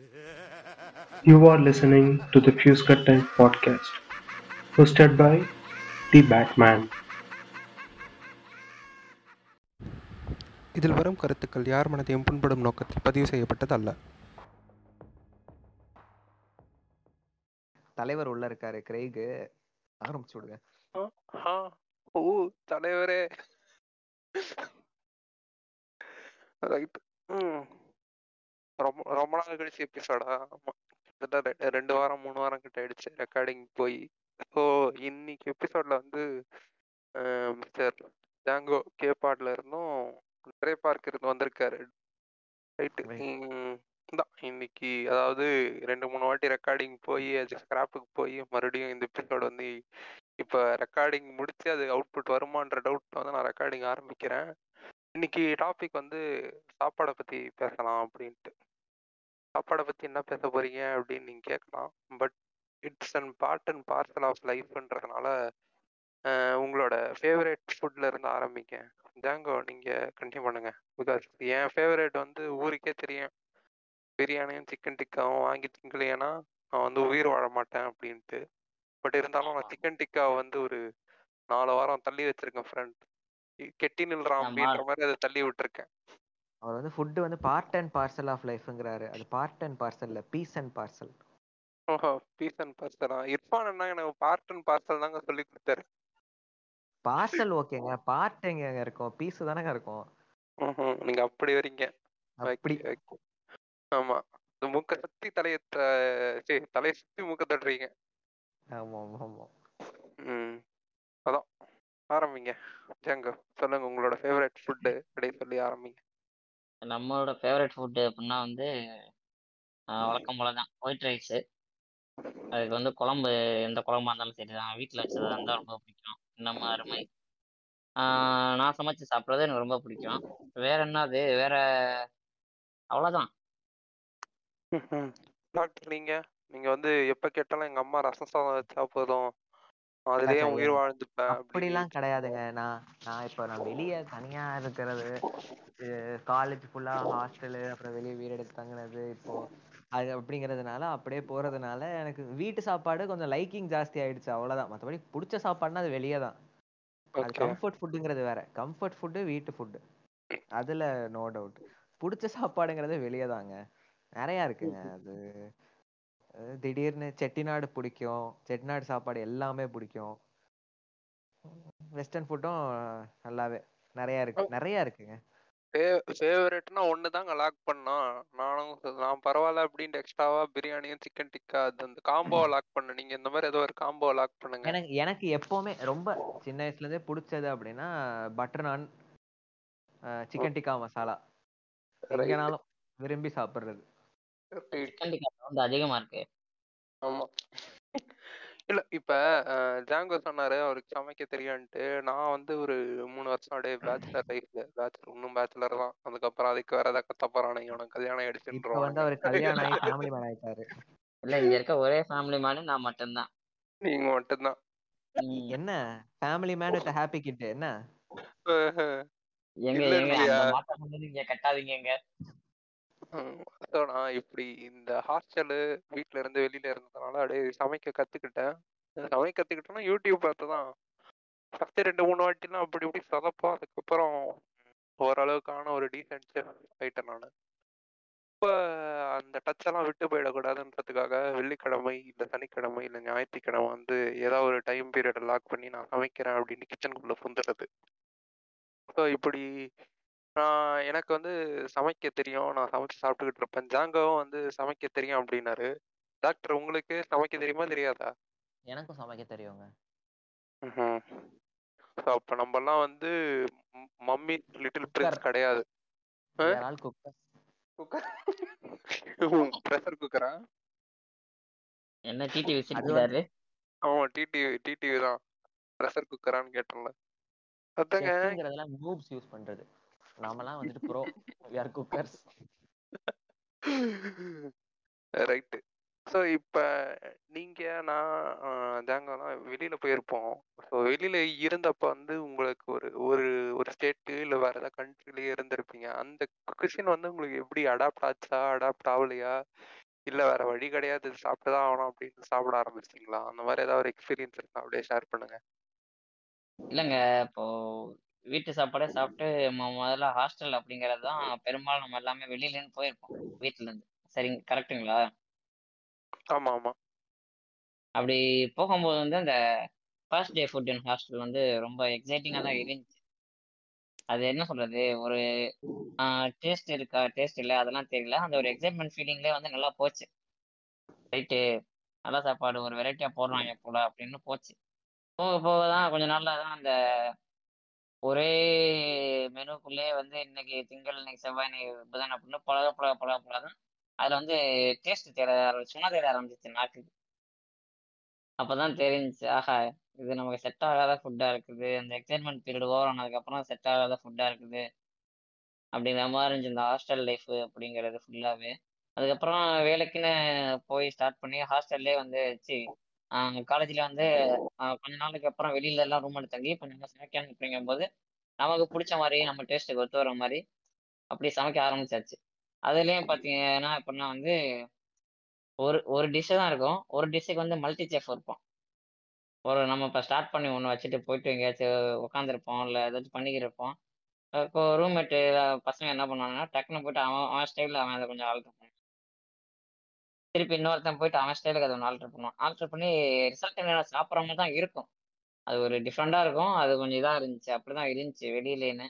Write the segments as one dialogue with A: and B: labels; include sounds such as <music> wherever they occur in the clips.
A: You are listening to the Fuse Cut Time podcast, hosted by The Batman.
B: இதில் வரும் கருத்துக்கள் யார் மனதையும் புண்படும் நோக்கத்தில் பதிவு செய்யப்பட்டது அல்ல
C: தலைவர் உள்ள இருக்காரு கிரெய்கு ஆரம்பிச்சு விடுங்க.
B: ஓ தலைவரே. ரைட் ரொம்ப ரொம்ப நாள் கழிச்சு எபிசோடா கிட்டத்தட்ட ரெண்டு வாரம் மூணு வாரம் கிட்ட ஆயிடுச்சு ரெக்கார்டிங் போய். ஸோ இன்னைக்கு எபிசோட்ல வந்து மிஸ்டர் ஜாங்கோ கேபாட்ல இருந்தும் ட்ரே பார்க் இருந்து வந்திருக்காரு. ரைட்டு. தான் இன்னைக்கு அதாவது ரெண்டு மூணு வாட்டி ரெக்கார்டிங் போய் அது ஸ்கிராப்புக்கு போய் மறுபடியும் இந்த எபிசோட் வந்து இப்போ ரெக்கார்டிங் முடிச்சு அது அவுட்புட் வருமான்ற டவுட் வந்து நான் ரெக்கார்டிங் ஆரம்பிக்கிறேன். இன்னைக்கு டாபிக் வந்து சாப்பாடை பற்றி பேசலாம் அப்படின்ட்டு. சாப்பாடை பற்றி என்ன பேச போறீங்க அப்படின்னு நீங்கள் கேட்கலாம். But it's and part and parcel of லைஃப்ன்றதுனால உங்களோட ஃபேவரட் ஃபுட்ல இருந்து ஆரம்பிங்க. ஜாங்கோ நீங்கள் கண்டினியூ பண்ணுங்க. பிகாஸ் என் ஃபேவரட் வந்து ஊருக்கே தெரியும். பிரியாணியும் சிக்கன் டிக்காவும் வாங்கி திங்கலையேனா நான் வந்து உயிர் வாழ மாட்டேன் அப்படின்ட்டு. பட் இருந்தாலும் நான் சிக்கன் டிக்காவை வந்து ஒரு நாலு வாரம் தள்ளி வச்சிருக்கேன் ஃப்ரெண்ட் கெட்டி நில்றான்
D: ஆமா.
B: அப்படின்ற மாதிரி அதை தள்ளி விட்டுருக்கேன்.
C: அவர் வந்து ஃபுட்டு வந்து பார்ட் அண்ட் பார்சல் ஆஃப் லைஃப்ங்கிறாரு அது பார்ட் அண்ட் பார்சல் இல்ல பீஸ் அண்ட் பார்சல்
B: ஓஹோ பீஸ் அண்ட் பார்சலா இர்ஃபான் என்ன எனக்கு பார்ட் அண்ட் பார்சல் தாங்க சொல்லி கொடுத்தாரு.
C: பார்சல் ஓகேங்க. பார்ட் எங்க இருக்கும்? பீஸ் தானங்க இருக்கும்.
B: நீங்க அப்படி வரீங்க.
C: அப்படி.
B: ஆமா. மூக்க சுத்தி தலைய தலைய சுத்தி மூக்க தட்டுறீங்க.
C: ஆமா ஆமா ஆமா
B: ம். அதான். ஆரம்பிங்க. ஜாங்கோ சொல்லுங்க உங்களோட ஃபேவரட் ஃபுட்டு அப்படியே சொல்லி ஆரம்பிங்க.
D: நம்மளோட ஃபேவரட் ஃபுட்டு அப்படின்னா வந்து வழக்கம் போல தான். ஒயிட் ரைஸு அதுக்கு வந்து குழம்பு எந்த குழம்பா இருந்தாலும் சரி தான். வீட்டில் வச்சதா இருந்தால் ரொம்ப பிடிக்கும். இன்னமும் அருமை. நான் சமைச்சு சாப்பிட்றது எனக்கு ரொம்ப பிடிக்கும். வேற என்னது வேற அவ்வளோதான்
B: டாக்டர் நீங்க? நீங்க வந்து எப்ப கேட்டாலும் எங்க அம்மா ரசம் சாதம் வச்சா போதும். அதுலயே
C: அதாங்க,
B: உயிர் வாழ்ந்துப்பேன் அப்படின்னு
C: அப்படிலாம் கிடையாதுங்க. நான் நான் இப்போ நான் வெளியே தனியா இருக்கிறது காலேஜ் ஃபுல்லா ஹாஸ்டலு அப்புறம் வெளியே வீடு எடுத்து தங்குனது இப்போ அது அப்படிங்கிறதுனால அப்படியே போறதுனால எனக்கு வீட்டு சாப்பாடு கொஞ்சம் லைக்கிங் ஜாஸ்தி ஆயிடுச்சு அவ்வளவுதான். மற்றபடி பிடிச்ச சாப்பாடுனா அது வெளியே தான். அது
B: ஓகே
C: கம்ஃபர்ட் ஃபுட்டுங்கிறது வேற. கம்ஃபர்ட் ஃபுட்டு வீட்டு ஃபுட்டு அதுல நோ டவுட் பிடிச்ச சாப்பாடுங்கிறது வெளியே தாங்க. நிறையா இருக்குங்க. அது திடீர்னு செட்டிநாடு பிடிக்கும். செட்டிநாடு சாப்பாடு எல்லாமே பிடிக்கும். வெஸ்டர்ன் ஃபுட்டும் நல்லாவே நிறைய இருக்கு. நிறைய இருக்குங்க.
B: ஃபேவரட்னா ஒன்று தாங்க லாக் பண்ணோம். நானும் நான் பரவாயில்ல அப்படின்ட்டு எக்ஸ்ட்ராவா பிரியாணியும் சிக்கன் டிக்கா அது அந்த காம்போவை லாக் பண்ண நீங்க இந்த மாதிரி ஏதோ ஒரு காம்போவை லாக் பண்ணுங்க.
C: எனக்கு எனக்கு எப்பவுமே ரொம்ப சின்ன வயசுல இருந்தே பிடிச்சது அப்படின்னா பட்டர் நான் சிக்கன் டிக்கா மசாலா எங்கனாலும் விரும்பி சாப்பிடுறது.
D: வந்து அதிகமாக இருக்கு.
B: ஆமா. இல்ல இப்ப ஜாங்கோ சொன்னாரு அவருக்கு சமைக்க தெரியும்ட்டு நான் வந்து ஒரு மூணு வருஷம் அப்படியே பேச்சுலர் லைஃப்ல பேச்சுலர் இன்னும் பேச்சுலர் தான். அதுக்கப்புறம் அதுக்கு வேற ஏதாவது கத்த போறானே உனக்கு கல்யாணம்
C: இப்ப வந்து அவர் கல்யாணம் ஆகி ஃபேமிலி மேன் ஆயிட்டாரு.
D: இல்லை இங்கே இருக்க ஒரே ஃபேமிலி மேனு நான் மட்டும்தான்.
B: நீங்க மட்டும்தான்.
C: என்ன? Family man with happy kid என்ன?
D: எங்க எங்க? அந்த வந்து இங்க கட்டாதீங்க எங்க.
B: அதான் நான் இப்படி இந்த ஹாஸ்டலு வீட்ல இருந்து வெளியில இருந்ததுனால அப்படியே சமைக்க கத்துக்கிட்டேன். சமைக்க கத்துக்கிட்டேன்னா யூடியூப் பார்த்து தான் ஃபர்ஸ்ட் ரெண்டு மூணு வாட்டிலாம் அப்படி இப்படி சொதப்போம். அதுக்கப்புறம் ஓரளவுக்கான ஒரு டீசென்ட் ஆயிட்டேன் நான். இப்போ அந்த டச் எல்லாம் விட்டு போயிடக்கூடாதுன்றதுக்காக வெள்ளிக்கிழமை இல்லை சனிக்கிழமை இல்லை ஞாயிற்றுக்கிழமை வந்து ஏதாவது ஒரு டைம் பீரியட் லாக் பண்ணி நான் சமைக்கிறேன் அப்படின்னு கிச்சனுக்குள்ள புந்துடுறது ஸோ இப்படி நான் எனக்கு வந்து சமைக்க தெரியும். நான் சமைச்சு சாப்பிட்டுக்கிட்டு இருப்பேன். ஜாங்கவும் வந்து சமைக்க தெரியும் அப்படின்னாரு. டாக்டர் உங்களுக்கு சமைக்க தெரியுமா தெரியாதா?
C: எனக்கும் சமைக்க தெரியுங்க.
B: ஸோ அப்போ நம்மலாம் வந்து மம்மி லிட்டில் பிரின்ஸ் கிடையாது. ஆ?
C: All cooker.
B: குக்கர்? ப்ரெஷர் குக்கரா?
D: என்ன டிடி
C: அது
D: விசிட்டாரு
B: ஆமா டிடிவி டிடிவி தான். ப்ரெஷர் குக்கரான்னு கேட்டோம்ல அதாங்க.
C: செஃப்ங்கிறதெல்லாம் நூப்ஸ் யூஸ் பண்றது. நாமெல்லாம் வந்துட்டு bro are cookers
B: right so இப்போ நீங்க நான் ஆஹ், ஜாங்கோலாம் வெளியில போயிருப்போம். ஸோ வெளியில இருந்தப்ப வந்து உங்களுக்கு ஒரு ஒரு ஒரு ஸ்டேட்டு இல்லை வேற ஏதாவது கண்ட்ரிலேயே இருந்திருப்பீங்க. அந்த குஷின் வந்து உங்களுக்கு எப்படி அடாப்ட் ஆச்சா அடாப்ட் ஆகலையா? இல்ல வேற வழி கிடையாது இது சாப்பிட்டுதான் ஆகணும் அப்படின்னு சாப்பிட ஆரம்பிச்சிட்டீங்களா? அந்த மாதிரி ஏதாவது ஒரு எக்ஸ்பீரியன்ஸ் இருக்கா அப்படியே ஷேர் பண்ணுங்க.
D: இல்லைங்க இப்போ வீட்டு சாப்பாடே சாப்பிட்டு முதல்ல ஹாஸ்டல் அப்படிங்கிறது தான் பெரும்பாலும் நம்ம எல்லாமே வெளியிலேருந்து போயிருப்போம் வீட்டுல இருந்து சரிங்க கரெக்ட்டுங்களா?
B: ஆமா ஆமா
D: அப்படி போகும்போது வந்து அந்த first day food in hostel வந்து ரொம்ப எக்ஸைட்டிங்காக தான் இருந்துச்சு. அது என்ன சொல்றது? ஒரு டேஸ்ட் இருக்கா டேஸ்ட் இல்லை அதெல்லாம் தெரியல. அந்த ஒரு எக்ஸைட்மெண்ட் ஃபீலிங்லேயே வந்து நல்லா போச்சு. ரைட்டு நல்ல சாப்பாடு ஒரு வெரைட்டியாக போடுறாங்க போல அப்படின்னு போச்சு. போக போக தான் கொஞ்ச நாள்ல தான் அந்த ஒரே மெனுக்குள்ளே வந்து இன்னைக்கு திங்கள் இன்னைக்கு செவ்வாய் இன்னைக்கு புதன் அப்படின்னு பழக பழக பழக பழக தான் அதில் வந்து டேஸ்ட் தேட ஆரம்பிச்சு சும்மா தேட ஆரம்பிச்சிச்சு நாக்குக்கு அப்பதான் தெரிஞ்சுச்சு ஆஹா இது நமக்கு செட் ஆகாத ஃபுட்டா இருக்குது. அந்த எக்ஸைட்மெண்ட் பீரியட் ஓவர் ஆனதுக்கப்புறம் செட் ஆகாத ஃபுட்டா இருக்குது. அப்படிங்கிற மாதிரி இருந்துச்சு இந்த ஹாஸ்டல் லைஃப் அப்படிங்கிறது ஃபுல்லாகவே அதுக்கப்புறம் வேலைக்குன்னு போய் ஸ்டார்ட் பண்ணி ஹாஸ்டல்லே வந்து காலேஜில் வந்து கொஞ்ச நாளுக்கு அப்புறம் வெளியில எல்லாம் ரூம் எடுத்து தங்கி கொஞ்சம் நல்லா சமைக்கணும் அப்படிங்கும்போது நமக்கு பிடிச்ச மாதிரி நம்ம டேஸ்ட்டுக்கு ஒத்து வர மாதிரி அப்படி சமைக்க ஆரம்பிச்சாச்சு. அதுலேயும் பார்த்தீங்கன்னா எப்படின்னா வந்து ஒரு ஒரு டிஷ்ஷு தான் இருக்கும். ஒரு டிஷ்ஷுக்கு வந்து மல்டி செஃப் இருப்போம் ஒரு நம்ம இப்போ ஸ்டார்ட் பண்ணி ஒன்று வச்சுட்டு போயிட்டு எங்கேயாச்சும் உட்காந்துருப்போம் இல்லை ஏதாச்சும் பண்ணிக்கிருப்போம் இப்போ ரூம்மேட்டு பசங்க என்ன பண்ணுவாங்கன்னா டக்குன்னு போயிட்டு அவன் அவன் ஸ்டைலில் அவன் அதை கொஞ்சம் ஆல்ட்ரு பண்ணுவான். திருப்பி இன்னொருத்தன் போயிட்டு அவன் ஸ்டைலுக்கு அதை ஒன்று ஆல்ட்ரு பண்ணுவான். ஆல்ட்ரு பண்ணி ரிசல்ட் என்ன சாப்பிட்ற மாதிரி தான் இருக்கும். அது ஒரு டிஃப்ரெண்டாக இருக்கும். அது கொஞ்சம் இதாக இருந்துச்சு. அப்படி தான் இருந்துச்சு வெளியிலேன்னு.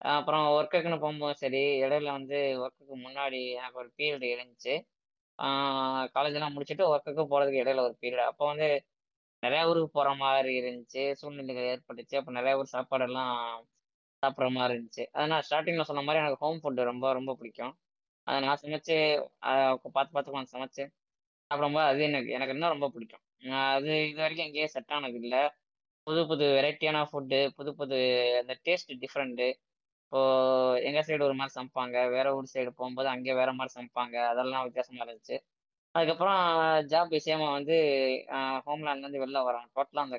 D: அப்புறம் ஒர்க்குக்குன்னு போகும்போது சரி இடையில வந்து ஒர்க்குக்கு முன்னாடி எனக்கு ஒரு பீரியட் இருந்துச்சு. காலேஜெல்லாம் முடிச்சுட்டு ஒர்க்குக்கு போகிறதுக்கு இடையில ஒரு பீரியட் அப்போ வந்து நிறையா ஊருக்கு போகிற மாதிரி இருந்துச்சு. சூழ்நிலைகள் ஏற்பட்டுச்சு. அப்போ நிறையா ஊர் சாப்பாடெல்லாம் சாப்பிட்ற மாதிரி இருந்துச்சு. அதனால் நான் ஸ்டார்டிங்கில் சொன்ன மாதிரி எனக்கு ஹோம் ஃபுட்டு ரொம்ப ரொம்ப பிடிக்கும். அதை நான் சமைச்சு பார்த்து பார்த்து நான் சமைச்சு சாப்பிடும்போது அது எனக்கு எனக்கு இன்னும் ரொம்ப பிடிக்கும். அது இது வரைக்கும் எங்கேயும் செட் ஆனது இல்லை. புது புது வெரைட்டியான ஃபுட்டு புது புது அந்த டேஸ்ட் டிஃப்ரெண்ட்டு இப்போ எங்கள் சைடு ஒரு மாதிரி சமைப்பாங்க வேற ஊர் சைடு போகும்போது அங்கே வேற மாதிரி சமைப்பாங்க அதெல்லாம் வித்தியாசமா இருந்துச்சு. அதுக்கப்புறம் ஜாப் விஷயமா வந்து ஹோம்லேண்ட்லேருந்து வெளில வரோம் டோட்டலாக அந்த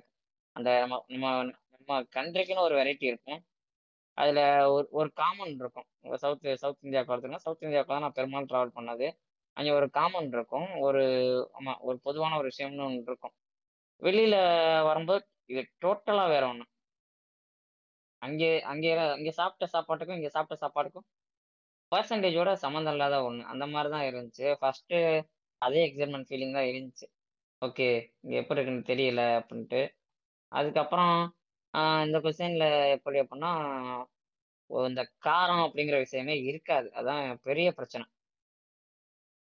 D: அந்த நம்ம நம்ம நம்ம கண்ட்ரிக்குன்னு ஒரு வெரைட்டி இருக்கும். அதில் ஒரு ஒரு காமன் இருக்கும். சவுத் சவுத் இந்தியாவுக்கு வரதுன்னா சவுத் இந்தியாவுக்கு தான் நான் பெரும்பாலும் ட்ராவல் பண்ணது. அங்கே ஒரு காமன் இருக்கும். ஒரு ஆமாம் ஒரு பொதுவான ஒரு விஷயம்னு ஒன்று இருக்கும். வெளியில் வரும்போது இது டோட்டலாக வேற ஒன்று அங்கே அங்கே அங்கே சாப்பிட்ட சாப்பாட்டுக்கும் இங்கே சாப்பிட்ட சாப்பாட்டுக்கும் பர்சன்டேஜோட சம்மந்தம் இல்லாத ஒன்று அந்த மாதிரி தான் இருந்துச்சு. ஃபர்ஸ்ட்டு அதே எக்ஸைட்மெண்ட் ஃபீலிங் தான் இருந்துச்சு. ஓகே இங்கே எப்படி இருக்குன்னு தெரியல அப்படின்ட்டு. அதுக்கப்புறம் இந்த கொஸ்டின்ல எப்படி அப்படின்னா இந்த காரம் அப்படிங்கிற விஷயமே இருக்காது. அதான் பெரிய பிரச்சனை.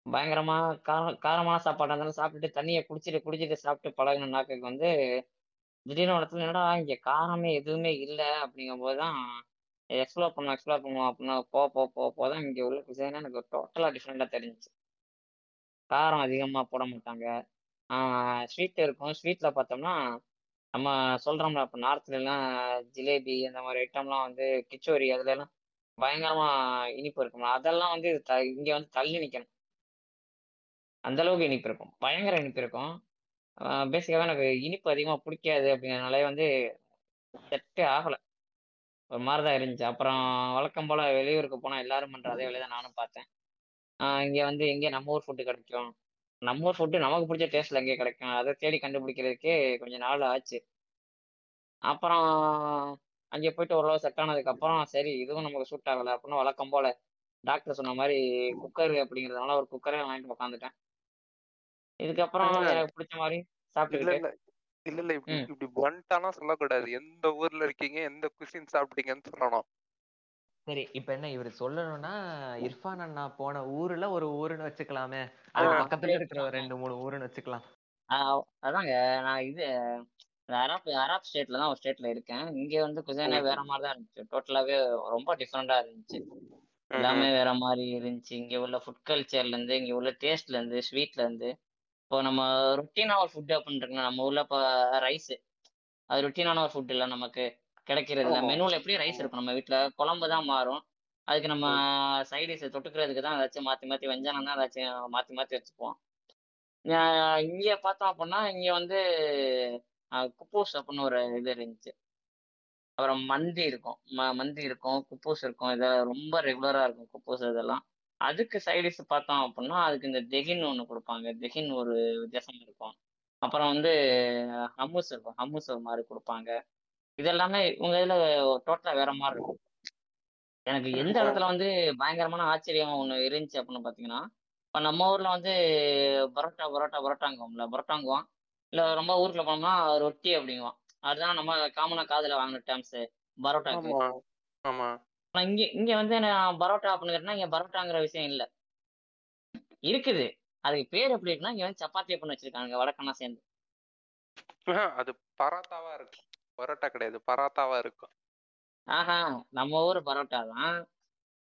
D: பயங்கரமா காரம் காரமான சாப்பாடாக இருந்தாலும் சாப்பிட்டுட்டு தண்ணியை குடிச்சிட்டு குடிச்சிட்டு சாப்பிட்டு பழகின நாக்குக்கு வந்து திடீர்னு ஒரு இடத்துல என்னடா இங்கே காரமே எதுவுமே இல்லை அப்படிங்கும்போது தான் எக்ஸ்ப்ளோர் பண்ணோம், எக்ஸ்ப்ளோர் பண்ணுவோம் அப்படின்னா போ போ போக போதான் இங்கே உள்ள குசைனா எனக்கு டோட்டலாக டிஃப்ரெண்ட்டாக தெரிஞ்சிச்சு. காரம் அதிகமாக போட மாட்டாங்க. ஸ்வீட் இருக்கும். ஸ்வீட்டில் பார்த்தோம்னா நம்ம சொல்கிறோம்ல இப்போ நார்த்லலாம் ஜிலேபி அந்த மாதிரி ஐட்டம்லாம் வந்து கிச்சோரி அதுலலாம் பயங்கரமாக இனிப்பு இருக்கும். அதெல்லாம் வந்து த இங்கே வந்து தள்ளி நிற்கணும் அந்த அளவுக்கு இனிப்பு இருக்கும். பயங்கர இனிப்பு இருக்கும். பேசிக்காகவே எனக்கு இனிப்பு அதிகமாக பிடிக்காது அப்படிங்கிறதுனால வந்து செட்டே ஆகலை. ஒரு மாதிரி தான் இருந்துச்சு. அப்புறம் வழக்கம் போல் வெளியூருக்கு போனால் எல்லாரும் பண்ற அதே வேலையை தான் நானும் பார்த்தேன். இங்கே வந்து எங்க நம்ம ஊர் ஃபுட்டு கிடைக்கும். நம்ம ஃபுட்டு நமக்கு பிடிச்ச டேஸ்ட்டில் எங்கே கிடைக்கும்? அதை தேடி கண்டுபிடிக்கிறதுக்கே கொஞ்சம் நாள் ஆச்சு. அப்புறம் அங்கே போயிட்டு ஓரளவு செட் ஆனதுக்கப்புறம் சரி இதுவும் நமக்கு சூட் ஆகலை அப்படின்னு வழக்கம் போல் டாக்டர் சொன்ன மாதிரி குக்கர் அப்படிங்கிறதுனால ஒரு குக்கரே வாங்கிட்டு உட்காந்துட்டேன் இதுக்கப்புறம் எனக்கு பிடிச்ச மாதிரி சாப்பிட்டுக்கிட்டு
B: இல்ல. இல்ல இப்படி இப்படி பண்டாலாம் சொல்லக்கூடாது. எந்த ஊர்ல இருக்கீங்க எந்த குசின் சாப்பிட்டீங்கன்னு சொல்லணும்.
C: சரி இப்ப என்ன இவர் சொல்லணும்னா இர்ஃபான் அண்ணா போன ஊர்ல ஒரு ஊருன்னு வச்சுக்கலாமே. அது பக்கத்துல இருக்கிற ரெண்டு மூணு ஊருன்னு வச்சுக்கலாம்.
D: அதாங்க நான் இது அராப் அராப் ஸ்டேட்ல தான் ஒரு ஸ்டேட்ல இருக்கேன். இங்க வந்து குசைனே வேற மாதிரி தான் இருந்துச்சு. டோட்டலாவே ரொம்ப டிஃப்ரெண்டா இருந்துச்சு. எல்லாமே வேற மாதிரி இருந்துச்சு. இங்க உள்ள ஃபுட் கல்ச்சர்ல இருந்து இங்க உள்ள டேஸ்ட்ல இருந்து ஸ்வீட்ல இருந்து. இப்போ நம்ம ரொட்டீனா ஒரு ஃபுட் அப்படின்றோம்னா நம்ம ஊர்ல இப்போ ரைஸ் அது ரொட்டீனான ஒரு ஃபுட் இல்லை நமக்கு. கிடைக்கிறது இல்லை மெனுவில் எப்படி ரைஸ் இருக்கும். நம்ம வீட்டில் குழம்பு தான் மாறும். அதுக்கு நம்ம சைடிஸ் தொட்டுக்கிறதுக்கு தான் ஏதாச்சும் மாற்றி மாற்றி வெஞ்சானம் தான் ஏதாச்சும் மாற்றி மாற்றி வச்சுப்போம் இங்கே பார்த்தோம் அப்படின்னா இங்கே வந்து குப்பூஸ் அப்படின்னு ஒரு இது இருந்துச்சு. அப்புறம் மந்தி இருக்கும். ம மந்தி இருக்கும் குப்பூஸ் இருக்கும். இதெல்லாம் ரொம்ப ரெகுலராக இருக்கும் குப்பூஸ் இதெல்லாம். அதுக்கு சைடிஷ் பார்த்தோம் அப்படின்னா அதுக்கு இந்த தெகின் ஒன்று கொடுப்பாங்க. தெகின் ஒரு வித்தியாசமா இருக்கும். அப்புறம் வந்து ஹம்முஸ் இருக்கும். ஹம்முஸ் ஒரு மாதிரி கொடுப்பாங்க. இது எல்லாமே உங்க இதுல டோட்டலா வேற மாதிரி இருக்கும். எனக்கு எந்த இடத்துல வந்து பயங்கரமான ஆச்சரியம் ஒன்று இருந்துச்சு அப்படின்னு பார்த்தீங்கன்னா இப்போ நம்ம ஊர்ல வந்து பரோட்டா பரோட்டா பரோட்டாங்குவோம்ல பரோட்டாங்குவோம் இல்லை ரொம்ப ஊருக்குள்ள போனோம்னா ரொட்டி அப்படிங்குவோம் அதுதான் நம்ம காமனா காதுல வாங்கின டேர்ம்ஸ் பரோட்டாக்கு.
B: ஆமா
D: இங்க இங்க வந்து நான் பரோட்டா அப்படின்னு கேட்டா இங்க பரோட்டாங்கிற விஷயம் இல்ல. இருக்குது. அதுக்கு பேர் எப்படி இருக்குன்னா இங்க வந்து சப்பாத்தி அப்படின்னு வச்சிருக்காங்க வடக்கெல்லாம் சேர்ந்து.
B: அது பராத்தாவா இருக்கும். பரோட்டா கிடையாது. பராத்தாவா இருக்கும்.
D: ஆஹா நம்ம ஊர் பரோட்டா தான்.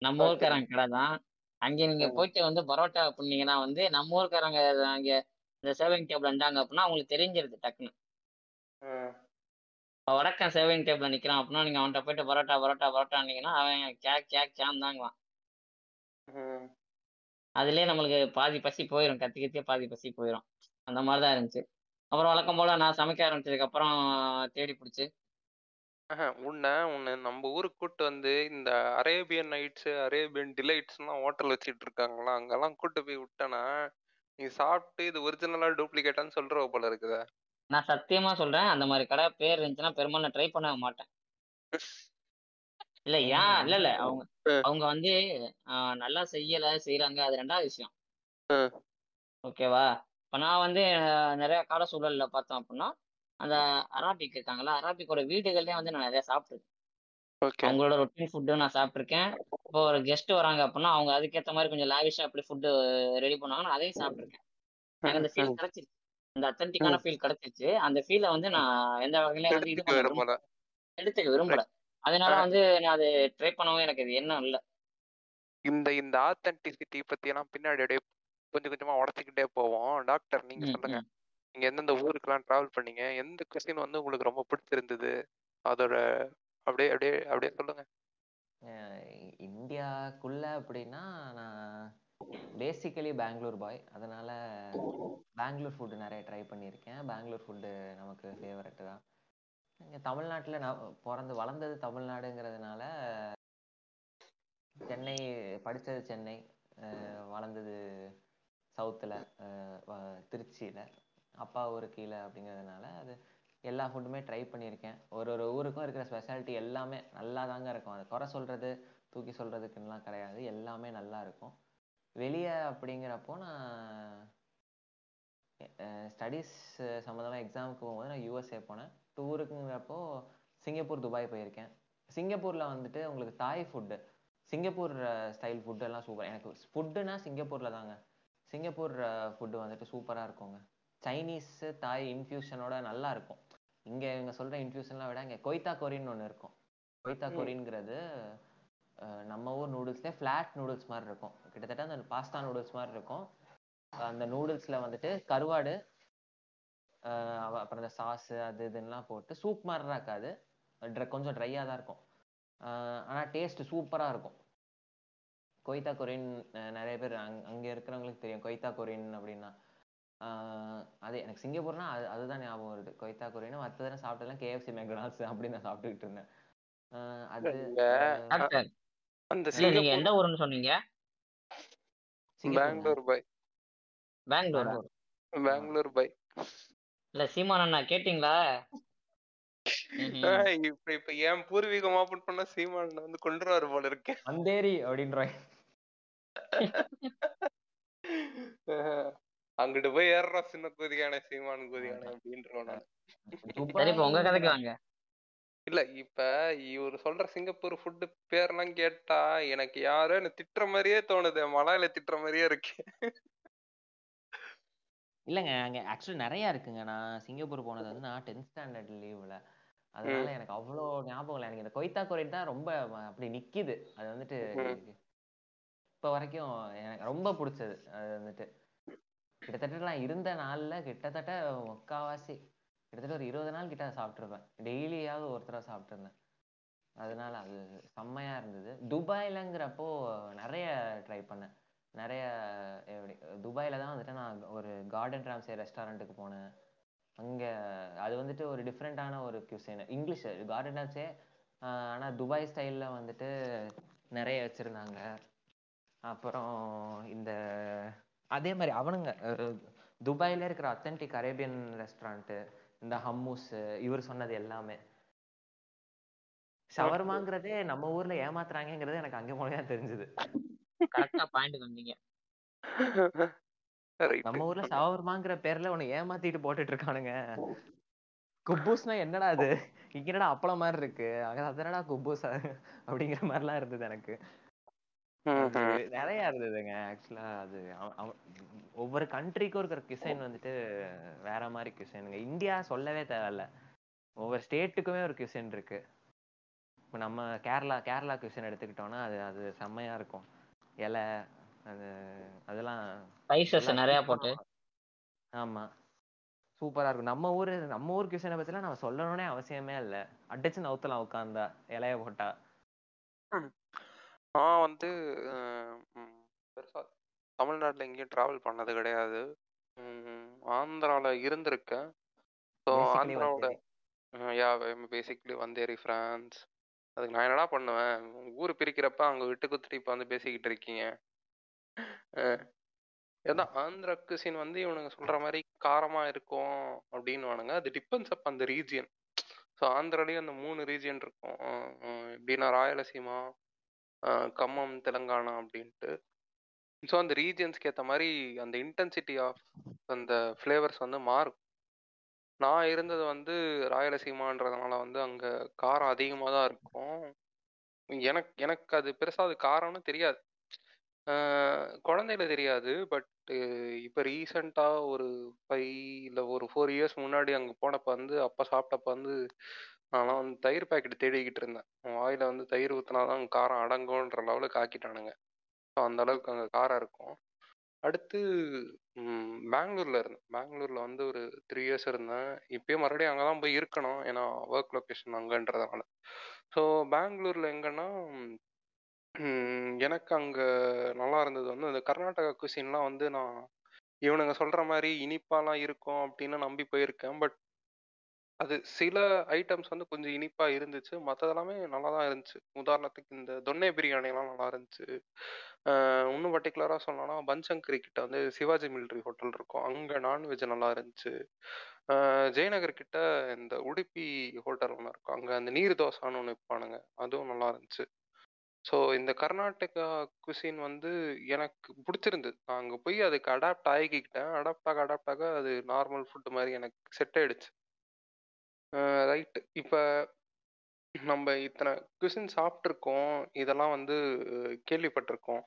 D: நம்ம ஊர்க்காரங்க கடை தான். அங்க நீங்க போயிட்டு வந்து பரோட்டா அப்படின்னீங்கன்னா வந்து நம்ம ஊர்க்காரங்க அங்க இந்த சேவிங் டேபிள் இருந்தாங்க அப்படின்னா அவங்களுக்கு தெரிஞ்சிருது டக்குன்னு. வடக்கன் சேவிங் டேபிள் நிக்கிறான் அப்படின்னா நீங்க அவன்கிட்ட போயிட்டு பரோட்டா பரோட்டா பரோட்டான்னீங்கன்னா அவன் கேக் கேக் தாங்குவான். அதுலயே நம்மளுக்கு பாதி பசி போயிடும் கத்தி கத்தியே பாதி பசி போயிடும் அந்த மாதிரி தான் இருந்துச்சு. அப்புறம் வழக்கம் போல நான் சமைக்க ஆரம்பிச்சதுக்கு அப்புறம் தேடி பிடிச்சி.
B: உன்னை உன்னை நம்ம ஊருக்கு கூட்டு வந்து இந்த அரேபியன் நைட்ஸ் அரேபியன் டிலைட்ஸ்லாம் ஹோட்டல் வச்சிட்டு இருக்காங்களா? அங்கெல்லாம் கூட்டு போய் விட்டனா நீ சாப்பிட்டு இது ஒரிஜினலா டூப்ளிகேட்டான்னு சொல்ற போல இருக்குதா.
D: நான் சத்தியமா சொல்றேன் அந்த மாதிரி கடை பேர் இருந்துச்சுன்னா பெரும்பாலும் நான் ட்ரை பண்ண மாட்டேன். இல்ல ஏன்? இல்ல இல்ல அவங்க அவங்க வந்து நல்லா செய்யல செய்யறாங்க அது ரெண்டாவது விஷயம். ஓகேவா? இப்ப நான் வந்து நிறைய கால சூழல்ல பார்த்தோம் அப்படின்னா அந்த அராபிக் இருக்காங்களா அராபிக்கோட வீடுகள்லயே வந்து நான் நிறைய சாப்பிட்டுருக்கேன்.
B: ஓகே
D: அவங்களோட ரொட்டீன் ஃபுட்டு நான் சாப்பிட்ருக்கேன் இப்போ ஒரு கெஸ்ட் வராங்க அப்படின்னா அவங்க அதுக்கேற்ற மாதிரி கொஞ்சம் லாவிஷா அப்படி ஃபுட்டு ரெடி பண்ணுவாங்கன்னா அதையும் சாப்பிட்ருக்கேன் எனக்கு அந்த ஃபீல் கிடைச்சிருச்சு. அந்த அத்தன்டிக்கான ஃபீல் கிடைச்சிருச்சு. அந்த ஃபீலை வந்து நான் எந்த வகையிலையும் வந்து இது பண்ண எடுத்துக்க விரும்பல. அதனால வந்து நான் அது ட்ரை பண்ணவும் எனக்கு அது எண்ணம் இல்லை.
B: இந்த இந்த ஆத்தென்டிசிட்டி பத்தி எல்லாம் பின்னாடி அப்படியே கொஞ்சம் கொஞ்சமா உடச்சிக்கிட்டே போவோம். டாக்டர் நீங்க
D: ம்,
B: சொல்லுங்க.
D: ம்.
B: நீங்க எந்தெந்த ஊருக்கெல்லாம் டிராவல் பண்ணீங்க? எந்த கொஸ்டின் வந்து உங்களுக்கு ரொம்ப பிடிச்சிருந்தது? அதோட அப்படியே அப்படியே அப்படியே சொல்லுங்க.
C: அஹ் இந்தியாக்குள்ள அப்படின்னா நான் பேசிக்கலி பெங்களூர் பாய் அதனால பெங்களூர் ஃபுட்டு நிறைய ட்ரை பண்ணியிருக்கேன். பெங்களூர் ஃபுட்டு நமக்கு ஃபேவரட்டு தான். இங்கே தமிழ்நாட்டில் நான் பிறந்து வளர்ந்தது தமிழ்நாடுங்கிறதுனால சென்னை படித்தது சென்னை அஹ் வளர்ந்தது சவுத்தில் திருச்சியில் அப்பா ஊர் கீழே அப்படிங்கிறதுனால அது எல்லா ஃபுட்டுமே ட்ரை பண்ணியிருக்கேன். ஒரு ஒரு ஊருக்கும் இருக்கிற ஸ்பெஷாலிட்டி எல்லாமே நல்லா தாங்க இருக்கும். அது குறை சொல்கிறது தூக்கி சொல்கிறதுக்குன்னுலாம் கிடையாது. எல்லாமே நல்லா இருக்கும். வெளியே அப்படிங்கிறப்போ நான் ஸ்டடீஸ் சம்மந்தமாக எக்ஸாமுக்கு போகும்போது நான் யூஎஸ்ஏ போனேன். டூருக்குங்கிறப்போ சிங்கப்பூர் துபாய் போயிருக்கேன். சிங்கப்பூரில் வந்துட்டு உங்களுக்கு தாய் ஃபுட்டு சிங்கப்பூர் ஸ்டைல் ஃபுட்டெல்லாம் சூப்பர் எனக்கு ஃபுட்டுனா சிங்கப்பூரில் தாங்க. சிங்கப்பூர் ஃபுட்டு வந்துட்டு சூப்பராக இருக்குங்க. சைனீஸு தாய் இன்ஃப்யூஷனோட நல்லா இருக்கும் இங்கே இவங்க சொல்கிற இன்ஃப்யூஷன்லாம் விட இங்கே கொய்தா கொரின்னு ஒன்று இருக்கும். கொய்தா கொரின்ங்கிறது நம்ம ஊர் நூடுல்ஸ்லேயே ஃப்ளாட் நூடுல்ஸ் மாதிரி இருக்கும் கிட்டத்தட்ட அந்த பாஸ்தா நூடுல்ஸ் மாதிரி இருக்கும் அந்த நூடுல்ஸில் வந்துட்டு கருவாடு அப்புறம் இந்த சாஸு அது இதுலாம் போட்டு சூப் மாதிரிலாம் இருக்காது. கொஞ்சம் ட்ரையாக தான் இருக்கும். ஆனால் டேஸ்ட் சூப்பராக இருக்கும். கொய்தா கொரின் நிறைய பேர் அங் அங்கே இருக்கிறவங்களுக்கு தெரியும். கொய்தா கொரின் அப்படின்னா அது எனக்கு சிங்கப்பூர்னா அது அதுதான் ஞாபகம் வருது. கொய்தா கொரின்னு மற்றதெல்லாம் சாப்பிட்டதெல்லாம் கேஎஃப்சி மெக்டானல்ஸ் அப்படின்னு நான் சாப்பிட்டுக்கிட்டு இருந்தேன். அது
B: அந்த
D: நீங்க
B: சிங்கப்பூர்
D: எந்த ஊருன்னு சொன்னீங்க.
B: பெங்களூர் பை.
D: பெங்களூரா.
C: பெங்களூர்.
B: பெங்களூர் பை.
D: இல்ல சீமான் அண்ணா கேட்டீங்களா? <laughs>
B: இப்ப இப்ப என் பூர்வீகம் ஓபன் பண்ண சீமான் வந்து கொண்டுருவாரு போல இருக்கு.
C: அந்தேரி அப்படின்றாங்க <laughs>
B: அங்கிட்டு போய் ஏறுறா சின்ன குதிகானே சீமான் குதிகானே அப்படின்றோம் நான்.
D: சரி இப்ப உங்க கதைக்கு வாங்க.
B: இல்ல இப்ப இவர் சொல்ற சிங்கப்பூர் ஃபுட்டு பேர்லாம் கேட்டா எனக்கு யாரோ என்ன திட்டுற மாதிரியே தோணுது. மலாயில திட்டுற மாதிரியே இருக்கு.
C: இல்லைங்க அங்கே ஆக்சுவலி நிறையா இருக்குங்க. நான் சிங்கப்பூர் போனது வந்து நான் டென்த் ஸ்டாண்டர்ட் லீவில் அதனால. எனக்கு அவ்வளோ ஞாபகம் இல்லை. எனக்கு இந்த கொய்தா கொரின் தான் ரொம்ப அப்படி நிக்குது. அது வந்துட்டு. இப்போ வரைக்கும் எனக்கு ரொம்ப பிடிச்சது. அது வந்துட்டு கிட்டத்தட்ட நான் இருந்த நாளில் கிட்டத்தட்ட முக்காவாசி கிட்டத்தட்ட ஒரு இருபது நாள் கிட்ட சாப்பிட்ருப்பேன் டெய்லியாவது ஒரு தடவை சாப்பிட்ருந்தேன் அதனால அது செம்மையா இருந்தது. துபாயிலங்கிறப்போ நிறைய ட்ரை பண்ணேன். நிறைய எப்படி துபாயில தான் வந்துட்டு நான் ஒரு கார்டன் ராம்சே ரெஸ்டாரண்ட்டுக்கு போனேன். அங்கே அது வந்துட்டு ஒரு டிஃப்ரெண்ட்டான ஒரு cuisine. இங்கிலீஷ் கார்டன் ராம்சே ஆனால் துபாய் ஸ்டைலில் வந்துட்டு நிறைய வச்சுருந்தாங்க. அப்புறம் இந்த அதே மாதிரி அவனுங்க துபாயில இருக்கிற அத்தன்டிக் அரேபியன் ரெஸ்டாரண்ட் இந்த ஹம்மூஸ் இவர் சொன்னது எல்லாமே. ஷவர்மாங்கிறதே நம்ம ஊர்ல ஏமாத்துறாங்கங்கிறது எனக்கு அங்க போனதான் தெரிஞ்சது.
D: கரெக்டா பாயிண்ட் வந்தீங்க
C: நம்ம ஊர்ல ஷவர்மாங்கிற பேர்ல உன்னை ஏமாத்திட்டு போட்டுட்டு இருக்கானுங்க குப்பூஸ்னா என்னடா அது? இங்க என்னடா அப்பளம் மாதிரி இருக்கு அங்க அதனடா குப்பூஸ்? அப்படிங்கிற மாதிரிலாம் இருந்தது எனக்கு. நிறைய இருந்ததுங்க. ஆக்சுவலா அது ஒவ்வொரு கண்ட்ரிக்கும் இருக்கிற கிசைன் வந்துட்டு வேற மாதிரி கிசைனுங்க. இந்தியா சொல்லவே தேவையில்ல. ஒவ்வொரு ஸ்டேட்டுக்குமே ஒரு கிசைன் இருக்கு. இப்போ நம்ம கேரளா கேரளா கிசைன் எடுத்துக்கிட்டோம்னா அது அது செம்மையா இருக்கும். இலை அது அதெல்லாம்
D: ஸ்பைசஸ் நிறைய போட்டு.
C: ஆமா. சூப்பரா இருக்கும். நம்ம ஊரு நம்ம ஊர் கிச்சனை பத்திலாம் நம்ம சொல்லணும்னே அவசியமே இல்ல. அடிச்சு நவுத்தலாம் உட்காந்தா இலைய போட்டா.
B: நான் வந்து ம், பெருசா தமிழ்நாட்டுல எங்கேயும் டிராவல் பண்ணது கிடையாது. ம், ஆந்திரால இருந்திருக்கேன். ஸோ
C: பேசிக்கலி
B: ஆந்திராவோட யா பேசிக்லி வந்தேரி ஃப்ரான்ஸ் அதுக்கு நான் என்னடா பண்ணுவேன்? ஊர் பிரிக்கிறப்ப அங்க விட்டு குத்துட்டு இப்போ வந்து பேசிக்கிட்டு இருக்கீங்க. ஏதான் ஆந்திரா குசின் வந்து இவனுங்க சொல்ற மாதிரி காரமா இருக்கும் அப்படின்னு அது டிபெண்ட்ஸ் அப் அந்த ரீஜியன் ஸோ ஆந்திராலேயே அந்த மூணு ரீஜியன் இருக்கும். எப்படின்னா ராயலசீமா கம்மம் தெலுங்கானா அப்படின்ட்டு. ஸோ அந்த ரீஜியன்ஸ்க்கு ஏற்ற மாதிரி அந்த இன்டென்சிட்டி ஆஃப் அந்த ஃப்ளேவர்ஸ் வந்து மாறும். நான் இருந்தது வந்து ராயலசீமான்றதுனால வந்து அங்கே காரம் அதிகமாக தான் இருக்கும். எனக்கு எனக்கு அது பெருசாக அது காரம்னு தெரியாது. குழந்தையில தெரியாது பட் இப்போ ரீசண்டாக ஒரு ஃபைவ் இல்லை ஒரு ஃபோர் இயர்ஸ் முன்னாடி அங்கே போனப்போ வந்து அப்போ சாப்பிட்டப்ப வந்து நான்லாம் வந்து தயிர் பாக்கெட் தேடிக்கிட்டு இருந்தேன். வாயில் வந்து தயிர் ஊற்றினாதான் காரம் அடங்கும்ன்ற லெவலுக்கு ஆக்கிட்டானுங்க. ஸோ அந்த அளவுக்கு அங்கே காரம் இருக்கும். அடுத்து பெங்களூரில் இருந்தேன். பெங்களூரில் வந்து ஒரு த்ரீ இயர்ஸ் இருந்தேன். இப்போயே மறுபடியும் அங்கே தான் போய் இருக்கணும். ஏன்னா ஒர்க் லொக்கேஷன் அங்கன்றதுனால. ஸோ பெங்களூரில் எங்கன்னா எனக்கு அங்கே நல்லா இருந்தது வந்து அந்த கர்நாடகா குசின்லாம் வந்து நான் இவனுங்க சொல்கிற மாதிரி இனிப்பாலாம் இருக்கும் அப்படின்னு நம்பி போயிருக்கேன். பட் அது சில ஐட்டம்ஸ் வந்து கொஞ்சம் இனிப்பா இருந்துச்சு. மற்றதெல்லாமே நல்லா தான் இருந்துச்சு. உதாரணத்துக்கு இந்த தொன்னை பிரியாணிலாம் நல்லா இருந்துச்சு. ஆஹ் இன்னும் பர்டிகுலராக சொல்லணும்னா பன்சங்கரி கிட்ட வந்து சிவாஜி மிலிட்ரி ஹோட்டல் இருக்கும். அங்கே நான்வெஜ் நல்லா இருந்துச்சு. ஆஹ் ஜெயநகர் கிட்ட இந்த உடுப்பி ஹோட்டல் ஒன்று இருக்கும். அங்கே அந்த நீர் தோசான்னு ஒன்று விற்பானுங்க அதுவும் நல்லா இருந்துச்சு. ஸோ இந்த கர்நாடகா குசின் வந்து எனக்கு பிடிச்சிருந்தது. நான் அங்கே போய் அதுக்கு அடாப்ட் ஆகிக்கிட்டேன். அடாப்ட் ஆக அடாப்ட் ஆக அது நார்மல் ஃபுட்டு மாதிரி எனக்கு செட் ஆயிடுச்சு. ரைட் இப்போ நம்ம இத்தனை குசின் சாப்பிட்ருக்கோம் இதெல்லாம் வந்து கேள்விப்பட்டிருக்கோம்.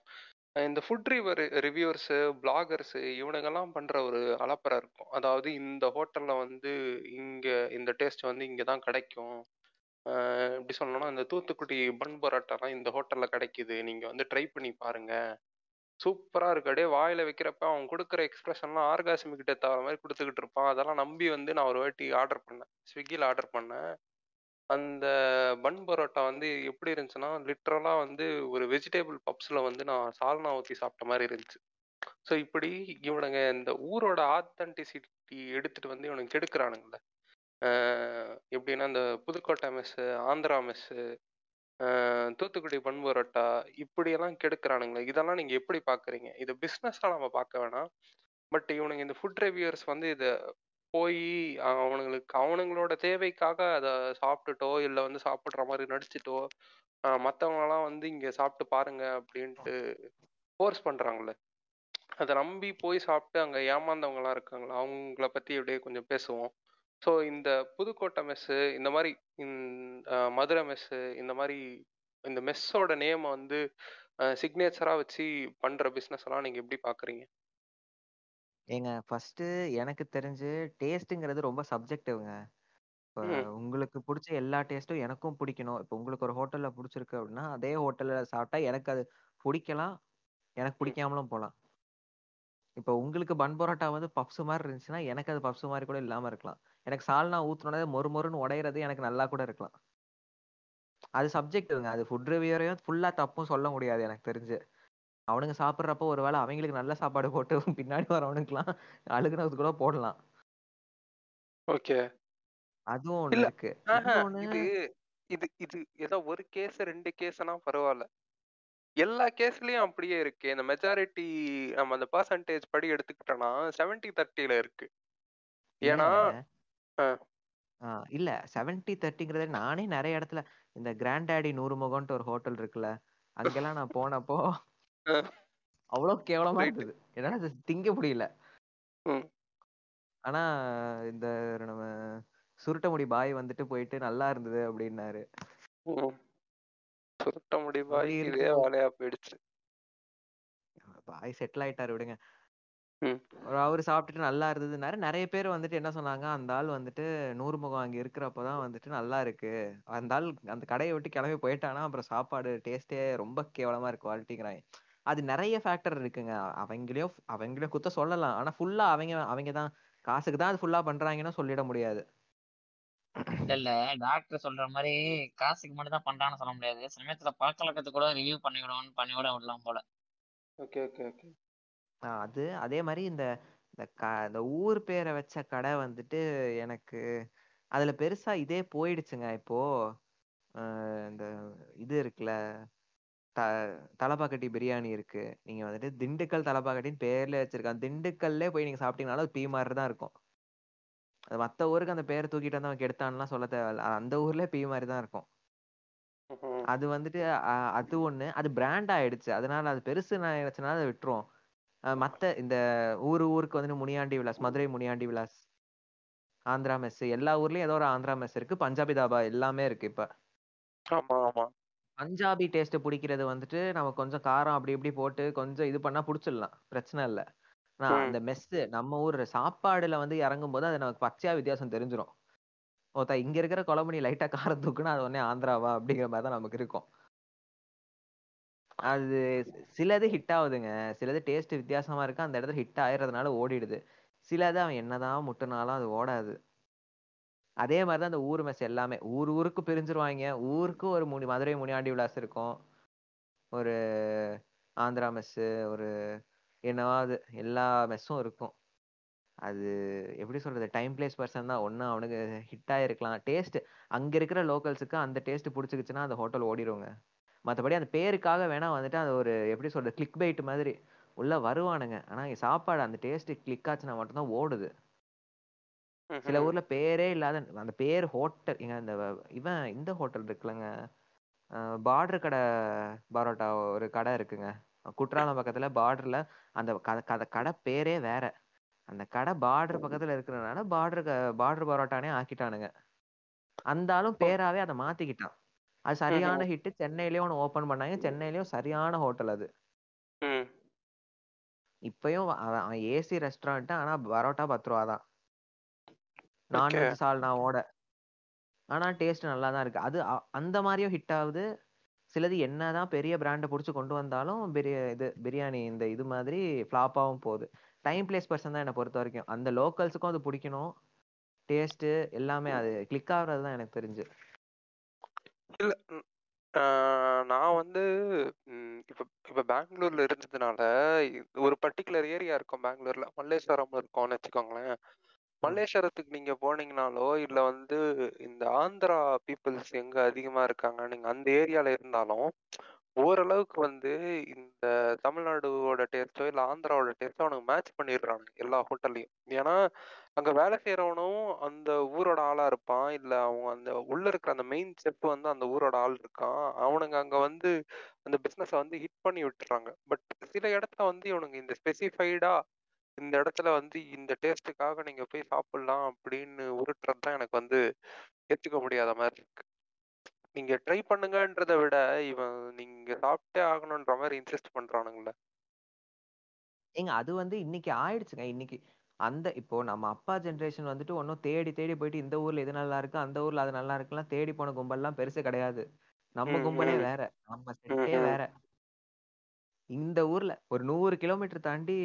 B: இந்த ஃபுட் ரிவர் ரிவ்யூவர்ஸு பிளாகர்ஸு இவனுங்கெல்லாம் பண்ணுற ஒரு அலப்பறை இருக்கும். அதாவது இந்த ஹோட்டலில் வந்து இங்கே இந்த டேஸ்ட் வந்து இங்கே தான் கிடைக்கும். எப்படி சொல்லணும்னா இந்த தூத்துக்குடி பன் பரோட்டாலாம் இந்த ஹோட்டலில் கிடைக்குது. நீங்கள் வந்து ட்ரை பண்ணி பாருங்கள் சூப்பராக இருக்கு. அப்படியே வாயில் வைக்கிறப்ப அவன் கொடுக்குற எக்ஸ்பிரஷன்லாம் ஆர்காசமி கிட்ட தவிர மாதிரி கொடுத்துக்கிட்டு இருப்பான். அதெல்லாம் நம்பி வந்து நான் ஒரு வாட்டி ஆர்டர் பண்ணேன். ஸ்விக்கியில் ஆர்டர் பண்ணேன். அந்த பன் பரோட்டா வந்து எப்படி இருந்துச்சுன்னா லிட்ரலாக வந்து ஒரு வெஜிடபிள் பப்ஸில் வந்து நான் சால்னா ஊற்றி சாப்பிட்ட மாதிரி இருந்துச்சு. ஸோ இப்படி இவனுங்க இந்த ஊரோட ஆத்தென்டிசிட்டி எடுத்துட்டு வந்து இவனுங்க கெடுக்கிறானுங்களே எப்படின்னா இந்த Pudukkottai mess Andhra mess Thoothukudi bun parotta இப்படியெல்லாம் கெடுக்கிறானுங்களே. இதெல்லாம் நீங்கள் எப்படி பார்க்குறீங்க இது பிஸ்னஸாக நம்ம பார்க்க வேணாம். பட் இவனுங்க இந்த ஃபுட் ரிவ்யூவர்ஸ் வந்து இதை போய் அவனுங்களுக்கு அவனுங்களோட தேவைக்காக அதை சாப்பிட்டுட்டோ இல்லை வந்து சாப்பிட்ற மாதிரி நடிச்சிட்டோ மற்றவங்களாம் வந்து இங்கே சாப்பிட்டு பாருங்க அப்படின்ட்டு ஃபோர்ஸ் பண்ணுறாங்களே அதை நம்பி போய் சாப்பிட்டு அங்கே ஏமாந்தவங்களாம் இருக்காங்களா? அவங்கள பற்றி அப்படியே கொஞ்சம் பேசுவோம். ஸோ இந்த புதுக்கோட்டை மெஸ்ஸு இந்த மாதிரி மதுரை மெஸ்ஸு இந்த மாதிரி இந்த மெஸ்ஸோட நேமை வந்து சிக்னேச்சராக வச்சு பண்ணுற பிஸ்னஸ் எல்லாம் நீங்கள் எப்படி பார்க்குறீங்க
C: ஏங்க ஃபர்ஸ்ட் எனக்கு தெரிஞ்சு டேஸ்ட்டுங்கிறது ரொம்ப சப்ஜெக்டிவ்ங்க இப்போ உங்களுக்கு பிடிச்ச எல்லா டேஸ்ட்டும் எனக்கும் பிடிக்கணும். இப்போ உங்களுக்கு ஒரு ஹோட்டல்ல பிடிச்சிருக்கு அப்படின்னா அதே ஹோட்டல்ல சாப்பிட்டா எனக்கு அது பிடிக்கலாம். எனக்கு பிடிக்காமலும் போகலாம். இப்போ உங்களுக்கு பன் பரோட்டா வந்து பப்ஸ் மாதிரி இருந்துச்சுன்னா எனக்கு அது பப்ஸ் மாதிரி கூட இல்லாம இருக்கலாம். எனக்கு சால்னா ஊத்துனதே மொறு மொறுன்னு உடையிறது எனக்கு நல்லா கூட இருக்கலாம். அது சப்ஜெக்டிவ்ங்க அது ஃபுட் ரிவ்யூரையும் ஃபுல்லா தப்பும் சொல்ல முடியாது எனக்கு தெரிஞ்சு. அவனுங்க சாப்பிட்றப்போ ஒருவேளை அவங்களுக்கு நல்ல சாப்பாடு போட்டு <laughs> பின்னாடி வரவனுக்குலாம் அழுகுனது கூட போடலாம்.
B: ஓகே.
C: அதுவும்
B: இல்ல
C: இருக்கு.
B: இது இது இது ஏதோ ஒரு கேஸ் ரெண்டு கேஸ்னா பரவாயில்ல. எல்லா கேஸ்லயும் அப்படியே இருக்கு. இந்த மெஜாரிட்டி நம்ம அந்த பர்சன்டேஜ் படி எடுத்துக்கிட்டோம்னா செவன்டி தேர்ட்டில இருக்கு. ஏன்னா
C: இல்ல செவன்டி தேர்ட்டிங்கிறத நானே நிறைய இடத்துல இந்த கிராண்ட் டாடி நூறு முகம்ன்ட்டு ஒரு ஹோட்டல் இருக்குல்ல அங்கெல்லாம் நான் போனப்போ. அவ்வளவு கேவலமா. இருந்தது என்னால அது திங்க முடியல. ஆனா இந்த நம்ம சுருட்ட முடி பாய் வந்துட்டு போயிட்டு நல்லா இருந்தது அப்படின்னாரு
B: ம். சுருட்ட முடிவா
C: அப்படி
B: இதே வேலையா போயிடுச்சு
C: பாய் செட்டில் ஆயிட்டாரு விடுங்க அவரு சாப்பிட்டுட்டு நல்லா இருந்ததுனாரு. நிறைய பேர் வந்துட்டு என்ன சொன்னாங்க அந்த ஆள் வந்துட்டு நூறு முகம் அங்க இருக்கிறப்பதான் வந்துட்டு நல்லா இருக்கு. அந்த ஆள் அந்த கடையை விட்டு கிளம்பி போயிட்டானா அப்புறம் சாப்பாடு டேஸ்டே ரொம்ப கேவலமா இருக்கு குவாலிட்டிங்கிறாங்க அது நிறைய ஃபேக்டர் இருக்குங்க. அவங்களையும் அவங்களையும் குத்த சொல்லலாம். ஆனா ஃபுல்லா அவங்க அவங்க தான். காசுக்கு தான் அது ஃபுல்லா பண்றாங்கன்னு சொல்லிட முடியாது.
D: இல்ல இல்ல. டாக்டர் சொல்ற மாதிரி காசுக்கு மட்டும் தான் பண்றான்னு சொல்ல முடியாது. சமயத்துல பழக்கவழக்கத்தை கூட ரிவ்யூ பண்ணி விட விடலாம் போல.
B: ஓகே ஓகே ஓகே
C: அது அதே மாதிரி இந்த இந்த க இந்த ஊர் பேரை வச்ச கடை வந்துட்டு எனக்கு அதுல பெருசா இதே போயிடுச்சுங்க இப்போ. இந்த இது இருக்குல்ல த தலப்பாக்கட்டி பிரியாணி இருக்கு. நீங்க வந்துட்டு திண்டுக்கல் தலப்பாக்கட்டின்னு பேர்ல வச்சிருக்காங்க திண்டுக்கல்லே போய் நீங்க சாப்பிட்டீங்கனாலும் அது பீ மாதிரி தான் இருக்கும். அது மத்த ஊருக்கு அந்த பேரை தூக்கிட்டு வந்து அவன் கெடுத்தான்லாம் சொல்ல தேவையில்ல. அந்த ஊர்ல பீ மாதிரி தான் இருக்கும்.
B: ம்ஹும்.
C: அது வந்துட்டு அது ஒண்ணு. அது பிராண்ட் ஆயிடுச்சு. அதனால அது பெருசு நான் நினைச்சனால அதை விட்டுரும் மத்த இந்த ஊரு ஊருக்கு வந்துட்டு முனியாண்டி விலாஸ் மதுரை முனியாண்டி விலாஸ் ஆந்திரா மெஸ் எல்லா ஊர்லயும் ஏதோ ஒரு ஆந்திரா மெஸ் இருக்கு பஞ்சாபி தாபா எல்லாமே இருக்கு இப்ப.
B: ஆமா ஆமா.
C: பஞ்சாபி டேஸ்ட் பிடிக்கிறது வந்துட்டு நம்ம கொஞ்சம் காரம் அப்படி இப்படி போட்டு கொஞ்சம் இது பண்ணா புடிச்சிடலாம் பிரச்சனை இல்ல. ஆனா. அந்த மெஸ் நம்ம ஊர் சாப்பாடுல வந்து இறங்கும் போது அது நமக்கு பச்சையா வித்தியாசம் தெரிஞ்சிரும். ஓத்தா இங்க இருக்கிற குழம்பு நீ லைட்டா காரம் தூக்குனா அது உடனே ஆந்திராவா அப்படிங்கிற மாதிரி தான் நமக்கு இருக்கும். அது சிலது ஹிட் ஆகுதுங்க. சிலது டேஸ்ட் வித்தியாசமா இருக்கு. அந்த இடத்துல ஹிட் ஆயிடுறதுனால ஓடிடுது. சிலது அவன் என்னதான் முட்டுனாலும் அது ஓடாது. அதே மாதிரிதான் அந்த ஊர் மெஸ் எல்லாமே. ஊர் ஊருக்கு பிரிஞ்சிருவாங்க. ஊருக்கு ஒரு முனி மதுரை முனியாண்டி விலாஸ் இருக்கும். ஒரு ஆந்திரா மெஸ்ஸு ஒரு என்னவாது எல்லா மெஸ்ஸும் இருக்கும். அது எப்படி சொல்றது? டைம் பிளேஸ் பர்சன் தான். ஒண்ணு அவனுக்கு ஹிட் ஆகிருக்கலாம் டேஸ்ட் அங்கே இருக்கிற லோக்கல்ஸுக்கு அந்த டேஸ்ட் பிடிச்சிக்கிச்சுன்னா அந்த ஹோட்டல் ஓடிடுவோங்க மத்தபடி அந்த பேருக்காக வேணா வந்துட்டு அது ஒரு எப்படி சொல்றது கிளிக் பைட் மாதிரி உள்ள வருவானுங்க. ஆனா இங்க சாப்பாடு அந்த டேஸ்ட் கிளிக் ஆச்சுன்னா மட்டும்தான் ஓடுது. சில. ஊர்ல பேரே இல்லாத அந்த பேர் ஹோட்டல் இங்க இந்த இவன் இந்த ஹோட்டல் இருக்குல்லங்க. பார்டர் கடை பரோட்டா ஒரு கடை இருக்குங்க. குற்றாலம் பக்கத்துல பார்டர்ல அந்த கத- கடை பேரே வேற. அந்த கடை பார்டர் பக்கத்துல இருக்கிறதுனால பார்டர் பார்டர் பரோட்டானே ஆக்கிட்டானுங்க. அந்த ஆளும் பேராவே அதை மாத்திக்கிட்டான். அது சரியான ஹிட் சென்னையிலயும் ஒன்று ஓபன் பண்ணாங்க. சென்னையிலயும் சரியான ஹோட்டல் அது. இப்பயும் ஏசி ரெஸ்டாரண்ட் ஆனா பரோட்டா பத்து ரூபா தான். நான்வெஜ் சால்னாவோட ஆனா டேஸ்ட் நல்லா தான் இருக்கு. அது அந்த மாதிரியும் ஹிட் ஆகுது. சிலது என்னதான் பெரிய பிராண்டை பிடிச்சி கொண்டு வந்தாலும் பிரியா இது பிரியாணி இந்த இது மாதிரி ஃப்ளாப்பாகவும் போகுது. டைம் பிளேஸ் பர்சன் தான் என்னை பொறுத்த வரைக்கும். அந்த லோக்கல்ஸுக்கும் அது பிடிக்கணும். டேஸ்ட் எல்லாமே அது கிளிக் ஆகுறது தான் எனக்கு தெரிஞ்சு.
B: இல்ல ம், நான் வந்து ம், இப்ப இப்ப பெங்களூர்ல இருந்ததுனால ஒரு பர்டிகுலர் ஏரியா இருக்கும் பெங்களூர்ல. மல்லேஸ்வரம் இருக்கும்னு வச்சுக்கோங்களேன். மல்லேஸ்வரத்துக்கு நீங்க போனீங்கனாலோ இல்ல வந்து இந்த ஆந்திரா பீப்புள்ஸ் எங்க அதிகமா இருக்காங்க நீங்க அந்த ஏரியால இருந்தாலும் ஓரளவுக்கு வந்து இந்த தமிழ்நாடுவோட டேஸ்டோ இல்ல ஆந்திராவோட டேஸ்டோ அவனுக்கு மேட்ச் பண்ணிடுறானுங்க எல்லா ஹோட்டல்லையும் ஏன்னா அங்க வேலை செய்யறவனும் அந்த ஊரோட ஆளா இருப்பான். இல்ல அவங்க அந்த உள்ள இருக்கிற அந்த மெயின் செஃப் வந்து அந்த ஊரோட ஆள் இருக்கான். அவனுங்க அங்க வந்து அந்த பிசினஸ வந்து ஹிட் பண்ணி விட்டுறாங்க. பட் சில இடத்துல வந்து இவனுங்க இந்த ஸ்பெசிஃபைடா இந்த இடத்துல வந்து இந்த டேஸ்ட்டுக்காக நீங்க போய் சாப்பிடலாம் அப்படின்னு உருட்டுறது தான் எனக்கு வந்து ஏத்துக்க முடியாத மாதிரி இருக்கு. நீங்க ட்ரை பண்ணுங்கன்றதை விட இவன் நீங்க சாப்பிட்டே ஆகணுன்ற மாதிரி இன்சிஸ்ட் பண்றானுங்களே.
C: ஏங்க அது வந்து இன்னைக்கு ஆயிடுச்சுங்க. இன்னைக்கு அந்த இப்போ நம்ம அப்பா ஜெனரேஷன் வந்துட்டு ஒன்றும் தேடி தேடி போயிட்டு இந்த ஊர்ல இது நல்லா இருக்கு அந்த ஊர்ல அது நல்லா இருக்குலாம் தேடி போன கும்பல்லாம் பெருசு கிடையாது. நம்ம
B: ம்,
C: கும்பலே
B: ம்.
C: வேற. நம்ம செட்டே
B: ம்.
C: வேற. இந்த ஊர்ல ஒரு நூறு கிலோமீட்டர் தாண்டி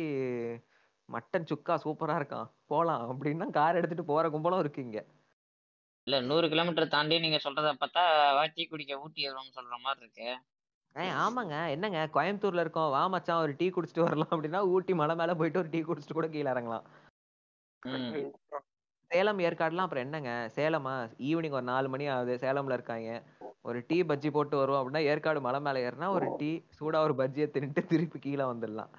C: மட்டன் சுக்கா சூப்பரா இருக்கான். போலாம் அப்படின்னா கார் எடுத்துட்டு போற கும்பலும் இருக்கு இங்க.
D: இல்ல நூறு கிலோமீட்டர் தாண்டி நீங்க சொல்றத பார்த்தா டீ குடிக்க ஊட்டி வரும்னு சொல்ற மாதிரி இருக்கு.
C: ஏய் ஆமாங்க. என்னங்க கோயம்புத்தூர்ல இருக்கோம். வா மச்சான் ஒரு டீ குடிச்சிட்டு வரலாம் அப்படின்னா ஊட்டி மலை மேல போயிட்டு ஒரு டீ குடிச்சிட்டு கூட கீழே இறங்கலாம். சேலம் ஏற்காடுலாம் அப்புறம் என்னங்க? சேலமா? ஈவினிங் ஒரு நாலு மணி ஆகுது. சேலம்ல இருக்காங்க. ஒரு டீ பஜ்ஜி போட்டு வருவோம் அப்படின்னா ஏற்காடு மலை மேல ஏறினா ஒரு டீ சூடா ஒரு பஜ்ஜியை தின்னுட்டு திருப்பி கீழே வந்துடலாம்.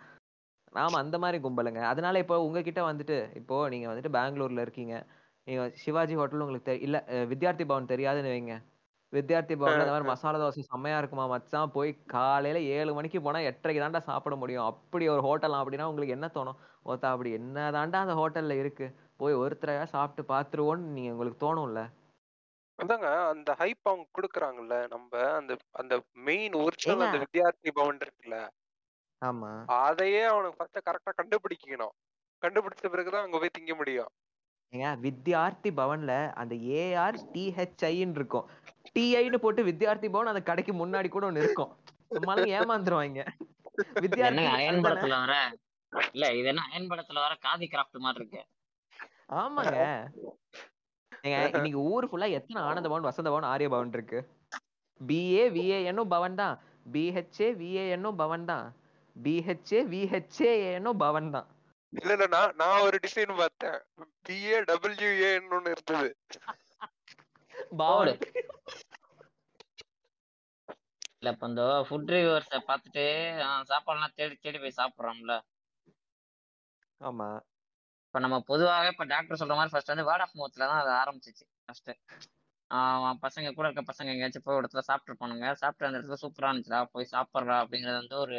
C: நாம அந்த மாதிரி கும்பலுங்க. அதனால இப்போ உங்ககிட்ட வந்துட்டு இப்போ நீங்க வந்துட்டு பெங்களூர்ல இருக்கீங்க. நீங்க சிவாஜி ஹோட்டல் உங்களுக்கு தெரி இல்ல வித்யார்த்தி பவன் தெரியாதுன்னு வைங்க. வித்யார்த்தி பவன்ல இந்த மாதிரி மசாலா தோசை செம்மையா இருக்குமா மச்சான்? போய் காலையில ஏழு மணிக்கு போனா எட்டரைக்கு தாண்டா சாப்பிட முடியும். அப்படி ஒரு ஹோட்டல் அப்படின்னா உங்களுக்கு என்ன தோணும்? ஓத்தா அப்படி என்ன தாண்டா அந்த ஹோட்டல்ல இருக்கு? போய் ஒருத்தரையா சாப்பிட்டு பாத்துருவோன்னு நீங்க உங்களுக்கு தோணும்ல?
B: அதாங்க அந்த ஹைப் அவங்க கொடுக்குறாங்கல்ல நம்ம அந்த அந்த மெயின் ஒரிஜினல் அந்த. வித்யார்த்தி பவன் இருக்குல்ல?
C: ஆமா.
B: அதையே அவனுக்கு ஃபர்ஸ்ட் கரெக்டா கண்டுபிடிக்கணும். கண்டுபிடிச்ச பிறகுதான் அங்க போய் திங்க முடியும்.
C: ஏங்க வித்யார்த்தி பவன்ல அந்த ஏஆர் டிஹெச்ஐன்னு இருக்கும். டிஐன்னு போட்டு வித்யார்த்தி பவன் அந்த கடைக்கு முன்னாடி கூட ஒண்ணு இருக்கும். நம்மளால ஏமாந்துருவாங்க. வித்யார்த்தி
D: என்னங்க அயன்? படத்துல வர? இல்ல இது என்ன அயன் படத்துல வர காதி கிராஃப்ட் மாதிரி இருக்கு.
C: ஆமாங்க. ஏங்க இன்னைக்கு ஊர் ஃபுல்லா எத்தனை ஆனந்த பவன் வசந்த பவன் ஆரிய பவன் இருக்கு? பிஏ விஏஎன்னும் பவன் தான். பிஹெச்ஏ விஏஎன்னும் பவன் தான். பிஹெச்ஏ விஹெச்ஏஎன்னும் பவன் தான்.
B: இல்ல இல்ல நான் நான் ஒரு டிசைன் பார்த்தேன். பிஏ டபிள்யூஏன்னு ஒண்ணு இருந்தது.
C: பவன்
D: இல்ல இப்ப இந்த ஃபுட் ரிவ்யூவர்ஸ பார்த்துட்டு சாப்பாடுலாம் தேடி தேடி போய் சாப்பிடுறோம்ல.
C: ஆமா.
D: இப்ப நம்ம பொதுவாகவே இப்ப டாக்டர் சொல்ற மாதிரி ஃபர்ஸ்ட் வந்து வேர்ட் ஆஃப் மவுத்ல தான் அது ஆரம்பிச்சிச்சு. ஃபர்ஸ்ட் பசங்க கூட இருக்க பசங்க எங்கேயாச்சும் போய் ஒரு இடத்துல சாப்பிட்டு போனுங்க சாப்பிட்டு அந்த இடத்துல சூப்பரா இருந்துச்சுடா போய் சாப்பிட்றா அப்படிங்கறது வந்து ஒரு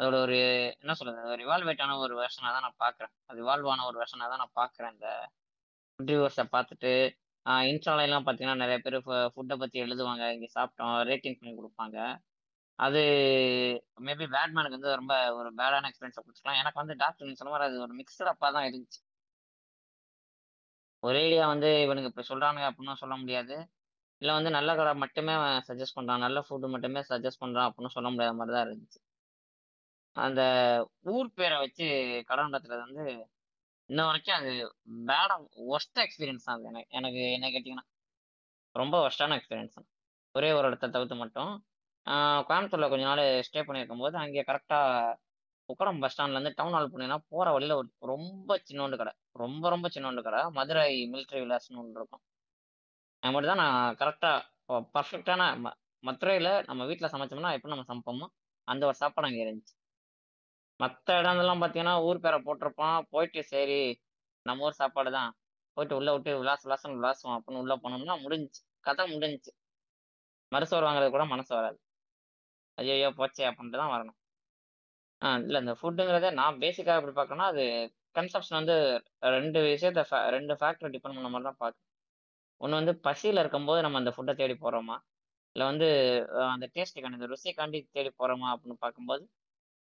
D: அதோட ஒரு என்ன சொல்றது ஒரு இவால்வேட்டான ஒரு வெர்ஷனாக தான் நான் பார்க்குறேன் அது இவால்வ் ஆன ஒரு வெர்ஷனாக தான் நான் பார்க்குறேன் இந்த ஃபுட் பார்த்துட்டு. இன்ஸ்டாலையெல்லாம் பார்த்தீங்கன்னா நிறைய பேர் ஃபுட்டை பற்றி எழுதுவாங்க இங்கே சாப்பிட்டோம் ரேட்டிங் பண்ணி கொடுப்பாங்க. அது மேபி பேட்மேனுக்கு வந்து ரொம்ப ஒரு பேடான எக்ஸ்பீரியன்ஸை கொடுத்துக்கலாம். எனக்கு வந்து டாக்டர் நீங்க சொன்ன மாதிரி அது ஒரு மிக்சட் அப்பா தான் இருந்துச்சு. ஒரேடியா வந்து இவனுக்கு இப்போ சொல்கிறானுங்க அப்படின்னு சொல்ல முடியாது. இல்லை வந்து நல்ல கடை மட்டுமே சஜஸ்ட் பண்ணுறான் நல்ல ஃபுட்டு மட்டுமே சஜஸ்ட் பண்ணுறான் அப்படின்னு சொல்ல முடியாத மாதிரி தான் இருந்துச்சு. அந்த ஊர் பேரை வச்சு கடன் நடத்துறது வந்து இன்ன வரைக்கும் அது பேடா ஒஸ்ட் எக்ஸ்பீரியன்ஸ் தான் அது. எனக்கு எனக்கு என்ன கேட்டிங்கன்னா ரொம்ப ஒஸ்டான எக்ஸ்பீரியன்ஸ் தான். ஒரே ஒரு இடத்த தவிர்த்து மட்டும். கோயம்புத்தூரில் கொஞ்ச நாள் ஸ்டே பண்ணியிருக்கும் போது அங்கே கரெக்டாக உக்கடம் பஸ் ஸ்டாண்ட்லேருந்து டவுன் ஹால் போனீங்கன்னா போகிற வழியில் ஒரு ரொம்ப சின்னோண்டு கடை. ரொம்ப ரொம்ப சின்னோண்டு கடை. மதுரை மிலிட்ரி விலாஸ்னு ஒன்று இருக்கும். அது மட்டும் தான் நான் கரெக்டாக பர்ஃபெக்டான மதுரையில் நம்ம வீட்டில் சமைச்சோம்னா எப்படி நம்ம சமைப்போமோ அந்த ஒரு சாப்பாடு அங்கே இருந்துச்சு. மற்ற இடம்லாம் பார்த்தீங்கன்னா ஊர் பேரை போட்டிருப்பான். போயிட்டு சரி நம்ம ஊர் சாப்பாடு தான் போயிட்டு உள்ள விட்டு விளாச விளாசம் விளாசுவோம் அப்படின்னு உள்ள போனோம்னா முடிஞ்சுச்சு. கதை முடிஞ்சிச்சு. மறுசோர் வாங்குறது கூட மனசு வராது. ஐயோ போச்சே அப்படின்ட்டு தான் வரணும். ஆ இல்லை இந்த ஃபுட்டுங்கிறத நான் பேசிக்காக எப்படி பார்க்கணும்னா அது கன்சப்ஷன் வந்து ரெண்டு விஷயத்த ரெண்டு ஃபேக்டர் டிபெண்ட் பண்ண மாதிரி தான் பார்க்கணும் ஒன்று வந்து பசியில் இருக்கும்போது நம்ம அந்த ஃபுட்டை தேடி போகிறோமா இல்லை வந்து அந்த டேஸ்ட்டுக்காண்டி இந்த ருசிக்காண்டி தேடி போகிறோமா அப்படின்னு பார்க்கும்போது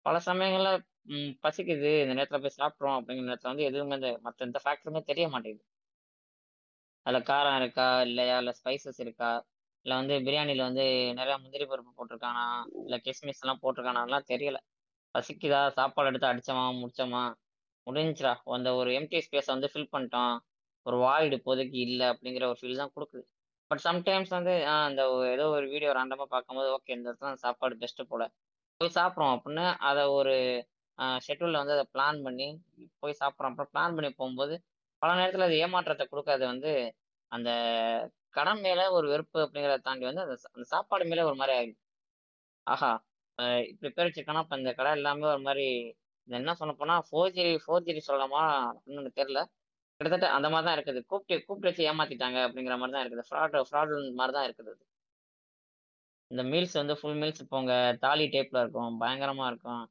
D: பல சமயங்களில் ம், பசிக்குது இந்த நேரத்தில் போய் சாப்பிட்றோம் அப்படிங்கிற நேரத்தில் வந்து எதுவுமே இந்த மற்ற எந்த ஃபேக்டருமே தெரிய மாட்டேங்குது. அதில் காரம் இருக்கா இல்லையா? இல்லை ஸ்பைசஸ் இருக்கா? இல்லை வந்து பிரியாணியில் வந்து நிறையா முந்திரி பருப்பு போட்டிருக்கானா? இல்லை கிஸ்மிஸ் எல்லாம் போட்டிருக்கானாலாம் தெரியல. பசிக்குதா? சாப்பாடு எடுத்து அடிச்சோமா? முடிச்சோமா? முடிஞ்சுடா அந்த ஒரு எம்டி ஸ்பேஸை வந்து ஃபில் பண்ணிட்டோம். ஒரு வாய்டு இப்போதைக்கு இல்லை அப்படிங்கிற ஒரு ஃபீல் தான் கொடுக்குது. பட் சம்டைம்ஸ் வந்து ஆஹ் அந்த ஏதோ ஒரு வீடியோ ரேண்டமாக பார்க்கும்போது ஓகே இந்த இடத்துல சாப்பாடு பெஸ்ட்டு போல. போய் சாப்பிட்றோம் அப்படின்னு அதை ஒரு ஷெட்யூலில் வந்து அதை பிளான் பண்ணி போய் சாப்பிட்றோம். அப்புறம் பிளான் பண்ணி போகும்போது பல நேரத்தில் அது ஏமாற்றத்தை கொடுக்காது. வந்து அந்த கடன் மேலே ஒரு வெறுப்பு அப்படிங்கிறத தாண்டி வந்து அந்த சா- அந்த சாப்பாடு மேலே ஒரு மாதிரி ஆகிடும் ஆஹா அஹ் இப்படி பேர் வச்சிருக்கானா? இப்போ இந்த கடை எல்லாமே ஒரு மாதிரி இது என்ன சொல்ல போனால் ஃபோர்ஜரி ஃபோர்ஜரி சொல்லலாமா அப்படின்னு எனக்கு தெரியல. கிட்டத்தட்ட அந்த மாதிரி தான் இருக்குது. கூப்பிட்டு கூப்பிட்டு வச்சு ஏமாத்திட்டாங்க அப்படிங்கிற மாதிரி தான் இருக்குது. ஃப்ராட் ஃப்ராட் மாதிரி தான் இருக்குது இந்த மீல்ஸ் வந்து ஃபுல் மீல்ஸ் இப்போ உங்க தாலி டைப்ல இருக்கும் பயங்கரமா இருக்கும்.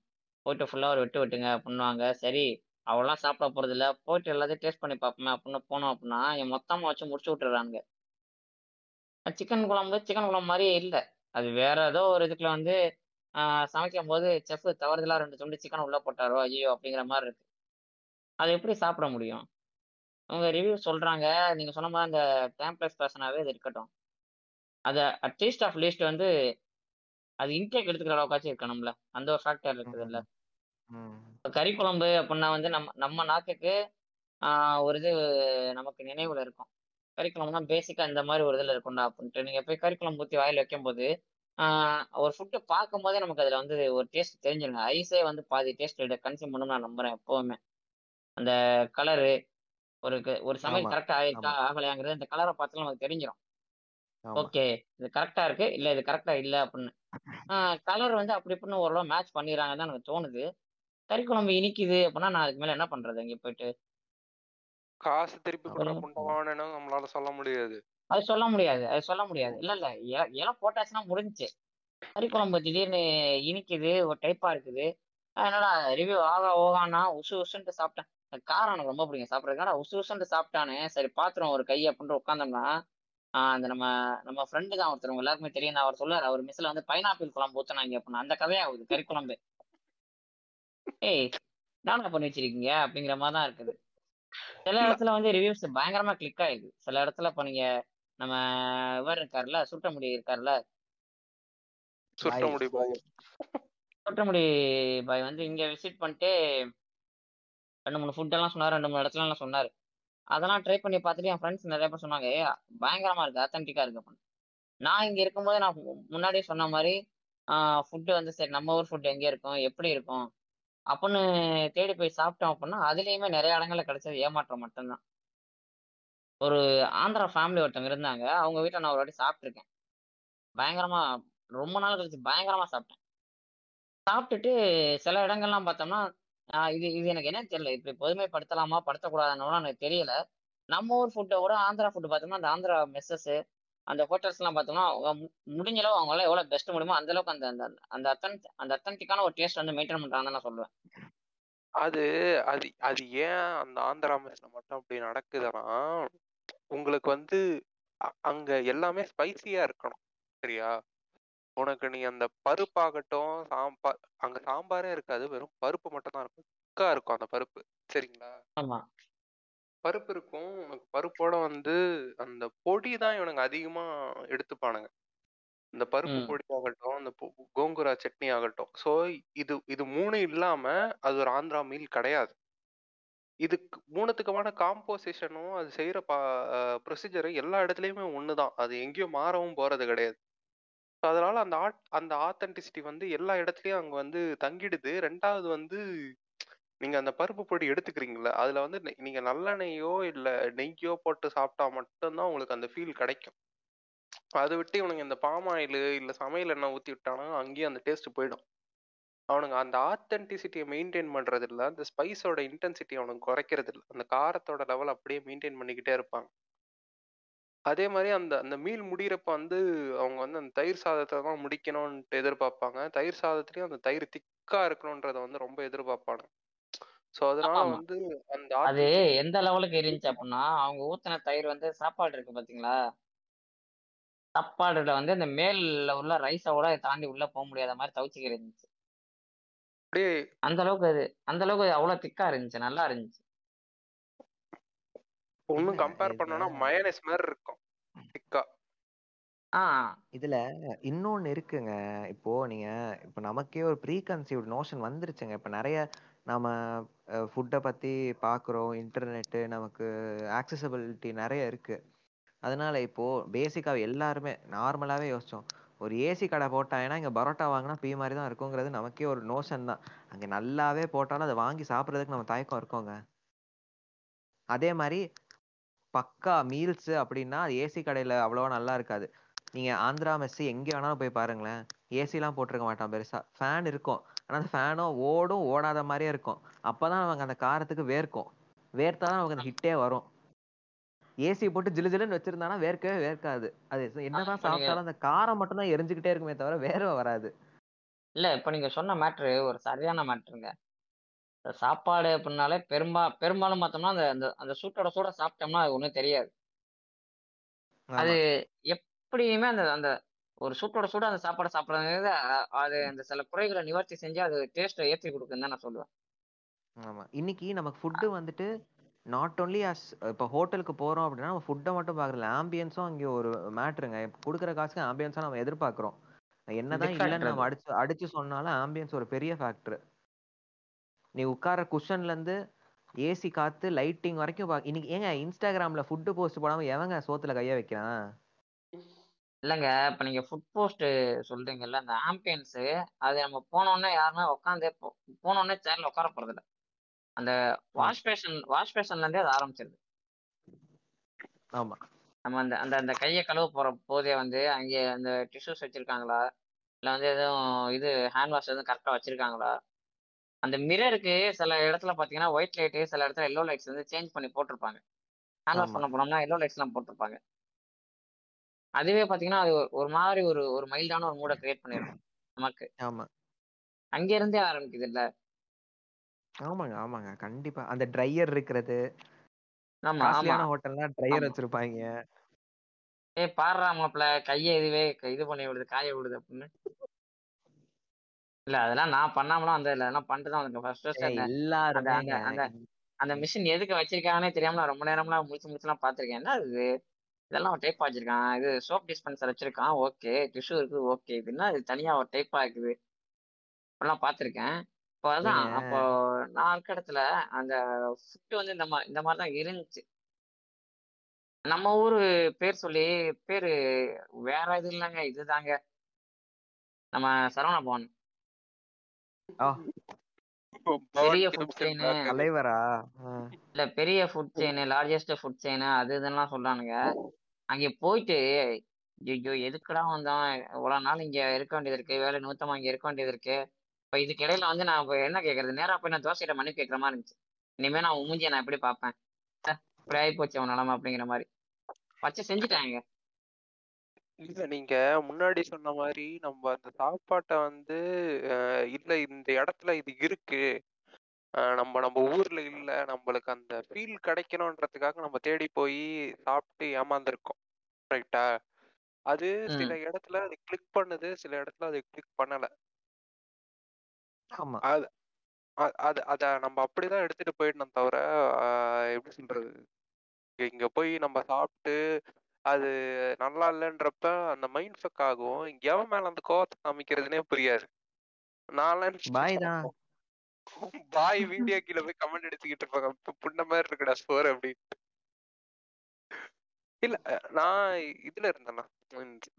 D: போயிட்டு ஃபுல்லா ஒரு வெட்டு வெட்டுங்க பண்ணுவாங்க சரி அவெல்லாம் சாப்பிட போறது இல்ல போயிட்டு எல்லாத்தையும் டேஸ்ட் பண்ணி பார்ப்போமே அப்படின்னு போனோம் அப்படின்னா என் மொத்தமா வச்சு முடிச்சு விட்டுறாங்க சிக்கன் குழம்பு சிக்கன் குழம்பு மாதிரியே இல்லை. அது வேற ஏதோ ஒரு இதுக்குள்ள வந்து சமைக்கும் போது செஃப் தவறுதலா ரெண்டு துண்டு சிக்கன் உள்ள போட்டாரோ ஐயோ அப்படிங்கிற மாதிரி இருக்கு. அதை எப்படி சாப்பிட முடியும்? அவங்க ரிவ்யூ சொல்றாங்க. நீங்க சொன்ன மாதிரி அந்த டேம்ப்ளஸ் பேசனாகவே இது இருக்கட்டும். அதை அட்லீஸ்ட் ஆஃப் லீஸ்ட் வந்து அது இன்டேக் எடுத்துக்கிற அளவுக்காச்சும் இருக்கணும்ல. அந்த ஒரு ஃபேக்டர் இருக்குது இல்ல கறி குழம்பு அப்படின்னா வந்து நம்ம நம்ம நாக்குக்கு ஒரு இது நமக்கு நினைவுல இருக்கும். கறி குழம்புனா பேசிக்கா இந்த மாதிரி ஒரு இதுல இருக்கும்டா அப்படின்ட்டு. நீங்க போய் கறி குழம்பு ஊற்றி வாயில வைக்கும்போது ஆஹ் ஒரு ஃபுட்டு பார்க்கும் போதே நமக்கு அதுல வந்து ஒரு டேஸ்ட் தெரிஞ்சிருங்க. ஐஸே வந்து பாதி டேஸ்ட் கன்சியூம் பண்ணணும் நான் நம்புறேன் எப்பவுமே. அந்த கலரு ஒரு ஒரு சமையல் கரெக்டா ஆயிருக்கா ஆகலையாங்கிறது அந்த கலரை பார்த்தாலும் நமக்கு தெரிஞ்சிடும் ஓகே இது கரெக்டா இருக்கு. இல்ல இது கரெக்டா இல்ல அப்படின்னு. கலர் வந்து அப்படி இப்படின்னு ஓரளவு மேட்ச் பண்ணிடுறாங்கன்னு தான் எனக்கு தோணுது. கறி குழம்பு இனிக்குது அப்படின்னா நான் அதுக்கு மேல என்ன பண்றது? அங்க போயிட்டு.
B: காசு திருப்பி நம்மளால சொல்ல முடியாது.
D: அது சொல்ல முடியாது. அது சொல்ல முடியாது. இல்ல இல்ல. இல- இலை போட்டாச்சுன்னா முடிஞ்சுச்சு. கறி குழம்பு திடீர்னு இனிக்குது ஒரு டைப்பா இருக்குது. அதனால ரிவ்யூ ஆகா ஓகானா உசு உசுன்ட்டு சாப்பிட்டேன். காரம் எனக்கு ரொம்ப பிடிக்கும். சாப்பிட்றதுனால உசு உசுன்ட்டு சாப்பிட்டானே. சரி பாத்துரும் ஒரு கை அப்படின்ட்டு உட்காந்தோம்னா அந்த நம்ம நம்ம ஃப்ரெண்டு தான் ஒருத்தர். எல்லாருக்குமே தெரியும். அவர் சொல்லுவார் அவர் மிஸ்ல வந்து பைனாப்பிள் குழம்பு ஊத்துனாங்க அப்படின்னா அந்த கதையாகுது கறி குழம்பு. ஏய் நானா பண்ணி வச்சிருக்கீங்க? அப்படிங்கிற மாதிரி தான் இருக்குது. சில இடத்துல வந்து ரிவ்யூஸ் பயங்கரமா கிளிக் ஆயிடுது. சில இடத்துல இப்ப நீங்க நம்ம இவர் இருக்காருல்ல சுட்டமுடி இருக்காருல்ல.
B: சுட்ட முடி பாய்
D: சுட்டமுடி பாய் வந்து இங்க விசிட் பண்ணிட்டு ரெண்டு மூணு ஃபுட் எல்லாம் சொன்னாரு ரெண்டு மூணு இடத்துல எல்லாம் சொன்னாரு. அதெல்லாம் ட்ரை பண்ணி பார்த்துட்டு என் ஃப்ரெண்ட்ஸ் நிறைய பேர் சொன்னாங்க ஏ பயங்கரமா இருக்கு அத்தன்டிக்கா இருக்கு அப்படின்னு. நான் இங்க இருக்கும்போது நான் முன்னாடியே சொன்ன மாதிரி ஃபுட்டு வந்து சரி நம்ம ஊர் ஃபுட் எங்கே இருக்கும் எப்படி இருக்கும் அப்படின்னு தேடி போய் சாப்பிட்டோம் அப்படின்னா அதுலேயுமே நிறைய இடங்கள்ல கிடைச்சது ஏமாற்றம் மட்டும்தான். ஒரு ஆந்திரா ஃபேமிலி ஒருத்தவங்க இருந்தாங்க அவங்க வீட்டில் நான் ஒரு வாட்டி சாப்பிட்ருக்கேன் பயங்கரமா ரொம்ப நாள் கழிச்சு பயங்கரமா சாப்பிட்டேன். சாப்பிட்டுட்டு சில இடங்கள்லாம் பார்த்தோம்னா ஆஹ் இது இது எனக்கு என்னன்னு தெரியல. இப்படி பொதுமைப்படுத்தலாமா படுத்தக்கூடாதுன்னு எனக்கு தெரியல. நம்ம ஊர் ஃபுட்டை விட ஆந்திரா ஃபுட்டு பார்த்தோம்னா அந்த ஆந்திரா மெஸ்ஸஸ் அந்த ஹோட்டல்ஸ்லாம் பார்த்தோம்னா அவங்க முடிஞ்ச அளவு அவங்களால எவ்வளோ பெஸ்ட் முடியுமோ அந்த அளவுக்கு அந்த அந்த அந்த அத்தன் அந்த அத்தன்டிக்கான ஒரு டேஸ்ட் வந்து மெயின்டைன் பண்ணுறாங்கன்னு நான் சொல்லுவேன்.
B: அது அது அது ஏன் அந்த ஆந்திரா மெஸ்ல மட்டும் அப்படி நடக்குதுன்னா உங்களுக்கு வந்து அங்க எல்லாமே ஸ்பைசியா இருக்கணும். சரியா? உனக்கு நீ அந்த பருப்பாகட்டும் சாம்பார் அங்க சாம்பாரே இருக்காது. வெறும் பருப்பு மட்டும் தான் இருக்கும். திக்கா இருக்கும் அந்த பருப்பு. சரிங்களா?
D: ஆமா.
B: பருப்பு இருக்கும். உனக்கு பருப்போட வந்து அந்த பொடி தான் இவனுங்க அதிகமா எடுத்துப்பானுங்க. இந்த பருப்பு பொடி ஆகட்டும் இந்த கோங்குரா சட்னி ஆகட்டும். ஸோ இது இது மூணு இல்லாம அது ஒரு ஆந்திரா மீல் கிடையாது. இதுக்கு மூணுத்துக்குமான காம்போசிஷனும் அது செய்யற பா ப்ரொசீஜரும் எல்லா இடத்துலயுமே ஒண்ணுதான். அது எங்கேயும் மாறவும் போறது கிடையாது. ஸோ அதனால அந்த ஆட் அந்த ஆத்தென்டிசிட்டி வந்து எல்லா இடத்துலயும் அங்க வந்து தங்கிடுது. ரெண்டாவது வந்து நீங்க அந்த பருப்பு பொடி எடுத்துக்கிறீங்கல்ல அதுல வந்து நெ- நீங்க நல்லெண்ணெயோ இல்ல நெய்யோ போட்டு சாப்பிட்டா மட்டும்தான் உங்களுக்கு அந்த ஃபீல் கிடைக்கும். அதை விட்டு இவனுங்க இந்த பாம் ஆயில் இல்ல சமையல் எண்ணெய் ஊத்தி விட்டானா அங்கேயும் அந்த டேஸ்ட் போயிடும். அவனுங்க அந்த ஆத்தென்டிசிட்டியை மெயின்டைன் பண்றது இல்ல அந்த ஸ்பைஸோட இன்டென்சிட்டி அவனுக்கு குறைக்கிறதில்ல. அந்த காரத்தோட லெவல் அப்படியே மெயின்டைன் பண்ணிக்கிட்டே இருப்பாங்க. அதே மாதிரி அந்த அந்த மீல் முடியிறப்ப வந்து அவங்க வந்து அந்த தயிர் சாதத்தை தான் முடிக்கணும்ன்ட்டு எதிர்பார்ப்பாங்க. தயிர் சாதத்துலயும் அந்த தயிர் திக்கா இருக்கணும்ன்றத வந்து ரொம்ப எதிர்பார்ப்பாங்க. ஸோ அதனால
D: ஆமா.
B: வந்து அந்த
D: அது எந்த லெவலுக்கு இருந்துச்சு அப்படின்னா அவங்க ஊத்தின தயிர் வந்து சாப்பாடு இருக்கு பாத்தீங்களா? சாப்பாடுல வந்து அந்த மேல்ல உள்ள ரைஸோட தாண்டி உள்ள போக முடியாத மாதிரி தவிச்சுக்கிட்டு இருந்துச்சு.
B: அப்படியே
D: அந்த அளவுக்கு அது அந்த அளவுக்கு அவ்வளவு திக்கா இருந்துச்சு. நல்லா இருந்துச்சு.
B: ஒன்னும் கம்பேர் பண்ணோம்னா மயனஸ் மாதிரி இருக்கும் திக்கா
D: ஆ.
C: இதுல இன்னொன்னு இருக்குங்க. இப்போ நீங்க இப்போ நமக்கே ஒரு ப்ரீ கன்சீவ்ட் நோஷன் வந்துருச்சுங்க. இப்போ நிறைய நம்ம ஃபுட்டை பத்தி பார்க்குறோம் இன்டர்நெட்டு நமக்கு ஆக்சசபிலிட்டி நிறைய இருக்கு. அதனால இப்போ பேசிக்கா எல்லாருமே நார்மலாவே யோசிச்சோம். ஒரு ஏசி கடை போட்டாங்கன்னா இங்க பரோட்டா வாங்கினா பீ மாதிரி தான் இருக்குங்கிறது நமக்கே ஒரு நோஷன் தான். அங்க நல்லாவே போட்டாலும் அதை வாங்கி சாப்பிட்றதுக்கு நம்ம தயக்கம் இருக்கோங்க. அதே மாதிரி பக்கா மீல்ஸ் அப்படின்னா ஏசி கடையில அவ்வளவா நல்லா இருக்காது. நீங்க ஆந்திரா மெஸ்ஸி எங்க வேணாலும் போய் பாருங்களேன். ஏசிலாம் போட்டிருக்க மாட்டான் பெருசா. ஃபேன் இருக்கும். ஆனா அந்த ஃபேனும் ஓடும் ஓடாத மாதிரியே இருக்கும். அப்பதான் நமக்கு அந்த காரத்துக்கு வேர்க்கும். வேர்த்தாதான் நமக்கு அந்த ஹிட்டே வரும். ஏசி போட்டு ஜிலு ஜிலுன்னு வச்சிருந்தானா வேர்க்கவே வேர்க்காது. அது என்னதான் சாப்பிட்டாலும் அந்த காரம் மட்டும்தான் எரிஞ்சுக்கிட்டே இருக்குமே தவிர வேர்வை வராது.
D: இல்ல இப்ப நீங்க சொன்ன மேட்ரு ஒரு சரியான மேட்ருங்க சாப்பாடு அப்படின்னாலே பெரும்பா பெரும்பாலும் பார்த்தோம்னா அந்த அந்த அந்த சூட்டோட சூட சாப்பிட்டோம்னா அது ஒண்ணும் தெரியாது. அது எப்படியுமே அந்த அந்த ஒரு சூட்டோட சூட அந்த சாப்பாடை சாப்பிட்றது அது அந்த சில குறைகளை நிவர்த்தி செஞ்சு அது டேஸ்ட்டை ஏற்றி கொடுக்குன்னு தான் நான் சொல்லுவேன்.
C: ஆமா. இன்னைக்கு நமக்கு ஃபுட்டு வந்துட்டு நாட் only as இப்போ ஹோட்டலுக்கு போறோம் அப்படின்னா நம்ம ஃபுட்டை மட்டும் பார்க்கறதில்ல. ஆம்பியன்ஸும் அங்கே ஒரு மேட்ருங்க கொடுக்குற காசுக்கு ஆம்பியன்ஸாக நம்ம எதிர்பார்க்குறோம். என்னதான் இல்லைன்னு நம்ம அடிச்சு அடிச்சு சொன்னாலும் ஆம்பியன்ஸ் ஒரு பெரிய ஃபேக்டர் நீ உட்கார குஷன்ல இருந்து ஏசி காத்து லைட்டிங் வரைக்கும் பா இன்னைக்கு ஏங்க இன்ஸ்டாகிராம்ல ஃபுட்டு போஸ்ட் போடாம எவங்க சோத்துல கைய வைக்கிறான்?
D: இல்லைங்க இப்ப நீங்க ஃபுட் போஸ்ட் சொல்றீங்கல்ல அந்த ஆம்பியன்ஸ் அது நம்ம போனோடனே யாருமே உட்காந்து போனோடனே சேர்ல உட்கார போறது இல்ல அந்த வாஷ் பேஷன் வாஷ் பேஷன்ல இருந்தே அது ஆரம்பிச்சிருது.
C: ஆமா.
D: நம்ம அந்த அந்த அந்த கையை கழுவ போற போதே வந்து அங்கே அந்த டிஷ்யூஸ் வச்சிருக்காங்களா? இல்லை வந்து எதுவும் இது ஹேண்ட் வாஷ் எதுவும் கரெக்டாக வச்சிருக்காங்களா? அந்த மிரருக்கு சில இடத்துல பார்த்தீங்கன்னா ஒயிட் லைட்டு சில இடத்துல எல்லோ லைட்ஸ் வந்து சேஞ்ச் பண்ணி போட்டிருப்பாங்க. ஹேண்ட் வாஷ்
C: ஆமா.
D: பண்ண போனோம்னா எல்லோ லைட்ஸ்லாம் போட்டிருப்பாங்க. அதுவே பார்த்தீங்கன்னா அது ஒரு- மாதிரி ஒரு ஒரு மைல்டான ஒரு மூடை கிரியேட் பண்ணிருக்கும் நமக்கு.
C: ஆமா.
D: அங்க இருந்தே ஆரம்பிக்குது இல்ல
C: ஆமாங்க ஆமாங்க. கண்டிப்பா. அந்த ட்ரையர் இருக்கிறது.
D: ஆமா ஆமா.
C: ஹோட்டல்னா ட்ரையர். வச்சிருப்பாங்க.
D: ஏய் பாடுறா மாப்பிள. கையை இதுவே இது பண்ணி விடுது காய விடுது அப்படின்னு. இல்ல அதெல்லாம் நான் பண்ணாமலாம் வந்து இல்ல அதெல்லாம் பண்ணிட்டு தான் வந்திருக்கேன். ஃபர்ஸ்ட் ஃபர்ஸ்ட் அந்த அந்த
C: எல்லாருமே
D: அந்த அந்த அந்த மிஷின் எதுக்கு வச்சிருக்காங்கன்னே தெரியாம நான் ரொம்ப நேரம்லாம் முடிச்சு முடிச்சுலாம் பார்த்திருக்கேன். என்ன இது? இதெல்லாம் டைப் வச்சிருக்கான். இது சோப் டிஸ்பென்சர் வச்சிருக்கான். ஓகே. டிஷ்யூ இருக்கு ஓகே. இது என்ன? இது தனியா ஒரு டைப்பா இருக்குது. அப்படிலாம் பார்த்திருக்கேன். இப்போ அதான் அப்போ நான் இருக்க இடத்துல அந்த ஃபுட்டு வந்து இந்த மாதிரி இந்த மாதிரி தான் இருந்துச்சு. நம்ம ஊரு பேர் சொல்லி பேரு வேற இது இல்லைங்க. இதுதாங்க. நம்ம சரவண பவன். பெரிய.
C: தலைவரா? ஆ.
D: இல்ல பெரிய food chain largest food chain அது இதெல்லாம் சொல்றானுங்க. அங்க போயிட்டு ஐயோ எதுக்குடா வந்தோம்? இவ்வளவு நாள் இங்க இருக்க வேண்டியது இருக்கு வேலை நிமித்தமா இங்க இருக்க வேண்டியது இருக்கு. இப்ப இதுக்கு இடையில வந்து நான் என்ன கேக்குறது? நேரா போய் நான் தோசையிட்ட மணி கேட்கற மாதிரி இருந்துச்சு. இனிமே நான் உன் மூஞ்சியை நான் எப்படி பார்ப்பேன்? ச்சே, இப்படி ஆகி போச்சு அவன் நிலைமை அப்படிங்கிற மாதிரி. வச்சு செஞ்சுட்டாங்க.
B: இல்ல நீங்க முன்னாடி சொன்ன மாதிரி நம்ம அந்த சாப்பாட்டை வந்து அஹ், இல்ல இந்த இடத்துல இது இருக்கு. அஹ், நம்ம நம்ம ஊர்ல இல்ல நம்மளுக்கு அந்த ஃபீல் கிடைக்கணுன்றதுக்காக நம்ம தேடி போய் சாப்பிட்டு ஏமாந்துருக்கோம். ரைட்டா அது சில இடத்துல அது கிளிக் பண்ணுது சில இடத்துல அது கிளிக் பண்ணல.
C: ஆமா.
B: அது அ- அது அத நம்ம அப்படிதான் எடுத்துட்டு போயிடணும் தவிர ஆஹ் எப்படி சொல்றது? இங்க போய் நம்ம சாப்பிட்டு அது நல்லா இல்லைன்றப்ப அந்த மைண்ட் ஃபக் ஆகும். எவன் மேல அந்த கோவத்தை காமிக்கிறதுனே புரியாது. நான்
C: பாய் தான்.
B: பாய் வீடியோ கீழே போய் கமெண்ட் அடிச்சுக்கிட்டு இருப்பாங்க. "பு- புண்ண மாதிரி இருக்குடா ஸ்டோர் அப்படின்னு இல்ல நான் இதுல இருந்தேன்னா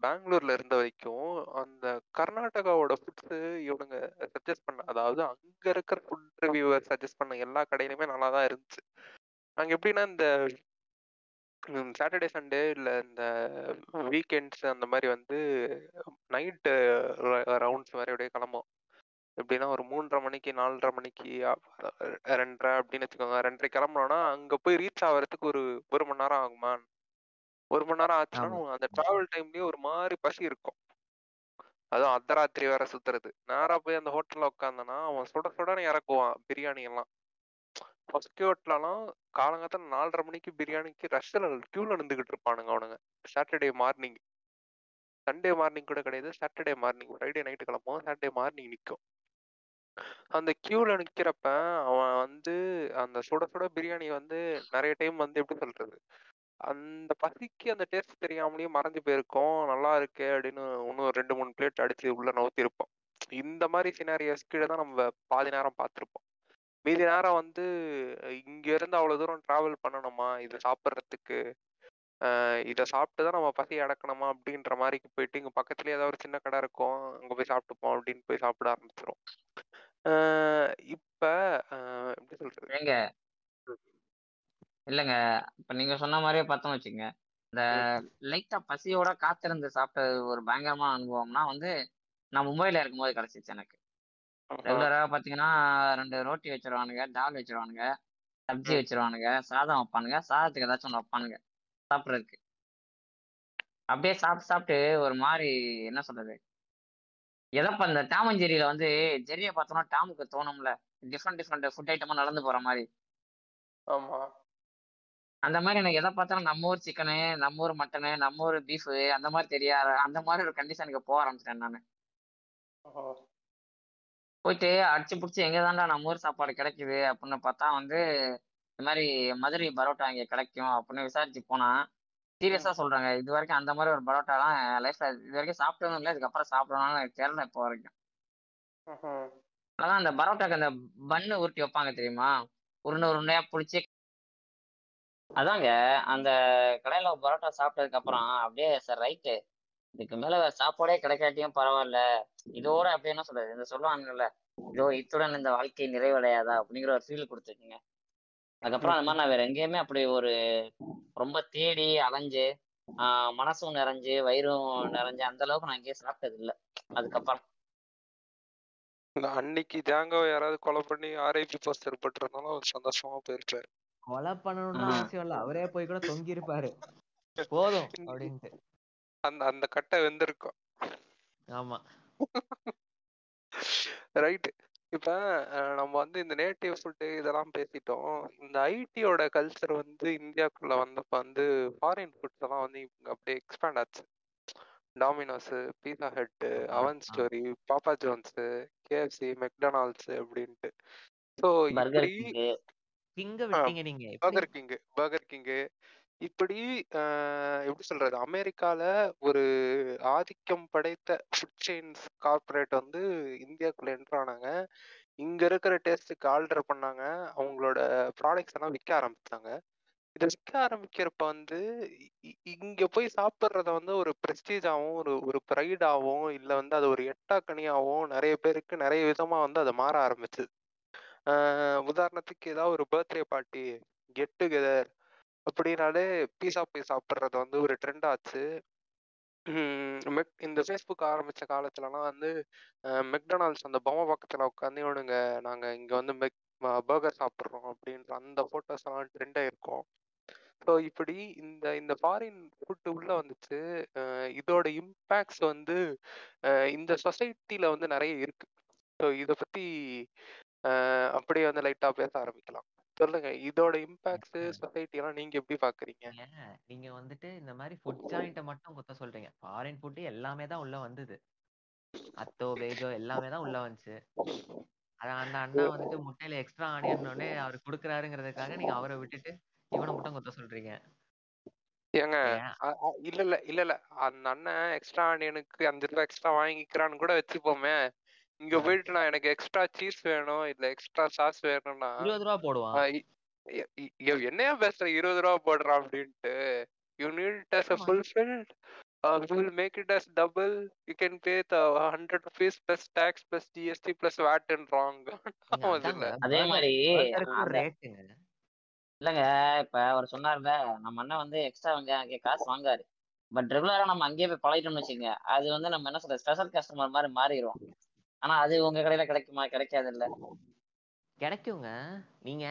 B: பெங்களூர்ல இருந்த வரைக்கும் அந்த கர்நாடகாவோட ஃபுட்ஸ் இவனுங்க சஜஸ்ட் பண்ண அதாவது அங்க இருக்கிற ஃபுட் ரிவ்யூவர் சஜஸ்ட் பண்ண எல்லா கடையிலுமே நல்லா தான் இருந்துச்சு. அங்க எப்படின்னா இந்த சாட்டர்டே சண்டே இல்ல இந்த வீக்கெண்ட்ஸ் அந்த மாதிரி வந்து நைட்டு ரவுண்ட்ஸ் மாதிரி அப்படியே கிளம்பும். எப்படின்னா ஒரு மூன்றரை மணிக்கு நாலரை மணிக்கு ரெண்டரை அப்படின்னு வச்சுக்கோங்க. ரெண்டரை கிளம்புனோம்னா அங்க போய் ரீச் ஆகிறதுக்கு ஒரு ஒரு மணி நேரம் ஆகுமா? ஒரு மணி நேரம் ஆச்சுன்னா. அந்த டிராவல் டைம்லயே ஒரு மாதிரி பசி இருக்கும். அதுவும் அர்த்தராத்திரி வேற சுத்துறது. நேரா போய் அந்த ஹோட்டல்ல உட்காந்தனா அவன் சுட சுடன்னு இறக்குவான் பிரியாணி எல்லாம் ஃபர்ஸ்ட் ஹோட்டலாம் காலங்காத்தால நாலரை மணிக்கு பிரியாணிக்கு ரஷ்ல கியூல நின்றுகிட்டு இருப்பானுங்க அவனுங்க. சாட்டர்டே மார்னிங் சண்டே மார்னிங் கூட கிடையாது. சாட்டர்டே மார்னிங் ஃப்ரைடே நைட்டு கிளம்பும் சாட்டர்டே மார்னிங் நிற்கும் அந்த கியூல நிக்கிறப்ப அவன் வந்து அந்த சுட சுட பிரியாணி வந்து நிறைய டைம் வந்து எப்படி சொல்றது? அந்த பசிக்கு அந்த டேஸ்ட் தெரியாமலேயே மறைஞ்சு போயிருக்கோம். நல்லா இருக்கு அப்படின்னு இன்னும் ரெண்டு மூணு பிளேட் அடிச்சு உள்ள நவுத்தி இருப்போம் இந்த மாதிரி சினாரியஸ் கீழே தான் நம்ம பாதி நேரம் பார்த்துருப்போம். மீதி நேரம் வந்து இங்க இருந்து அவ்வளவு தூரம் டிராவல் பண்ணணுமா? இது சாப்பிட்றதுக்கு இதை சாப்பிட்டு தான் நம்ம பசி அடக்கணுமா? அப்படின்ற மாதிரி போயிட்டு இங்க பக்கத்துலயே ஏதாவது ஒரு சின்ன கடை இருக்கும். அங்க போய் சாப்பிட்டுப்போம் அப்படின்னு போய் சாப்பிட ஆரம்பிச்சிரும் ஆஹ் இப்ப எப்படி சொல்றது?
D: ஏங்க இல்லைங்க. இப்ப நீங்க சொன்ன மாதிரியே பார்த்தோம் வச்சுங்க இந்த லைட்டா பசியோட காத்திருந்து சாப்பிட்ட ஒரு பயங்கரமான அனுபவம்னா வந்து நான் மும்பைல இருக்கும்போது கிடைச்சிச்சு எனக்கு. ரெகுலரா பாத்தீங்கன்னா ரெண்டு ரோட்டி வச்சிருவானுங்க தால் வச்சிருவானுங்க சப்ஜி. வச்சிருவானுங்க சாதம் வைப்பானுங்க சாதத்துக்கு ஏதாச்சும் ஒன்று வைப்பானுங்க சாப்பிட்றதுக்கு. அப்படியே சாப்பிட்டு சாப்பிட்டு ஒரு மாதிரி என்ன சொல்றது? எதப்ப இந்த டாம் அண்ட் ஜெரியில வந்து ஜெரியை பார்த்தோம்னா டாமுக்கு தோணும்ல. டிஃப்ரெண்ட் டிஃப்ரெண்ட் ஃபுட் ஐட்டமா நடந்து போற மாதிரி.
B: ஆமா.
D: அந்த மாதிரி எனக்கு எதை பார்த்தாலும் நம்ம ஊர் சிக்கனு நம்ம ஊர் மட்டனு நம்ம ஊர் பீஃப் அந்த மாதிரி தெரியாத அந்த மாதிரி ஒரு கண்டிஷனுக்கு போக ஆரம்பிச்சிட்டேன் நான். போயிட்டு அடிச்சு பிடிச்சி எங்க தான்டா நம்ம ஊர் சாப்பாடு கிடைக்குது அப்படின்னு பார்த்தா வந்து இந்த மாதிரி மதுரை பரோட்டா இங்க கிடைக்கும் அப்படின்னு விசாரிச்சு போனா சீரியஸா சொல்றாங்க. இது வரைக்கும் அந்த மாதிரி ஒரு பரோட்டாலாம் லைஃப்ல இது வரைக்கும் சாப்பிட்டதும் இல்லை. இதுக்கப்புறம் சாப்பிடணும்னு எனக்கு தெரியல இப்போ வரைக்கும். அதான் அந்த பரோட்டாக்கு அந்த பன்னு உருட்டி வைப்பாங்க தெரியுமா? உருண்டை உருண்டையா பிடிச்சி அதாங்க அந்த கடையில பரோட்டா சாப்பிட்டதுக்கு அப்புறம் அப்படியே சார் ரைட்டு இதுக்கு மேல வேற சாப்பாடே கிடைக்காட்டியும் பரவாயில்ல. இதோட அப்படியே என்ன சொல்றது? இந்த சொல்லுவாங்கல்ல இதோ இத்துடன் இந்த வாழ்க்கை நிறைவடையாதா? அப்படிங்கிற ஒரு ஃபீல் கொடுத்துருக்குங்க. அதுக்கப்புறம் அந்த மாதிரி நான் வேற எங்கேயுமே அப்படி ஒரு ரொம்ப தேடி அலைஞ்சு ஆஹ் மனசும் நிறைஞ்சு வயிறும் நிறைஞ்சு அந்த அளவுக்கு நான் எங்கேயும் சாப்பிட்டது இல்ல அதுக்கப்புறம்
B: அன்னைக்கு ஜாங்கோ யாராவது கொலை பண்ணி ஆர்ஐபி போஸ்டர் போட்டிருந்தாலும் சந்தோஷமா போயிருப்பாரு.
C: கொலை பண்ணணும்னு. அவசியம் இல்ல. அவரே போய் கூட தொங்கி இருப்பாரு போதும் அப்படின்ட்டு.
B: அந்த அந்த கட்டை வெந்திருக்கும்.
C: ஆமா. <laughs>
B: ரைட் இப்ப நம்ம வந்து இந்த நேட்டிவ் ஃபுட்டு இதெல்லாம் பேசிட்டோம். இந்த ஐடியோட கல்ச்சர் வந்து இந்தியாக்குள்ள வந்தப்ப வந்து ஃபாரின் ஃபுட்ஸ் எல்லாம் வந்து இங்க அப்படியே எக்ஸ்பேண்ட் ஆச்சு. டாமினோஸ் பீஸா ஹட்
C: ஆ,
B: அவன். Story Papa Johns KFC McDonald's அப்படின்ட்டு. ஸோ
D: பர்கர்
C: எப்படி?
B: பர்கர் கிங்கு இப்படி எப்படி சொல்றது? அமெரிக்கால ஒரு ஆதிக்கம் படைத்த ஃபுட் செயின்ஸ் கார்ப்பரேட் வந்து இந்தியாக்குள்ள என்டர் ஆனாங்க. இங்க இருக்கிற டேஸ்ட்டுக்கு ஆல்டர் பண்ணாங்க. அவங்களோட ப்ராடக்ட்ஸ் எல்லாம் விற்க ஆரம்பிச்சாங்க இதை விற்க ஆரம்பிக்கிறப்ப வந்து இ- இ- இங்க போய் சாப்பிட்றத வந்து ஒரு ப்ரெஸ்டீஜாவும் ஒரு ஒரு ப்ரைடாகவும் இல்ல வந்து அது ஒரு எட்டாக்கனியாவும் நிறைய பேருக்கு நிறைய விதமா வந்து அது மாற ஆரம்பிச்சுது. உதாரணத்துக்கு ஏதாவது ஒரு பர்த்டே பார்ட்டி கெட் டுகெதர் அப்படின்னாலே பீஸா போய் சாப்பிட்றது வந்து ஒரு ட்ரெண்ட் ஆச்சு. மெக் இந்த ஃபேஸ்புக் ஆரம்பித்த காலத்துலலாம் வந்து மெக்டொனால்ட்ஸ் அந்த பொம்மை பக்கத்தில் உட்காந்து இவனுங்க நாங்கள் இங்கே வந்து மெக் பர்கர் சாப்பிட்றோம் அப்படின்ற அந்த ஃபோட்டோஸ் எல்லாம் ட்ரெண்டாக இருக்கும் ஸோ இப்படி இந்த இந்த ஃபாரின் ஃபுட்டு உள்ளே வந்துச்சு. இதோட இம்பேக்ட்ஸ் வந்து இந்த சொசைட்டியில் வந்து நிறைய இருக்குது ஸோ இதை பற்றி அப்படியே வந்து லைட்டாக பேச ஆரம்பிக்கலாம். சொல்லுங்க. இதோட இம்பேக்ட்ஸ் சொசைட்டி எல்லாம் நீங்க எப்படி பாக்குறீங்க
C: நீங்க வந்துட்டு இந்த மாதிரி ஃபுட் ஜாயிண்ட்டை மட்டும் குத்த சொல்றீங்க. ஃபாரின் ஃபுட் எல்லாமே தான் உள்ள வந்தது. அத்தோ பேஜோ எல்லாமே தான் உள்ள வந்துச்சு. அத அந்த அண்ணா வந்துட்டு முட்டையில எக்ஸ்ட்ரா ஆனியன் உடனே அவர் கொடுக்குறாருங்கிறதுக்காக நீங்க அவரை விட்டுட்டு இவனை மட்டும் குத்த சொல்றீங்க.
B: ஏங்க இல்ல இல்ல இல்ல இல்ல. அந்த அண்ணன் எக்ஸ்ட்ரா ஆனியனுக்கு அஞ்சு ரூபாய் எக்ஸ்ட்ரா வாங்கிக்கிறான்னு கூட வச்சுப்போமே. இங்க. போயிட்டு நான் எனக்கு எக்ஸ்ட்ரா சீஸ் வேணும் இல்ல எக்ஸ்ட்ரா சாஸ் வேணும்னா
C: இருபது ரூபா போடுவான்.
B: என்னையா பேசுற? இருபது ரூபா போடுறான் அப்படின்ட்டு. யூ நீட் as a
C: ஆமா.
B: fulfilled uh, we will make it as double. You can pay the 100 rupees plus tax plus gst plus vat and wrong
C: நீங்க
B: அது
D: மாதிரி இல்லைங்க இப்ப அவர் சொன்னார்ல நம்ம அண்ணன் வந்து எக்ஸ்ட்ரா வந்து அங்கே காசு வாங்காரு. பட் ரெகுலரா நம்ம அங்கேயே போய் பழகிட்டோம்னு வச்சுக்கோங்க. அது வந்து நம்ம என்ன சொல்ற ஸ்பெஷல் கஸ்டமர் மாதிரி மாறிடும் ஆனா அது உங்க கடையில கிடைக்குமா? கிடைக்காது இல்ல
C: கிடைக்குங்க. நீங்க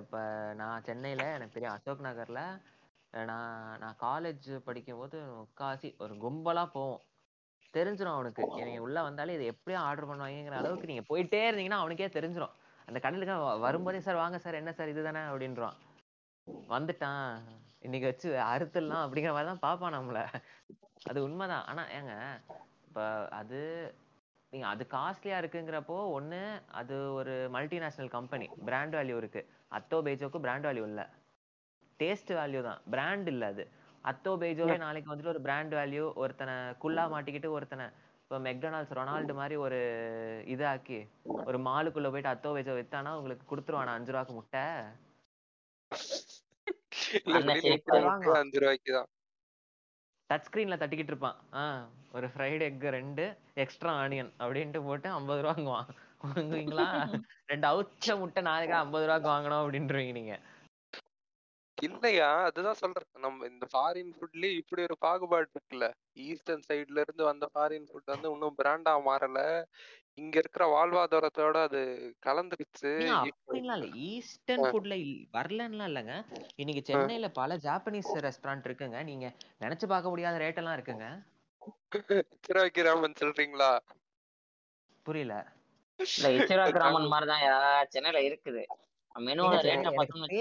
C: இப்ப நான் சென்னையில எனக்கு தெரியும் அசோக் நகர்ல நான் நான் காலேஜ் படிக்கும்போது முக்காசி ஒரு கும்பலா போவோம். தெரிஞ்சிடும் அவனுக்கு. நீங்க உள்ள வந்தாலே இது எப்படியும் ஆர்டர் பண்ணுவாங்கிற அளவுக்கு நீங்க போயிட்டே இருந்தீங்கன்னா அவனுக்கே தெரிஞ்சிடும் அந்த கடையிலுக்கு வரும்போதே சார் வாங்க சார் என்ன சார் இதுதானே? அப்படின்றான். வந்துட்டான். இன்னைக்கு வச்சு அறுத்துடலாம் அப்படிங்கிற மாதிரி தான் பார்ப்பான் நம்மள. அது உண்மைதான். ஆனா ஏங்க இப்ப அது நீங்க அது காஸ்ட்லியா இருக்குங்கிறப்போ ஒண்ணு அது ஒரு மல்டிநேஷனல் கம்பெனி பிராண்ட் வேல்யூ இருக்கு. அத்தோ பேஜோக்கு பிராண்ட் வேல்யூ இல்ல. டேஸ்ட் வேல்யூ தான். பிராண்ட் இல்ல அது. அத்தோ பேஜோவே நாளைக்கு வந்துட்டு ஒரு பிராண்ட் வேல்யூ ஒருத்தனை குள்ளா மாட்டிக்கிட்டு ஒருத்தனை இப்போ மெக்டொனால்ட்ஸ் ரொனால்டு மாதிரி ஒரு இதாக்கி ஒரு மாலுக்குள்ள போயிட்டு அத்தோ பேஜோ வித்தானா உங்களுக்கு கொடுத்துருவானா அஞ்சு ரூபாய்க்கு முட்டை?
B: அஞ்சு ரூபாய்க்கு தான்.
C: டச் ஸ்கிரீன்ல தட்டிக்கிட்டு இருப்பான். ஆ ஒரு ஃப்ரைடு எக் ரெண்டு எக்ஸ்ட்ரா ஆனியன் அப்படின்ட்டு போட்டு ஐம்பது ரூபா வாங்குவான். வாங்குவீங்களா? ரெண்டு அவுச்ச முட்டை நாளைக்கா ஐம்பது ரூபாய்க்கு வாங்கணும் அப்படின்றீங்க நீங்க.
B: இல்லையா? அதுதான் சொல்றேன். நம்ம இந்த ஃபாரின் ஃபுட்லயே இப்படி ஒரு பாகுபாடு இருக்குல்ல. ஈஸ்டர்ன் சைடுல இருந்து வந்த ஃபாரின் ஃபுட் வந்து இன்னும் பிராண்டா மாறல. இங்க இருக்கிற வாழ்வாதாரத்தோட அது கலந்துருச்சு.
C: அப்படின்லாம் இல்ல. ஈஸ்டர்ன் ஃபுட்ல வரலன்னுலாம் இல்லைங்க. இன்னைக்கு சென்னையில பல ஜாப்பனீஸ் ரெஸ்டாரண்ட் இருக்குங்க. நீங்க நினைச்சு பார்க்க முடியாத ரேட் எல்லாம் இருக்குங்க.
B: ராமன் சொல்றீங்களா?
C: புரியல.
D: இல்ல இச்சிரா கிராமன் <laughs> மாதிரிதான் சென்னையில இருக்குது. மெனுவோட ரேட்டை பார்த்தோம்னு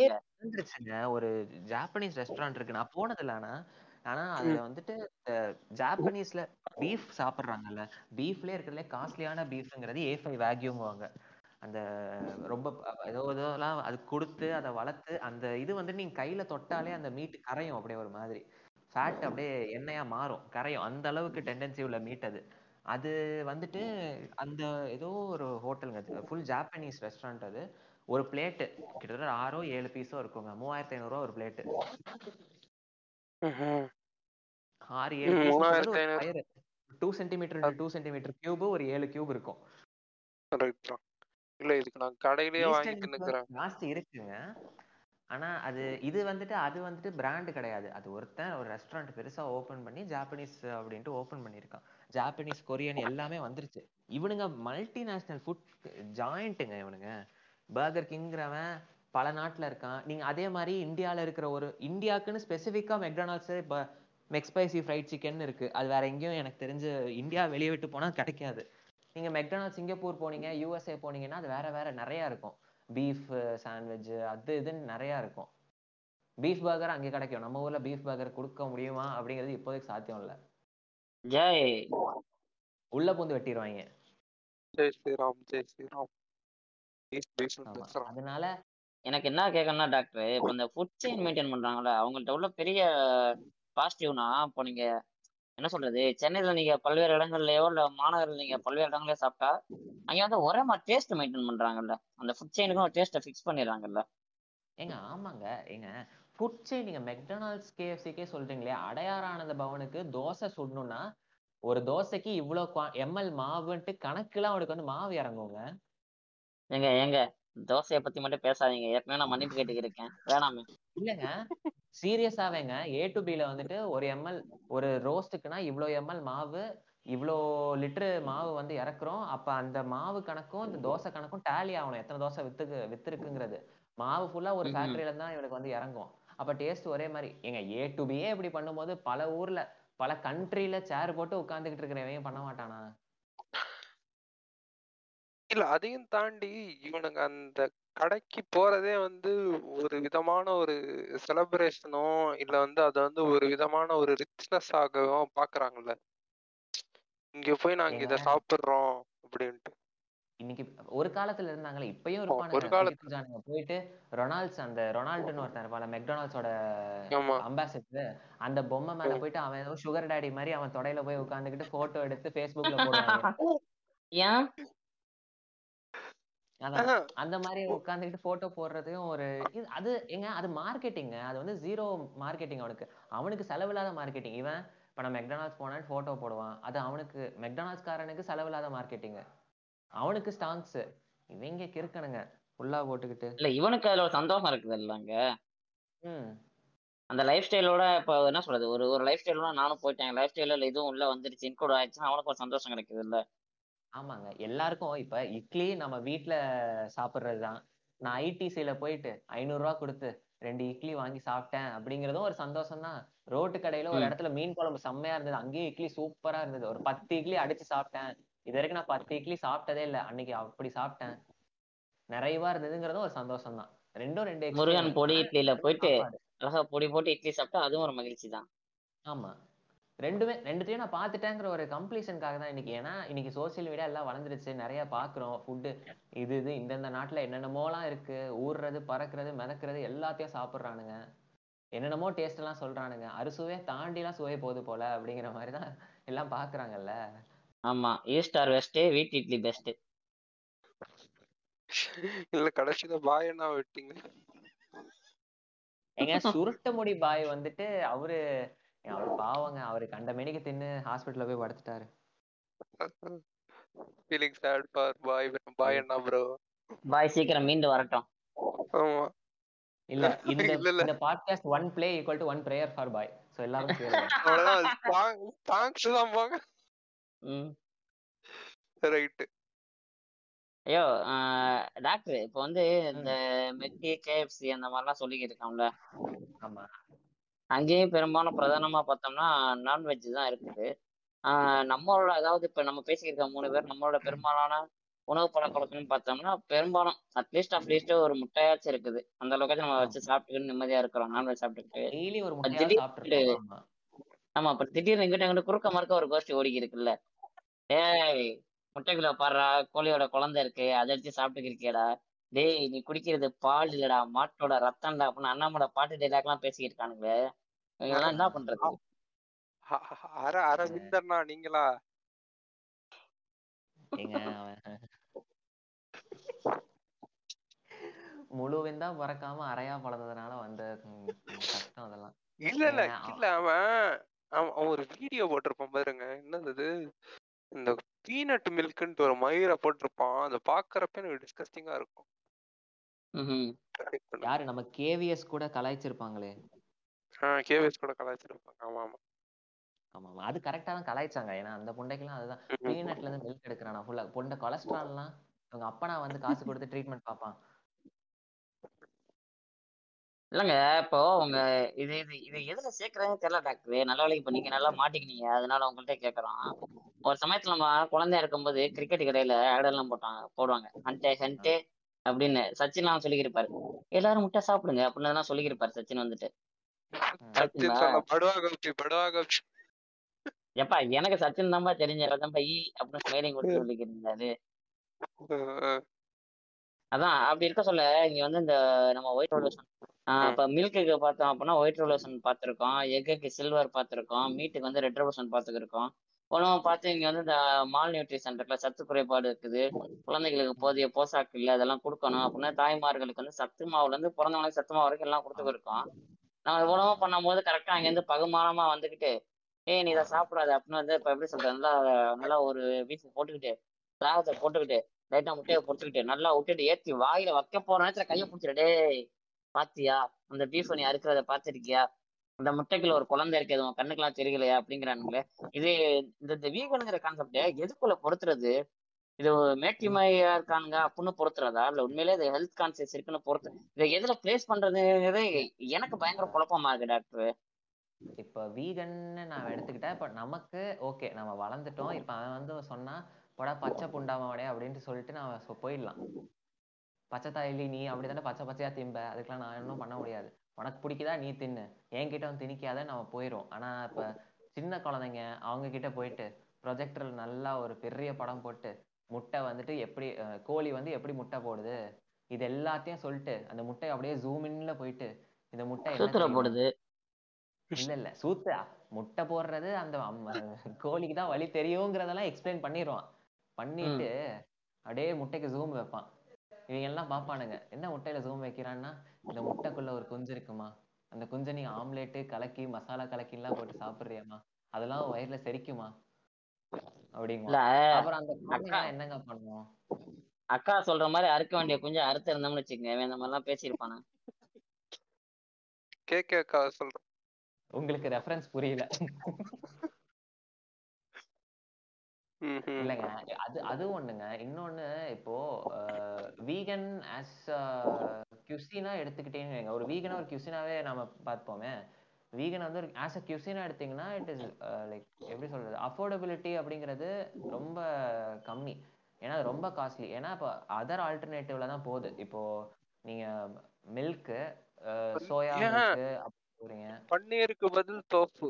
C: ஒரு ஜாப்பனீஸ் ரெஸ்டாரண்ட் இருக்கு. நான் போனது இல்ல ஆனா ஆனா அதுல வந்துட்டு ஜாப்பனீஸ்ல பீஃப் சாப்பிடுறாங்கல்ல. பீஃப்லயே இருக்கிறதுல காஸ்ட்லியான பீஃப்ங்கிறது ஏ ஃபைவ் வேக்யூங்குவாங்க அந்த ரொம்ப ஏதோ இதெல்லாம் அது கொடுத்து அதை வளர்த்து அந்த இது வந்து நீங்க கையில தொட்டாலே அந்த மீட் கரையும் அப்படியே ஒரு மாதிரி. ஃபேட் அப்படியே எண்ணெயா மாறும் கரையும். அந்த அளவுக்கு டெண்டன்சி உள்ள மீட் அது. அது வந்துட்டு அந்த ஏதோ ஒரு ஹோட்டலுங்க ஃபுல் ஜாப்பனீஸ் ரெஸ்டாரண்ட் அது. ஒரு பிளேட்டு கிட்டத்தட்ட ஆறோ ஏழு பீஸோ இருக்குங்க. மூவாயிரத்தி ஐநூறுரூவா ஒரு பிளேட்டு. ஆறு ஏழு
B: ஐநூறு.
C: Two centimetre two centimetre cube ஒரு ஏழு கியூப் இருக்கும்.
B: இல்ல இதுக்கு நான் கடையிலேயே வாங்கி
C: ஈஸ்டர்ன்
B: தின்னுக்கிறேன்.
C: ஜாஸ்தி இருக்குங்க. ஆனா அது இது வந்துட்டு அது வந்துட்டு பிராண்ட் கிடையாது. அது ஒருத்தன் ஒரு ரெஸ்டாரண்ட் பெருசா ஓபன் பண்ணி ஜாப்பனீஸ் அப்படின்ட்டு ஓபன் பண்ணியிருக்கான். ஜாப்பனீஸ் கொரியன் எல்லாமே வந்துருச்சு. இவனுங்க மல்டிநேஷனல் ஃபுட் ஜாயிண்ட்டுங்க இவனுங்க. பர்கர் கிங்கிறவன் பல நாட்டுல இருக்கான். நீங்க அதே மாதிரி இந்தியால இருக்கிற ஒரு இந்தியாக்குன்னு ஸ்பெசிஃபிக்கா மெக்டானல்ட்ஸ் இப்போ மெக்ஸ்பைசி ஃப்ரைட் சிக்கன் இருக்கு. அது வேற எங்கேயும் எனக்கு தெரிஞ்சு இந்தியா வெளியே விட்டு போனா கிடைக்காது. நீங்க மெக்டானல்ட் சிங்கப்பூர் போனீங்க யூஎஸ்ஏ போனீங்கன்னா அது வேற வேற நிறைய இருக்கும். பீஃப் சாண்ட்விச் அது இதுன்னு நிறைய இருக்கும். பீஃப் பர்கர் அங்கே கிடைக்கும். நம்ம ஊர்ல பீஃப் பர்கர் கொடுக்க முடியுமா அப்படிங்கிறது இப்போதைக்கு சாத்தியம் இல்ல.
D: ஜெய்
C: உள்ள பூந்து வெட்டிடுவாங்க
B: ஜெய் ஸ்ரீராம் ஜெய் ஸ்ரீராம்.
C: ஆமா. அதனால
D: எனக்கு என்ன கேட்கணும்னா டாக்டர் இப்போ இந்த ஃபுட் செயின் மெயின்டைன் பண்றாங்கல்ல அவங்கள்ட்ட உள்ள பெரிய பாசிட்டிவ்னா இப்போ நீங்க என்ன சொல்றது? சென்னையில நீங்க பல்வேறு இடங்கள்லயோ இல்ல மாநகரில் நீங்க பல்வேறு இடங்கள்லயோ சாப்பிட்டா அங்க வந்து ஒரே மாதிரி டேஸ்ட் மெயின்டைன் பண்றாங்கல்ல. அந்த ஃபுட் செயினுக்கும் ஒரு டேஸ்ட்டை ஃபிக்ஸ் பண்ணிடுறாங்கல்ல.
C: ஏங்க ஆமாங்க. ஏங்க ஃபுட் செயின் நீங்க மெக்டொனால்ட்ஸ் கேஎஃப்சிக்கே சொல்றீங்களே அடையார் ஆனந்த பவனுக்கு தோசை சுடணும்னா ஒரு தோசைக்கு இவ்வளவு எம்எல் மாவுன்ட்டு கணக்குல அவனுக்கு வந்து மாவு இறங்குங்க.
D: ஏங்க ஏங்க தோசையை பத்தி மட்டும் பேசாதீங்க. ஏற்கனவே நான் மன்னிப்பு கேட்டுக்கிருக்கேன். வேணாமே.
C: இல்லைங்க. சீரியஸாவேங்க ஏ டு பில வந்துட்டு ஒரு எம்எல் ஒரு ரோஸ்ட்டுக்குன்னா இவ்வளோ எம்எல் மாவு இவ்வளோ லிட்டரு மாவு வந்து இறக்குறோம். அப்ப அந்த மாவு கணக்கும் இந்த தோசை கணக்கும் டேலி ஆகணும். எத்தனை தோசை வித்துக்கு வித்துருக்குங்கிறது. மாவு ஃபுல்லா ஒரு. ஃபேக்டரியில தான் இவனுக்கு வந்து இறங்கும். அப்ப டேஸ்ட் ஒரே மாதிரி. ஏங்க ஏ டு பியே இப்படி பண்ணும்போது பல ஊர்ல பல கண்ட்ரில சேர் போட்டு உட்கார்ந்துகிட்டு இருக்கிறவன் பண்ண மாட்டானா?
B: இல்ல அதையும் தாண்டி இவனுங்க அந்த கடைக்கு போறதே வந்து ஒரு விதமான ஒரு செலிப்ரேஷனோ இல்ல வந்து அத வந்து ஒரு விதமான ஒரு ரிச்னஸ் ஆகவும் பாக்குறாங்கல்ல. இங்க போய் நாங்க இத. சாப்பிடுறோம் அப்படின்ட்டு.
C: இன்னைக்கு ஒரு காலத்துல இருந்தாங்களே இப்பயும்
B: ஒரு
C: இருப்பானுங்க.
B: காலத்து-
C: குட்டி குஞ்சானுங்க போயிட்டு ரொனால்ட்ஸ் அந்த ரொனால்டுன்னு ஒருத்தன் இருப்பான்ல மெக்டொனால்ட்ஸோட அம்பாசிடர் அந்த பொம்மை மேல போயிட்டு அவன் ஏதோ சுகர் டாடி மாதிரி அவன் தொடையில போய் உட்கார்ந்துகிட்டு போட்டோ எடுத்து Facebookல போடுவாங்க <laughs>
D: ஏன்?
C: அந்த மாதிரி உட்கார்ந்துகிட்டு போட்டோ போடுறதையும் ஒரு இது அது எங்க அது மார்க்கெட்டிங்க அது வந்து ஜீரோ மார்க்கெட்டிங் அவனுக்கு. அவனுக்கு செலவில்லாத மார்க்கெட்டிங் இவன் இப்ப நான் மெக்டொனால்ட்ஸ் போனேன் போட்டோ போடுவான். அது அவனுக்கு மெக்டொனால்ட்ஸ் காரனுக்கு செலவில்லாத மார்க்கெட்டிங் அவனுக்கு ஸ்டாங்ஸ் இவங்க கிறுக்கனுங்க. ஃபுல்லா போட்டுக்கிட்டு.
D: இல்ல இவனுக்கு அதுல ஒரு சந்தோஷம் இருக்குது இல்லைங்க அந்த லைஃப் ஸ்டைலோட இப்போ என்ன சொல்றது? ஒரு ஒரு லைஃப் ஸ்டைலோட நானும் போயிட்டேன். லைஃப் ஸ்டைல இதுவும் உள்ள வந்துருச்சு. இன்க்ளூட் ஆயிடுச்சுன்னா அவனுக்கு ஒரு சந்தோஷம் கிடைக்குது இல்ல.
C: ஆமாங்க. எல்லாருக்கும் இப்ப இட்லி நம்ம வீட்ல சாப்பிடுறதுதான். நான் ஐடிசில போயிட்டு ஐநூறு ரூபாய் கொடுத்து ரெண்டு இட்லி வாங்கி சாப்பிட்டேன் அப்படிங்கறதும் ஒரு சந்தோஷம் தான் ரோட்டு கடையில ஒரு
D: ம்.
C: இடத்துல மீன் குழம்பு செம்மையா இருந்தது. அங்கேயே இட்லி சூப்பரா இருந்தது. ஒரு பத்து இட்லி அடிச்சு சாப்பிட்டேன். இது வரைக்கும் நான் பத்து இட்லி சாப்பிட்டதே இல்ல. அன்னைக்கு அப்படி சாப்பிட்டேன். நிறைவா இருந்ததுங்கிறதும் ஒரு சந்தோஷம் தான் ரெண்டும் ரெண்டு
D: முருகன்
C: extreme.
D: பொடி இட்லியில போயிட்டு
C: சாப்பாடு.
D: அழகா பொடி போட்டு இட்லி சாப்பிட்டா அதுவும் ஒரு மகிழ்ச்சி தான்
C: ஆமா. ரெண்டுமே ரெண்டுத்தையும் நான் பார்த்துட்டேங்கிற ஒரு கம்ப்ளீஷனுக்காக தான் இன்னைக்கு. ஏன்னா இன்னைக்கு சோஷியல் மீடியா எல்லாம் வளர்ந்துருச்சு. நிறைய பாக்குறோம் ஃபுட்டு இது இது இந்தந்த நாட்டுல என்னென்னமோலாம் இருக்கு. ஊறுறது பறக்கிறது மிதக்கிறது எல்லாத்தையும் சாப்பிடுறானுங்க. என்னென்னமோ டேஸ்ட் எல்லாம் சொல்றானுங்க. அறுசுவையை தாண்டிலாம் சுவை போகுது போல அப்படிங்கிற மாதிரி தான் எல்லாம் பாக்குறாங்கல்ல
D: ஆமா. ஈஸ்ட் ஆர் வெஸ்ட் வீட்டு இட்லி பெஸ்ட்
B: இல்ல கடைசியில பாய் என்ன விட்டீங்க?
C: ஏங்க சுருட்ட முடி பாய் வந்துட்டு அவரு அவர் பாவங்க அவரு கண்ட மேனிக்கு தின்னு ஹாஸ்பிட்டல்ல போய் படுத்துட்டாரு.
B: Feeling sad for boy bye என்ன ப்ரோ
D: பாய் சீக்கிரம் மீண்டு வரட்டும்.
B: ஆமா.
C: இல்ல இந்த. இந்த podcast one play equal to one prayer for boy so எல்லாரும்
B: தேங்க்ஸ் <laughs> தான் போங்க.
D: ம்.
B: ரைட்டு
D: ஐயோ டாக்டர் இப்போ வந்து இந்த மெக்கி கேஎஃப்சி அந்த மாதிரிலாம் சொல்லிக்கிட்டு இருக்கோம்ல
C: ஆமா.
D: அங்கேயும் பெரும்பாலும் பிரதானமா பார்த்தோம்னா நான்வெஜ் தான் இருக்குது. ஆஹ் நம்மளோட அதாவது இப்ப நம்ம பேசிக்கிட்டு மூணு பேர் நம்மளோட பெரும்பாலான உணவு பழக்கவழக்கம்னு பார்த்தோம்னா பெரும்பாலும் அட்லீஸ்ட் அட்லீஸ்ட் ஒரு முட்டையாச்சும் இருக்குது. அந்த அளவுக்கு நம்ம வச்சு சாப்பிட்டுக்கிட்டு நிம்மதியா இருக்கிறோம். நான்வெஜ் சாப்பிட்டுக்கிட்டு.
C: ஆமா.
D: இப்ப திடீர்னு இங்கிட்ட அங்கிட்ட குறுக்க மறுக்க ஒரு கோஷ்டி ஓடி இருக்குல்ல. ஏய் முட்டைக்குள்ள பாடுறா கோழியோட குழந்தை இருக்கு அதை எடுத்து சாப்பிட்டுக்கிறியடா டேய் நீ குடிக்கிறது பால் இல்லடா மாட்டோட ரத்தம்டா அப்படின்னு அண்ணாமோட பாட்டு டைலாக் எல்லாம் பேசிக்கிட்டு இருக்கானுங்களே. என்ன பண்றது?
B: அர அரவிந்தர்னா நீங்களா?
C: தான் பிறக்காம அரையா பழந்ததுனால வந்த கஷ்டம் அதெல்லாம்.
B: இல்ல இல்ல இல்ல அவன் அவன் ஒரு வீடியோ போட்டிருப்பான் பாருங்க. என்னது? இந்த பீனட் மில்க்ன்ட்டு ஒரு மயிரை போட்டிருப்பான். அதை பாக்குறப்ப எனக்கு டிஸ்கஸ்டிங்கா இருக்கும்.
C: யாரு? நம்ம கேவிஎஸ் கூட கலாய்ச்சிருப்பாங்களே.
B: கேவிஎஸ் கூட கலாய்ச்சிருப்பாங்க. ஆமா ஆமா.
C: ஆமா ஆமா. அது கரெக்டா தான் கலாய்ச்சாங்க. ஏன்னா அந்த புண்டைக்கெல்லாம் அதுதான். பீனட்ல இருந்து மில்க் எடுக்கிறானா? ஃபுல்லா பொண்டை கொலஸ்ட்ரால்லாம் அவங்க அப்பனா வந்து <laughs> காசு கொடுத்து ட்ரீட்மெண்ட் பார்ப்பான்.
D: இல்லைங்க இப்போ உங்க இது இது இது எதுல சேர்க்கறதுன்னு தெரியல டாக்டர் நல்ல வேலைக்கு இப்ப நீங்க நல்லா மாட்டிக்கினீங்க. அதனால உங்கள்ட்ட கேட்கறோம் ஒரு சமயத்துல நம்ம குழந்தையா இருக்கும்போது கிரிக்கெட் கடையில ad எல்லாம் போட்டாங்க போடுவாங்க. ஹண்டே ஹண்டே அப்படின்னு சச்சின்லாம் சொல்லிக்கிருப்பாரு. எல்லாரும் முட்டை சாப்பிடுங்க அப்படின்னு எல்லாம் சொல்லிக்கிருப்பாரு சச்சின் வந்துட்டு.
B: சச்சின்
D: கரெக்ட்டுங்களா
B: சொன்ன படுவா கோபி படுவா கோபி.
D: எப்பா எனக்கு சச்சின் தான்ப்பா தெரிஞ்ச ஈ அப்படின்னு ஸ்மைலிங் கொடுத்து சொல்லிக்கிருந்தாரு அதான் அப்படி இருக்க சொல்ல இங்க வந்து இந்த நம்ம ஒயிட் ரெவல்யூஷன் இப்ப மில்க்குக்கு பார்த்தோம் அப்படின்னா ஒயிட் ரெவல்யூஷன் பார்த்திருக்கோம். எக்குக்கு சில்வர் பார்த்திருக்கோம். மீட்டுக்கு வந்து ரெட் ரெவல்யூஷன் பார்த்துருக்கோம். உணவு பார்த்து இங்க வந்து இந்த மால் நியூட்ரிஷன் இருக்குல்ல சத்து குறைபாடு இருக்குது. குழந்தைகளுக்கு போதிய போசாக்கு இல்லை அதெல்லாம் கொடுக்கணும். அப்படின்னா தாய்மார்களுக்கு வந்து சத்து மாவுல இருந்து பிறந்தவங்களுக்கு சத்து மாவு வரைக்கும் எல்லாம் கொடுத்துருக்கோம் நம்ம உணவு பண்ணும்போது கரெக்டா அங்கேருந்து பகுமானமா வந்துகிட்டு ஏய் நீ இதை சாப்பிடாத அப்படின்னு வந்து இப்ப எப்படி சொல்றது? நல்லா நல்லா ஒரு பீஸ் போட்டுக்கிட்டு சாகத்தை போட்டுக்கிட்டு லைட்டா முட்டையை பொறுத்துக்கிட்டு நல்லா விட்டுட்டு ஏத்தி வாயில வைக்க போற நேரத்துல கையை பிடிச்சிட்டு டேய் பாத்தியா? அந்த பீஃப் நீ அறுக்கிறத பாத்திருக்கியா அந்த முட்டைக்குள்ள ஒரு குழந்தை இருக்குது உன் கண்ணுக்கெல்லாம் தெரியலையா? அப்படிங்கிறானுங்களே. இது இந்த வீகனுங்கிற கான்செப்ட் எதுக்குள்ள பொறுத்துறது இது மேட்டிமையா இருக்கானுங்க அப்படின்னு பொறுத்துறதா? இல்ல உண்மையிலே இது ஹெல்த் கான்சியஸ் இருக்குன்னு பொறுத்து. இதை எதுல பிளேஸ் பண்றதுங்கிறதே எனக்கு பயங்கர குழப்பமா இருக்கு டாக்டர்
C: இப்ப வீகன்னு நான் எடுத்துக்கிட்டேன். இப்ப நமக்கு ஓகே நம்ம வளர்ந்துட்டோம். இப்ப அவன் வந்து சொன்னா போடா பச்சை புண்டாமவனே அப்படின்ட்டு சொல்லிட்டு நான் போயிடலாம். பச்சை தாயிலி நீ அப்படித்தானே பச்சை பச்சையா திம்ப. அதுக்கெல்லாம் நான் ஒன்றும் பண்ண முடியாது. உனக்கு பிடிக்குதா? நீ தின்னு. என்கிட்ட வந்து திணிக்காத நம்ம போயிரும். ஆனா இப்ப சின்ன குழந்தைங்க அவங்க கிட்ட போயிட்டு ப்ரொஜெக்டர்ல நல்லா ஒரு பெரிய படம் போட்டு முட்டை வந்துட்டு எப்படி கோழி வந்து எப்படி முட்டை போடுது? இது எல்லாத்தையும் சொல்லிட்டு அந்த முட்டை அப்படியே ஜூம் இன்ல போயிட்டு இந்த முட்டை
D: சூத்திர? போடுது.
C: இல்ல இல்ல சூத்தா முட்டை போடுறது அந்த கோழிக்கு தான் வழி தெரியுங்கிறதெல்லாம் எக்ஸ்பிளைன் பண்ணிடுவான். பண்ணிட்டு அப்படியே முட்டைக்கு ஜூம் வைப்பான். இவங்க எல்லாம் பாப்பானுங்க என்ன முட்டையில ஜூம் வைக்கிறான்னா இந்த முட்டைக்குள்ள ஒரு குஞ்சு இருக்குமா? அந்த குஞ்சை நீ ஆம்லேட்டு கலக்கி மசாலா கலக்கி எல்லாம் போட்டு சாப்பிடுறியாமா? அதெல்லாம் வயிறுல செரிக்குமா?
D: இல்ல
C: அப்படிங்குவான் அப்புறம் அந்த குழந்தைங்க என்னங்க பண்ணும்
D: அக்கா சொல்ற மாதிரி அறுக்க வேண்டிய கொஞ்சம் அறுத்து இருந்தோம்னு வச்சுக்கோங்க இந்த மாதிரிலாம் பேசியிருப்பானு?
B: கே கே அக்கா சொல்றேன்
C: உங்களுக்கு ரெஃபரன்ஸ் புரியல. இல்லைங்க அது அது ஒண்ணுங்க. இன்னொன்னு இப்போ வீகன் ஆஸ் கியூசினா எடுத்துக்கிட்டேன்னு. ஒரு வீகனா ஒரு கியூசினாவே நாம பார்ப்போமே வீகன் வந்து ஒரு ஆஸ் அ கியூசினா எடுத்தீங்கன்னா இட் இஸ் லைக் எப்படி சொல்றது? அஃபோர்டபிலிட்டி அப்படிங்கிறது ரொம்ப கம்மி. ஏன்னா அது ரொம்ப காஸ்ட்லி ஏன்னா இப்போ அதர் ஆல்டர்னேட்டிவ்ல தான் போகுது. இப்போ நீங்க மில்க்கு சோயா? மில்க்கு போறீங்க
B: பன்னீருக்கு பதில் தோஃபு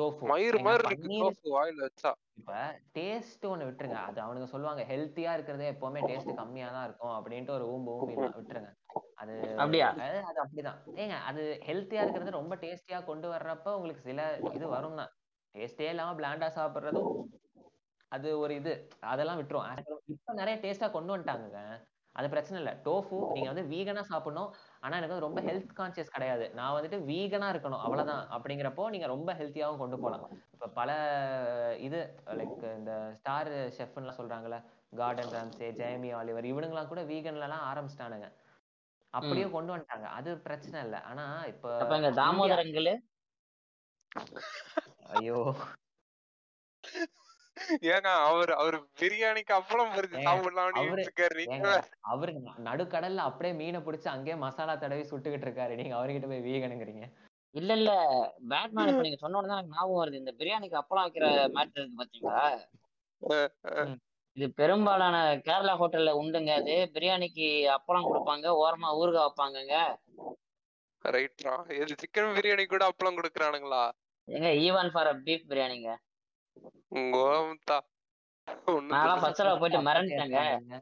C: டோஃபு
B: மயிறு
C: ஏங்க,
B: மாதிரி இருக்கு.
C: பன்னீர்
B: தோஃபு வாயில வச்சா.
C: இப்ப டேஸ்ட் ஒண்ணு விட்டுருங்க. அது அவனுங்க சொல்லுவாங்க ஹெல்த்தியா இருக்கிறதே எப்பவுமே டேஸ்ட் கம்மியா தான் இருக்கும் அப்படின்ட்டு ஒரு ஊம்பு விட்டுருங்க. அது
D: அப்படியா?
C: அது அது அப்படிதான். ஏங்க அது ஹெல்த்தியா இருக்கிறது ரொம்ப டேஸ்டியா கொண்டு வர்றப்ப உங்களுக்கு சில இது வரும் தான் டேஸ்டே இல்லாம பிளாண்டா சாப்பிடுறதும் அது ஒரு இது. அதெல்லாம் விட்டுரும். இப்ப நிறைய டேஸ்டா கொண்டு வந்துட்டாங்க அது பிரச்சனை இல்ல. டோஃபு நீங்க வந்து வீகனா சாப்பிடணும். ஆனா எனக்கு வந்து ரொம்ப ஹெல்த் கான்சியஸ் கிடையாது. நான் வந்துட்டு வீகனா இருக்கணும் அவ்வளவுதான். அப்படிங்கிறப்போ நீங்க ரொம்ப ஹெல்த்தியாவும் கொண்டு போகலாம் இப்ப பல இது லைக் இந்த ஸ்டார் ஷெஃப்லாம் சொல்றாங்கல்ல கார்டன் ராம்சே ஜெயமி ஆலிவர் இவனுங்கலாம் கூட வீகன்ல எல்லாம் ஆரம்பிச்சிட்டானுங்க. அப்படியே கொண்டு வந்துட்டாங்க. அது பிரச்சனை இல்ல. ஆனா இப்ப
D: தாமோதரங்கள்?
C: ஐயோ.
B: ஏங்க அவர் அவர் பிரியாணிக்கு
C: ஏங்க,
B: சாப்பிடலாம்னு
C: அவரு- ஏங்க நடுக்கடல்ல அப்படியே மீனை பிடிச்சு அங்கேயே மசாலா தடவி சுட்டுக்கிட்டு இருக்காரு. நீங்க அவர்கிட்ட போய் வீகனுங்கிறீங்க.
D: இல்ல இல்ல. பேட்மேன் இப்ப நீங்க சொன்ன உடனே எனக்கு ஞாபகம் வருது. இந்த பிரியாணிக்கு அப்பளம் வைக்கிற மேட்டர் இருக்கு பாத்தீங்களா? இது பெரும்பாலான கேரளா ஹோட்டல்ல உண்டுங்க அது. பிரியாணிக்கு அப்பளம் கொடுப்பாங்க. ஓரமா ஊறுகாய் வைப்பாங்கங்க.
B: ரைட்ரா. இது சிக்கன் பிரியாணி கூட அப்பளம் கொடுக்குறானுங்களா?
D: எங்க ஈவன் ஃபார் பீஃப் பிரியாணிங்க. போயிட்டு
C: கேட்டாங்க.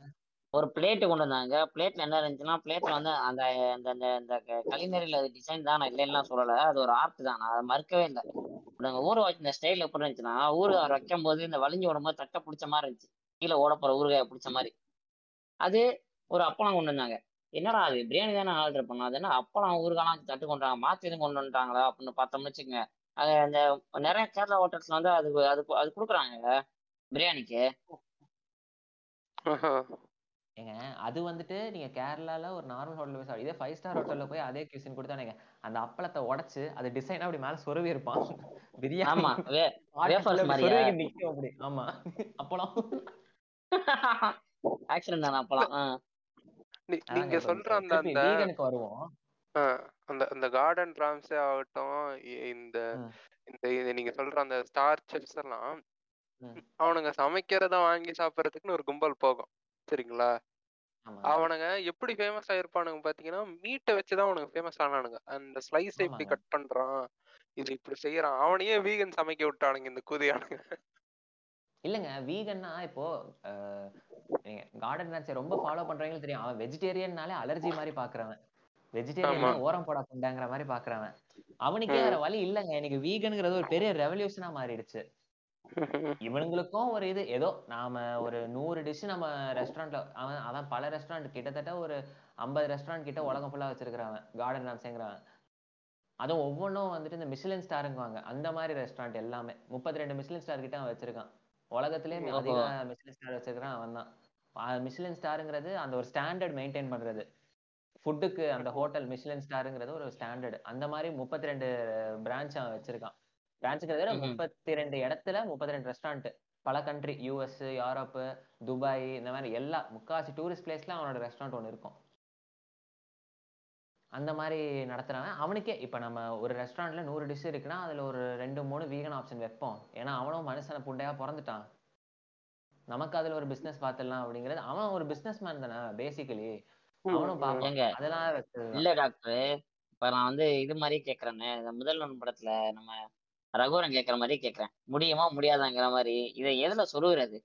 D: ஒரு பிளேட் கொண்டு வந்தாங்க. பிளேட்ல என்ன இருந்துச்சுன்னா பிளேட்ல வந்து அந்த அந்த அந்த அந்த கலினரியில டிசைன் தான் நான் இல்லைன்னா சொல்லல. அது ஒரு ஆர்ட் தான். நான் அதை மறுக்கவே இல்லை. நாங்க ஊற வச்ச ஸ்டைல் எப்படி இருந்துச்சுன்னா ஊறுகாய் வைக்கும் போது இந்த வலிஞ்சு விடும்போது தட்டை பிடிச்ச மாதிரி இருந்துச்சு. கீழே ஓட போற ஊறுகாயை பிடிச்ச மாதிரி. அது ஒரு அப்பளம் கொண்டு வந்தாங்க. என்னடா அது? பிரியாணி தானே ஆர்டர் பண்ணோம். அது என்ன அப்பளம் ஊறுகாலாம் தட்டு கொண்டாங்க மாத்தி எதுவும் கொண்டு வந்துட்டாங்களா? அப்படின்னு பார்த்தோம்னு வச்சுக்கோங்க. அது அந்த நிறைய கேரளா ஹோட்டல்ஸ்ல வந்து அது அது அது கொடுக்குறாங்க பிரியாணிக்கு.
C: ஏங்க அது வந்துட்டு நீங்க கேரளால ஒரு நார்மல் ஹோட்டல்ல போய் சாப்பிடு இதே ஃபைவ் ஸ்டார் ஹோட்டல்ல போய் அதே கியூசின் கொடுத்தானுங்க அந்த அப்பளத்தை உடைச்சு அது டிசைனா அப்படி மேல சொருவி இருப்பான். பிரியாணி <laughs> நிக்கும் அப்படி. ஆமா அப்பளம். <laughs>
D: ஆக்சிடென்ட் தானே.
B: நீ- நீங்க சொல்ற அந்த
C: வீகனுக்கு வருவோம்.
B: அந்த அந்த கார்டன் ராம்ஸே ஆகட்டும் இந்த. இந்த இது நீங்க சொல்ற அந்த ஸ்டார் செஃப்ஸ் எல்லாம். அவனுங்க சமைக்கிறத வாங்கி சாப்பிடறதுக்குன்னு ஒரு கும்பல் போகும். சரிங்களா? அவனுங்க எப்படி ஃபேமஸ் ஆயிருப்பானுங்க பாத்தீங்கன்னா மீட்டை வச்சுதான் அவனுங்க ஃபேமஸ் ஆனானுங்க. அந்த ஸ்லைஸை இப்படி. கட் பண்றான் இது இப்படி செய்யறான் அவனையே வீகன் சமைக்க விட்டானுங்க இந்த கூதியானுங்க.
C: இல்லங்க வீகன்னா இப்போ கார்டன் டான்ஸை ரொம்ப ஃபாலோ பண்றவங்களுக்கு தெரியும். அவன் வெஜிடேரியன்னாலே அலர்ஜி மாதிரி பாக்குறவன். வெஜிடேரியன் ஓரம் போட கொண்டாங்கிற மாதிரி பாக்குறவன். அவனுக்கே வேற வழி இல்லங்க. எனக்கு வீகனுங்கிறது ஒரு பெரிய ரெவல்யூஷனா மாறிடுச்சு. <laughs> இவனுங்களுக்கும் ஒரு இது. ஏதோ நாம ஒரு நூறு டிஷ் நம்ம ரெஸ்டாரண்ட்ல அவன் அவன் பல ரெஸ்டாரண்ட் கிட்டத்தட்ட ஒரு ஐம்பது ரெஸ்டாரண்ட் கிட்ட உலகம் ஃபுல்லா வச்சிருக்கிறவன். கார்டன் டான்ஸுங்கிறவன் அதுவும் ஒவ்வொன்றும் வந்துட்டு இந்த மிஷிலின் ஸ்டாருங்குவாங்க அந்த மாதிரி ரெஸ்டாரண்ட் எல்லாமே. முப்பத்தி ரெண்டு மிஷிலின் ஸ்டார் கிட்ட அவன் வச்சிருக்கான். உலகத்திலேயே
D: ஓஹோ.
C: அதிக மிஷிலின் ஸ்டார் வச்சிருக்கான் அவன் தான் மிஷிலின் ஸ்டாருங்கிறது அந்த ஒரு ஸ்டாண்டர்ட் மெயின்டைன் பண்றது. ஃபுட்டுக்கு அந்த ஹோட்டல் மிஷிலின் ஸ்டாருங்கிறது ஒரு ஸ்டாண்டர்ட். அந்த மாதிரி முப்பத்தி ரெண்டு பிரான்ச் அவன் வச்சிருக்கான் பிரான்ச்சுங்கிறத. முப்பத்தி ரெண்டு இடத்துல முப்பத்தி ரெண்டு ரெஸ்டாரண்ட். பல கண்ட்ரி யூஎஸ் யூரோப்பு துபாய் இந்த மாதிரி எல்லா முக்காவாசி டூரிஸ்ட் பிளேஸ்ல அவனோட ரெஸ்டாரண்ட் ஒன்று இருக்கும். அந்த மாதிரி நடத்துறவன். அவனுக்கே இப்ப நம்ம ஒரு ரெஸ்டாரண்ட்ல நூறு டிஷ் இருக்குன்னா அதுல ஒரு ரெண்டு மூணு வீகன் ஆப்ஷன் வைப்போம். ஏன்னா அவனும் மனுஷனை புண்டையா பிறந்துட்டான். நமக்கு அதுல ஒரு பிசினஸ் பார்த்துடலாம் அப்படிங்கிறது அவன் ஒரு பிசினஸ் மேன் தானே பேசிக்கலி அவனும் பார்ப்பான்
D: ஏங்க
C: அதெல்லாம் வச்சதுதான்.
D: இல்ல டாக்டர் இப்ப நான் வந்து இது மாதிரி கேக்குறேன்னு இந்த முதல்வன் படத்துல நம்ம ரகுவரன் கேக்குற மாதிரி கேக்குறேன். முடியுமா முடியாதாங்கிற மாதிரி இதை எதுல சொருகிறது?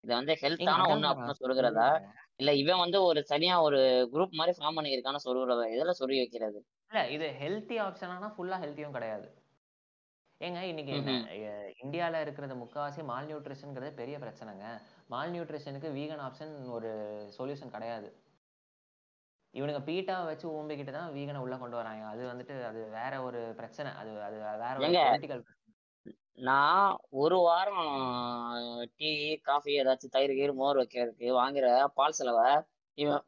D: இதை வந்து
C: ஏங்க,
D: ஹெல்த்தான ஒண்ணு அப்படின்னு சொருகிறதா? இல்ல இவன் வந்து ஒரு தனியா ஒரு குரூப் மாதிரி ஃபார்ம் பண்ணியிருக்கான்னு சொருகிறதா? எதுல சொருகி வைக்கிறது?
C: இல்ல இது ஹெல்த்தி ஆப்ஷனானா ஃபுல்லா ஹெல்த்தியும் கிடையாது. ஏங்க இன்னைக்கு
D: ம்ஹும்.
C: எ- இந்தியால இருக்கிறது முக்காவாசி மால் நியூட்ரிஷன்ங்கிறது பெரிய பிரச்சனைங்க. மால் நியூட்ரிஷனுக்கு வீகன் ஆப்ஷன் ஒரு சொல்யூஷன் கிடையாது. இவனுங்க பீட்டாவை வச்சு ஊம்பிக்கிட்டு தான் வீகனை உள்ள கொண்டு வராங்க. அது வந்துட்டு அது வேற ஒரு பிரச்சனை. அது அது வேற ஒரு
D: நான் ஒரு வாரம் டீ காஃபி ஏதாச்சும் தயிர் கீர் மோர் வைக்கிறதுக்கு வாங்குற பால் செலவை இவன்.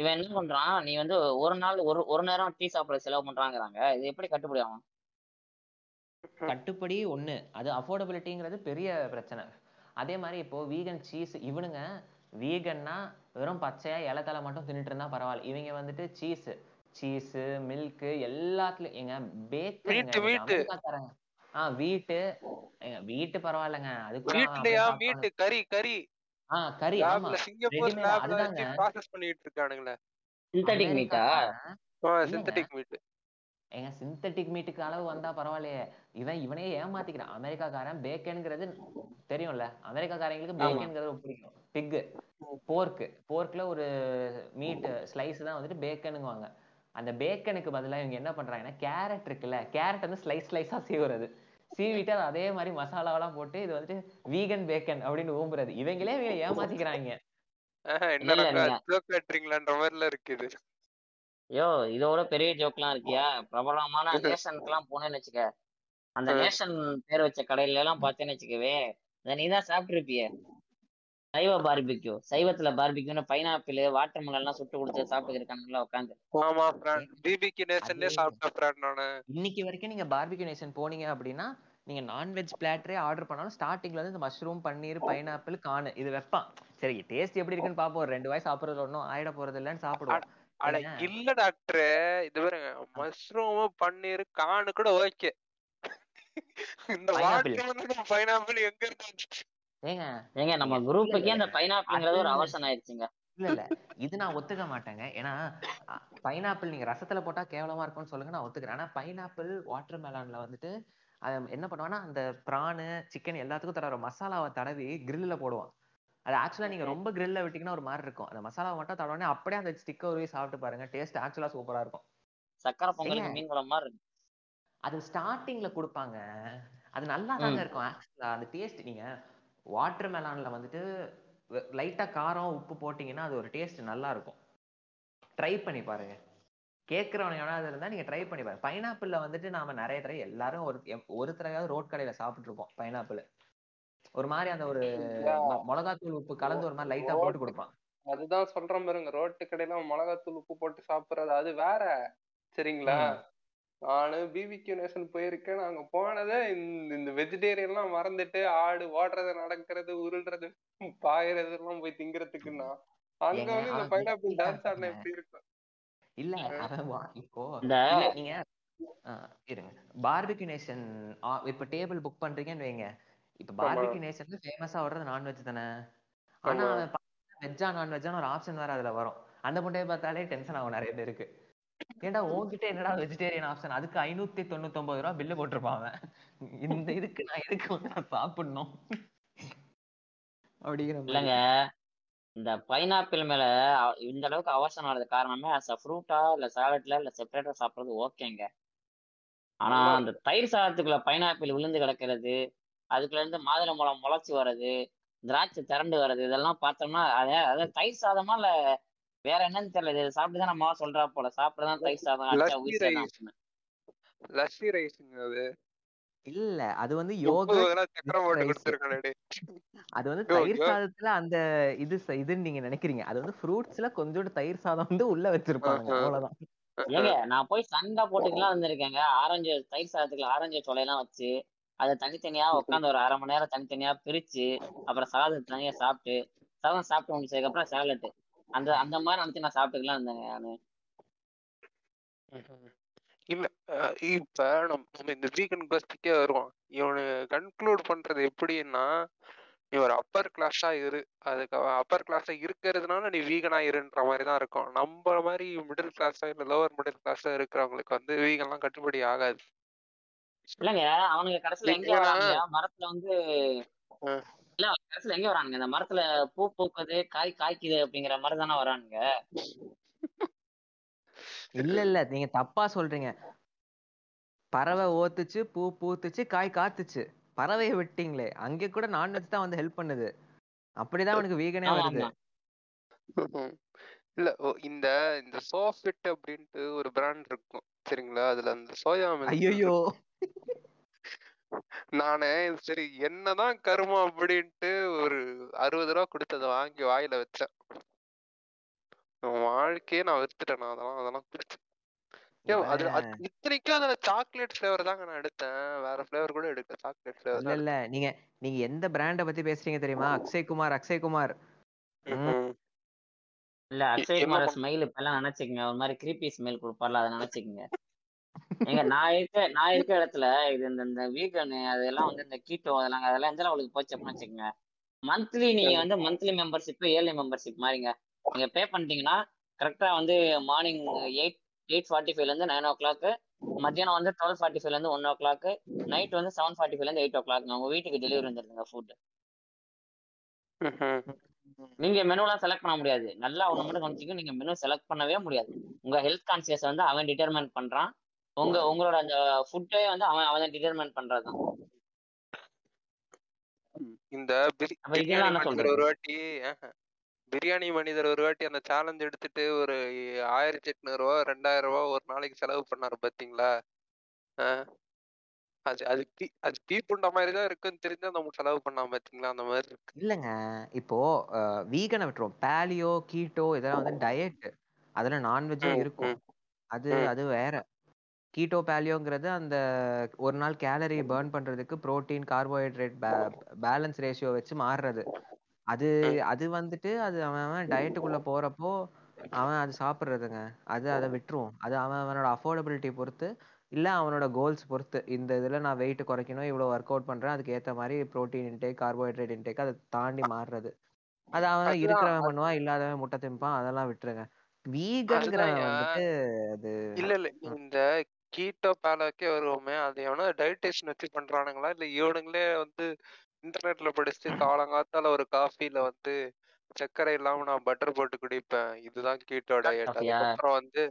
D: இவன் என்ன பண்றான்? நீ வந்து ஒரு நாள் ஒரு ஒரு நேரம் டீ சாப்பிட செலவு பண்றாங்கிறாங்க. இது எப்படி கட்டுப்படி ஆகும்?
C: கட்டுப்படி ஒண்ணு. அது அஃபோர்டபிலிட்டிங்கிறது பெரிய பிரச்சனை. அதே மாதிரி இப்போ வீகன் சீஸ் இவனுங்க வீகன்னா வெறும் பச்சையா இலத்தலை மட்டும் தின்னுட்டு இருந்தா பரவாயில்ல. இவங்க வந்துட்டு சீஸ் சீஸ் மில்க் எல்லாத்துலயும் எங்க. பேக்கர் ஆ வீட்டு. வீட்டு பரவாயில்லைங்க. அது
B: வீட்லயா மீட்டு கறி கறி.
C: ஆ கறி. ஆமா.
B: சிங்கப்பூர் லேப்ல வச்சு. ப்ராசஸ் பண்ணிட்டு இருக்கானுங்களே.
D: சிந்தட்டிக் மீட்டா
B: சிந்தட்டிக் மீட்
C: ஏங்க சிந்தட்டிக் மீட்டுக்கு அளவு வந்தா பரவாயில்லையே. இவன் இவனையே ஏமாத்திக்கிறான். அமெரிக்காக்காரன் பேக்கனுங்கிறது தெரியும்ல. அமெரிக்காக்காரங்களுக்கு. பேக்கனுங்கிறது பிடிக்கும். பிக்கு போர்க்கு போர்க்ல ஒரு மீட் ஸ்லைஸ் தான் வந்துட்டு பேக்கனுங்குவாங்க அந்த பேக்கனுக்கு பதிலா இவங்க என்ன பண்றாங்கன்னா கேரட் இருக்குல்ல. கேரட் வந்து ஸ்லைஸ் ஸ்லைஸா சீவுறது. சீவிட்டு அது அதே மாதிரி மசாலாவெல்லாம் போட்டு இது வந்துட்டு வீகன் பேக்கன் அப்படின்னு ஊம்புறது. இவங்களே இவங்க ஏமாத்திக்கிறாங்க.
B: இருக்குது
D: யோ இதோட பெரிய ஜோக்லாம் இருக்கியா? பிரபலமான நேஷனுக்குலாம் போனேன்னு வச்சுக்க. அந்த. நேஷன் பேர் வச்ச கடையில எல்லாம் பார்த்தேன்னு வச்சுக்கவே இதை நீ தான் சாப்பிட்டுருப்பிய. சைவ பார்பிக்யூ சைவத்துல பார்பிக்யூன்னு பைனாப்பிள் வாட்டர் எல்லாம் சுட்டு கொடுத்து சாப்பிட்டு இருக்கானுங்களா உட்காந்து
B: ஆமா ஃப்ரெண்ட் பிபிக்கு நேஷன்லயே
C: அது-
B: சாப்பிட்டேன் ஃப்ரெண்ட் நானு.
C: இன்னைக்கு வரைக்கும் நீங்க பார்பிக்யூ நேஷன் போனீங்க அப்படின்னா நீங்க நான்வெஜ் பிளாட்டரே ஆர்டர் பண்ணாலும் ஸ்டார்டிங்ல வந்து இந்த மஷ்ரூம் பன்னீர் பைனாப்பிள் கானு இது வைப்பான். சரி டேஸ்ட் எப்படி இருக்குன்னு பாப்போம் ஒரு ரெண்டு வாய் சாப்பிடுறது ஒன்றும் ஆயிட போறது இல்லைன்னு சாப்பிடுவோம்.
B: அட? இல்ல டாக்டர் இது பாருங்க மஷ்ரூம் பன்னீர் கானு கூட ஓகே. இந்த. வாட்டர் பைனாப்பிள் எங்க இருந்து
C: ஏங்க
D: ஏங்க நம்ம குரூப்புக்கே. அந்த பைனாப்பிள்ங்கிறது ஒரு அவசரம் ஆயிடுச்சுங்க.
C: இல்ல இல்ல. இது நான் ஒத்துக்க மாட்டேங்க. ஏன்னா பைனாப்பிள் நீங்க ரசத்துல போட்டா கேவலமா இருக்கும்னு சொல்லுங்க நான் ஒத்துக்கிறேன். ஆனா பைனாப்பிள் வாட்டர் மெலான்ல வந்துட்டு அது என்ன பண்ணுவான்னா அந்த பிரானு சிக்கன் எல்லாத்துக்கும் தடவை மசாலாவை தடவி கிரில்ல போடுவான். அது ஆக்சுவலா நீங்க ரொம்ப கிரில்ல விட்டீங்கன்னா ஒரு மாதிரி இருக்கும். அந்த மசாலாவை மட்டும் தடவை அப்படியே அந்த ஸ்டிக்கர் உருவி சாப்பிட்டு பாருங்க. டேஸ்ட் ஆக்சுவலா சூப்பரா இருக்கும்.
D: சக்கரை பொங்கலுக்கு? மீன் குழம்பு மாதிரி
C: அது ஸ்டார்டிங்ல கொடுப்பாங்க. அது நல்லா தாங்க இருக்கும் ஆக்சுவலா அந்த டேஸ்ட் நீங்க வாட்டர் மெலான்ல வந்துட்டு லைட்டா காரம் உப்பு போட்டீங்கன்னா அது ஒரு டேஸ்ட் நல்லா இருக்கும். ட்ரை பண்ணி பாருங்க. கேட்கறவன் எவனாவது இருந்தா நீங்க ட்ரை பண்ணி பாருங்க. பைனாப்பிள்ல வந்துட்டு நாம நிறைய தடவை எல்லாரும் ஒரு ஒரு தடவையாவது ரோட் கடையில சாப்பிட்டு இருப்போம் பைனாப்பிள் ஒரு மாதிரி அந்த ஒரு மிளகாத்தூள் உப்பு கலந்து ஒரு மாதிரி லைட்டா போட்டு கொடுப்பான்.
B: அதுதான் சொல்றேன் பாருங்க. ரோட்டு கடையில மிளகாத்தூள் உப்பு போட்டு சாப்பிடுறது அது வேற. சரிங்களா. நானு பிபிக்யூ நேஷன் போயிருக்கேன். நாங்க போனதே இந்த இந்த வெஜிடேரியன் எல்லாம் மறந்துட்டு ஆடு ஓடுறது நடக்கிறது உருள்றது பாயறது எல்லாம் போய் திங்கிறதுக்குன்னா அங்க வந்து இந்த பைனாப்பிள் டான்ஸ் ஆடினா. எப்படி இருக்கும்?
C: இல்ல இப்போ நீங்க இருங்க. பார்பிக்யூ நேஷன் இப்ப டேபிள் புக் பண்றீங்கன்னு வைங்க. இப்ப பார்பிக்யூ நேஷன்ல ஃபேமஸா வர்றது நான்வெஜ் தானே? ஆனா. அவன் வெஜ்ஜா நான்வெஜ்ஜான ஒரு ஆப்ஷன் வேற அதுல வரும். அந்த முட்டையை பார்த்தாலே டென்ஷன் ஆகும் நிறைய பேருக்கு. ஏன்டா உன்கிட்ட என்னடா வெஜிடேரியன் ஆப்ஷன் அதுக்கு ஐநூத்தி தொண்ணூத்தொன்பது ரூபா பில்லு போட்டிருப்பான் அவன். இந்த இதுக்கு நான் எதுக்கு வந்து நான் சாப்பிடணும்? அப்படிங்கிற
D: இல்லைங்க. இந்த பைனாப்பிள் மேல இந்த அளவுக்கு அவசரம் ஆனது காரணமே அஸ் அ ஃப்ரூட்டா இல்ல சாலட்ல இல்ல செப்பரேட்டா சாப்பிடுறது ஓகேங்க ஆனா அந்த தயிர் சாதத்துக்குள்ள பைனாப்பிள் விழுந்து கிடக்கிறது அதுக்குள்ள இருந்து மாதுளம்பழம் முளைச்சு வர்றது திராட்சை திரண்டு வர்றது இதெல்லாம் பார்த்தோம்னா அதே அதாவது தயிர் சாதமா இல்ல வேற என்னன்னு தெரியல. இது சாப்பிட்டு தான் நம்ம சொல்றா போல. சாப்பிட்டுதான் தயிர் சாதம்
B: லஸ்ஸி
D: உயிர் சேதம்
B: ரைஸ். லஸ்ஸி ரைஸுங்க அது
C: இல்ல அது வந்து.
B: கொடுத்துருக்கானே
C: அது வந்து தயிர். சாதத்துல அந்த இது இதுன்னு நீங்க நினைக்கிறீங்க. அது வந்து ஃப்ரூட்ஸ்ல கொஞ்சோண்டு தயிர் சாதம் வந்து உள்ள வச்சிருப்பாங்க. அவ்வளவுதான்.
D: ஏங்க நான் போய் சண்டை போட்டுக்கலாம் வந்திருக்கேங்க. ஆரஞ்சு தயிர் சாதத்துக்குள்ள ஆரஞ்சு சொலையெல்லாம் வச்சு அதை தனித்தனியா உட்காந்து ஒரு அரை மணி நேரம் தனித்தனியா பிரிச்சு அப்புறம் சாதத்தை தனியா சாப்பிட்டு சாதம் சாப்பிட்டு முடிச்சதுக்கு அப்புறம் சேலட் அந்த அந்த மாதிரி நினைச்சு நான் சாப்பிட்டுக்கலாம் இருந்தேங்க நானு.
B: இல்ல இப்ப நம்ம இந்த வீகன் பஸ்டிக்கே வருவோம். இவனு கன்க்ளூட் பண்றது எப்படின்னா நீ ஒரு அப்பர் கிளாஸா இரு. அதுக்கு அப்பர் கிளாஸா இருக்கிறதுனால நீ வீகனா இருன்ற மாதிரி தான் இருக்கும். நம்ம மாதிரி மிடில் கிளாஸா இல்ல லோவர் மிடில் கிளாஸா இருக்கிறவங்களுக்கு வந்து வீகன்லாம் கட்டுப்படி ஆகாது.
D: இல்லைங்க அவனுங்க கடைசியில எங்க வரானுங்க? மரத்துல வந்து. இல்ல கடைசியில எங்க வரானுங்க? இந்த மரத்துல பூ பூக்குது காய் காய்க்குது அப்படிங்கிற மாதிரி தானே வரானுங்க?
C: இல்ல இல்ல நீங்க தப்பா சொல்றீங்க. பறவை ஓத்துச்சு பூ பூத்துச்சு காய் காத்துச்சு. பறவையை விட்டீங்களே அங்க கூட நான்வெஜ் தான் வந்து ஹெல்ப் பண்ணுது. அப்படிதான் அவனுக்கு வீகனே வருது.
B: இல்ல ஓ, இந்த இந்த சோஃபிட் அப்படின்ட்டு ஒரு பிராண்ட் இருக்கும். சரிங்களா? அதுல அந்த சோயா
C: ஐயோ
B: நானே சரி என்னதான் கருமம் அப்படின்ட்டு ஒரு அறுபது ரூபா கொடுத்ததை வாங்கி வாயில வச்சேன். வாழ்க்கையே நான் வித்துட்டேன் நான் அதெல்லாம் அதெல்லாம் அது அது இத்தனைக்கும் அதுல சாக்லேட் ஃபிளேவர் தாங்க நான் எடுத்தேன். வேற ஃபிளேவர் கூட எடுக்கல சாக்லேட் ஃபிளேவர்
C: இல்ல நீங்க நீங்க எந்த பிராண்ட பத்தி பேசுறீங்க தெரியுமா? அக்ஷய் குமார் அக்ஷய் குமார்.
D: இல்ல அக்ஷய் குமார்? ஸ்மைல் இப்ப எல்லாம் நினைச்சுக்கங்க. ஒரு மாதிரி கிரீப்பி ஸ்மைல் கொடுப்பார்ல அதை நினைச்சுக்கங்க. எங்க நான் இருக்க நான் இருக்க இடத்துல இது இந்த இந்த வீகன் அதெல்லாம் வந்து இந்த கீட்டோ அதெல்லாம் அதெல்லாம் எந்த லெவலுக்கு போச்சு அப்படின்னு வச்சுக்கோங்க. மந்த்லி நீங்க வந்து மந்த்லி மெம்பர்ஷிப் இயர்லி மெம்பர்ஷிப் மாதிரிங்க நீங்க பே பண்ணிட்டீங்கன்னா கரெக்டா வந்து மார்னிங் எயிட் எயிட் ஃபார்ட்டி ஃபைவ்ல இருந்து நைன் ஓ கிளாக் மத்தியானம் வந்து டுவெல் ஃபார்ட்டி ஃபைவ்ல இருந்து ஒன் ஓ கிளாக் நைட் வந்து செவன் ஃபார்ட்டி ஃபைவ்ல இருந்து எயிட் ஓ கிளாக் உங்க வீட்டுக்கு டெலிவரி வந்துருதுங்க ஃபுட். <laughs> நீங்க மெனுலாம் செலக்ட் பண்ண முடியாது. நல்லா ஒண்ணு மட்டும் கவனிச்சிக்க நீங்க மெனு செலக்ட் பண்ணவே முடியாது. உங்க ஹெல்த் கான்சியஸ் வந்து அவன் டிட்டர்மெண்ட் பண்றான். உங்க உங்களோட அந்த ஃபுட்டே வந்து அவன் அவன் டிட்டர்மெண்ட் பண்றதுதான்.
B: இந்த பிரியாணி ஒரு வாட்டி. பிரியாணி மனிதர் ஒரு வாட்டி அந்த சேலஞ்ச் எடுத்துட்டு ஒரு ஆயிரத்தி எட்நூறு ரூபா ரெண்டாயிரம் ரூபா ஒரு நாளைக்கு செலவு பண்ணாரு பாத்தீங்களா? ஆஹ். அது அது பீ- அது பீப்புண்ட மாதிரி தான் இருக்குன்னு தெரிஞ்சு நம்ம செலவு பண்ணாம பாத்தீங்களா? அந்த மாதிரி இருக்கு.
C: இல்லங்க. இப்போ வீகனை விட்டுருவோம். பேலியோ கீட்டோ இதெல்லாம் வந்து டயட் அதுல நான்வெஜ்ஜும் இருக்கும். அது. அது வேற. கீட்டோ பேலியோங்கிறது அந்த ஒரு நாள் கேலரி பர்ன் பண்றதுக்கு புரோட்டீன் கார்போஹைட்ரேட் பேலன்ஸ் ரேஷியோ வச்சு மாறுறது. அது. அது வந்துட்டு அது அவன் அவன் டயட்டுக்குள்ள போறப்போ அவன் அது சாப்பிடுறதுங்க. அது அதை விட்டுருவோம். அது அவன் அவனோட அஃபோர்டபிலிட்டி பொறுத்து இல்ல அவனோட கோல்ஸ் பொறுத்து. இந்த இதுல நான் வெயிட் குறைக்கணும் இவ்வளவு ஒர்க் அவுட் பண்றேன் அதுக்கு ஏத்த மாதிரி புரோட்டீன் இன்டேக் கார்போஹைட்ரேட் இன்டேக் அதை தாண்டி மாறுறது. அது அவன் இருக்கிறவன் பண்ணுவான் இல்லாதவன் முட்டை திம்பான் அதெல்லாம் விட்டுருங்க. வீகன்கிறவன்
B: அதுதான்
C: வந்துட்டு அது
B: இல்ல இல்ல. இந்த கீட்டோ பேலாக்கே வருவோமே அது எவனோ டயட்டேஷன் வச்சு பண்றானுங்களா? இல்ல இவனுங்களே வந்து இன்டர்நெட்ல படிச்சு <laughs> காலங்காத்தால ஒரு காஃபில வந்து சர்க்கரை இல்லாம நான் பட்டர் போட்டு குடிப்பேன். இதுதான் கீட்டோ டயட் அதுக்கப்புறம் வந்து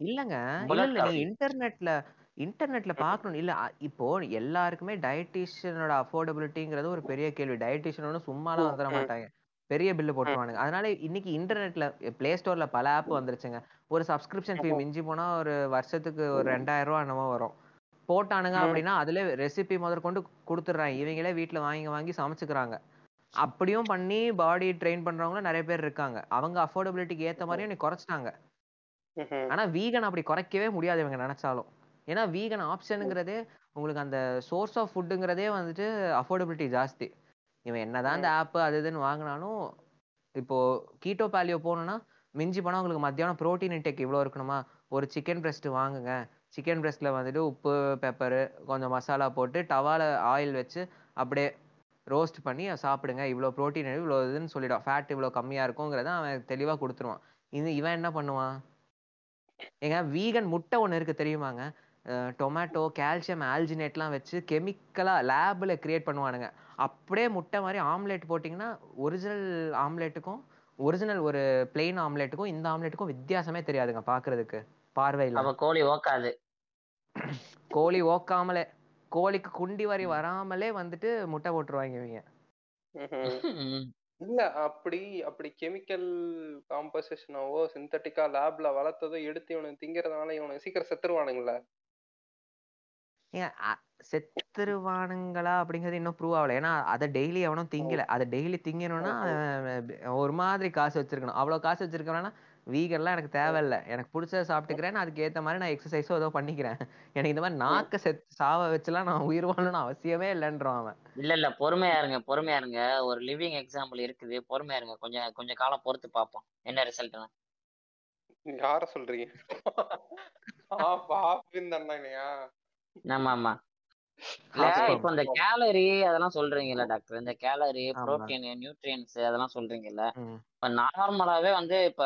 C: இல்லங்க. இல்ல
D: புல்லட்
C: இல்ல நீங்க
D: காஃபி
C: இன்டர்நெட்ல இன்டர்நெட்ல பார்க்கணும் இல்ல இப்போ எல்லாருக்குமே டயட்டிஷியனோட அஃபோர்டபிலிட்டிங்கிறது ஒரு பெரிய கேள்வி. டயட்டிஷியன் ஒன்றும் சும்மாலாம் வந்துட மாட்டாங்க. பெரிய பில்லு போட்டுருவானுங்க. அதனால இன்னைக்கு இன்டர்நெட்ல பிளே ஸ்டோர்ல பல ஆப் வந்துருச்சுங்க. ஒரு சப்ஸ்கிரிப்ஷன் ஃபீ மிஞ்சி போனா ஒரு வருஷத்துக்கு ஒரு ரெண்டாயிரம் ரூபா என்னமோ வரும். போட்டானுங்க அப்படின்னா அதுல ரெசிபி முதற்கொண்டு கொடுத்துட்றாங்க. இவங்களே வீட்ல வாங்கி வாங்கி சமைச்சுக்கிறாங்க. அப்படியும் பண்ணி பாடி ட்ரெயின் பண்றவங்களும் நிறைய பேர் இருக்காங்க. அவங்க அஃபோர்டபிலிட்டிக்கு ஏத்த மாதிரியும் நீ குறைச்சிட்டாங்க. ஆனா வீகன் அப்படி குறைக்கவே முடியாது இவங்க நினைச்சாலும். ஏன்னா வீகன் ஆப்ஷனுங்கிறதே உங்களுக்கு அந்த சோர்ஸ் ஆஃப் ஃபுட்டுங்கிறதே வந்துட்டு அஃபோர்டபிலிட்டி ஜாஸ்தி. இவன் என்னதான் இந்த ஆப் அது இதுன்னு வாங்கினாலும் இப்போ கீட்டோ பாலியோ போகணும்னா மிஞ்சி போனா உங்களுக்கு மத்தியானம் ப்ரோட்டீன் இன்டேக் இவ்வளோ இருக்கணுமா? ஒரு சிக்கன் breast வாங்குங்க. சிக்கன் breastல வந்துட்டு உப்பு பெப்பரு கொஞ்சம் மசாலா போட்டு டவால ஆயில் வச்சு அப்படியே ரோஸ்ட் பண்ணி சாப்பிடுங்க. இவ்வளோ ப்ரோட்டீன் இவ்வளோ இதுன்னு சொல்லிடும். ஃபேட் இவ்வளோ கம்மியா இருக்குங்கிறத அவன் தெளிவா கொடுத்துருவான். இது இவன் என்ன பண்ணுவான்? ஏங்க வீகன் முட்டை ஒண்ணு இருக்கு தெரியுமாங்க? டொமேட்டோ கால்சியம் ஆல்ஜினேட்லாம் வச்சு கெமிக்கலா லேப்ல கிரியேட் பண்ணுவானுங்க. அப்படியே முட்டை மாதிரி ஆம்லெட் போட்டிங்கன்னா ஒரிஜினல் ஆம்லெட்டுக்கும் ஒரிஜினல் ஒரு பிளெயின் ஆம்லெட்டுக்கும் இந்த ஆம்லெட்டுக்கும் வித்தியாசமே தெரியாதுங்க பாக்குறதுக்கு பார்வையில.
D: அப்ப கோழி ஓக்காது.
C: கோழி ஓக்காமலே கோழிக்கு குண்டி வரி வராமலே வந்துட்டு முட்டை போட்டுருவாங்க இவங்க.
B: இல்ல அப்படி அப்படி கெமிக்கல் காம்போசிஷனாவோ சிந்தட்டிக்கா லேப்ல வளர்த்ததோ எடுத்து இவனுக்கு திங்கறதுனால இவனுக்கு சீக்கிரம் செத்துருவானுங்களே.
C: ஏங்க செத்துருவானுங்களா அப்படிங்கிறது இன்னும் ப்ரூவ் ஆகல. ஏன்னா அதை டெய்லி எவனும் திங்கல. அதை டெய்லி திங்கணும்னா ஒரு மாதிரி காசு வச்சிருக்கணும். அவ்வளவு காசு வச்சிருக்கவனா வீகன்லாம் எனக்கு தேவையில்ல. எனக்கு பிடிச்சத சாப்பிட்டுக்கிறேன் அதுக்கு ஏத்த மாதிரி நான் எக்ஸசைஸோ ஏதோ பண்ணிக்கிறேன். எனக்கு இந்த மாதிரி நாக்க செத்து சாவ வச்சுலாம் நான் உயிர் வாழணும்னு அவசியமே இல்லைன்றான் அவன்.
D: இல்ல இல்ல. பொறுமையா இருங்க பொறுமையா இருங்க. ஒரு லிவிங் எக்ஸாம்பிள் இருக்குது. பொறுமையா இருங்க. கொஞ்சம் கொஞ்சம் காலம் பொறுத்து பார்ப்போம். என்ன ரிசல்ட்னு
B: யார சொல்றீங்க? ஆ பாப்பின் தானேயா
D: ஆமா ஆமா. இல்ல இப்போ இந்த கேலரி அதெல்லாம் சொல்றீங்கல்ல டாக்டர் இந்த கேலரி. புரோட்டீன் நியூட்ரியன்ஸ் அதெல்லாம் சொல்றீங்கல்ல. இப்ப நார்மலாவே வந்து இப்ப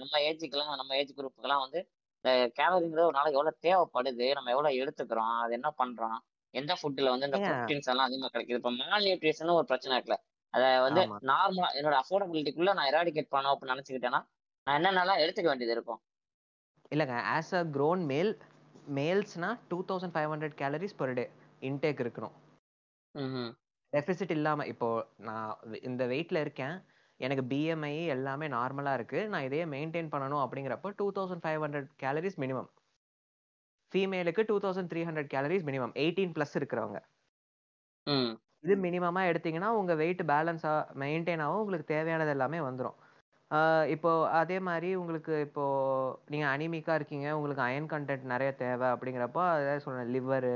D: நம்ம ஏஜுக்கெல்லாம் நம்ம ஏஜ் குரூப்புக்கெல்லாம் வந்து இந்த கேலரிங்கிறது ஒரு நாளைக்கு எவ்வளவு தேவைப்படுது? நம்ம எவ்வளவு எடுத்துக்கிறோம்? அது என்ன பண்றோம்? எந்த ஃபுட்ல வந்து இந்த. ப்ரோட்டீன்ஸ் எல்லாம் அதிகமா கிடைக்குது? இப்ப மால் நியூட்ரிஷன் ஒரு பிரச்சனை இருக்குல்ல. அதை வந்து. நார்மலா என்னோட அஃபோர்டபிலிட்டிக்குள்ள நான் எராடிகேட் பண்ணோம் அப்படின்னு நினைச்சுக்கிட்டேன்னா நான் என்னென்னலாம் எடுத்துக்க வேண்டியது இருக்கும்?
C: இல்லைங்க. As a grown male மேல்ஸ்னா two thousand five hundred calories per day intake இருக்கணும்.
D: ம்ஹும்.
C: டெபிசிட் இல்லாம இப்போ நான் இந்த வெயிட்ல இருக்கேன். எனக்கு பிஎம்ஐ எல்லாமே நார்மலா இருக்கு. நான் இதையே மெயின்டைன் பண்ணணும் அப்படிங்கிறப்போ two thousand five hundred calories minimum ஃபீமேலுக்கு two thousand three hundred calories minimum eighteen plus இருக்கிறவங்க.
D: ம்.
C: இது மினிமமா எடுத்தீங்கன்னா உங்க வெயிட் பேலன்ஸா மெயின்டைன் ஆகும். உங்களுக்கு தேவையானது எல்லாமே வந்துடும் இப்போ அதே மாதிரி உங்களுக்கு இப்போ நீங்க அனிமிக்கா இருக்கீங்க. உங்களுக்கு அயன் கண்டென்ட் நிறைய தேவை அப்படிங்கிறப்போ அதாவது சொல்றேன் லிவரு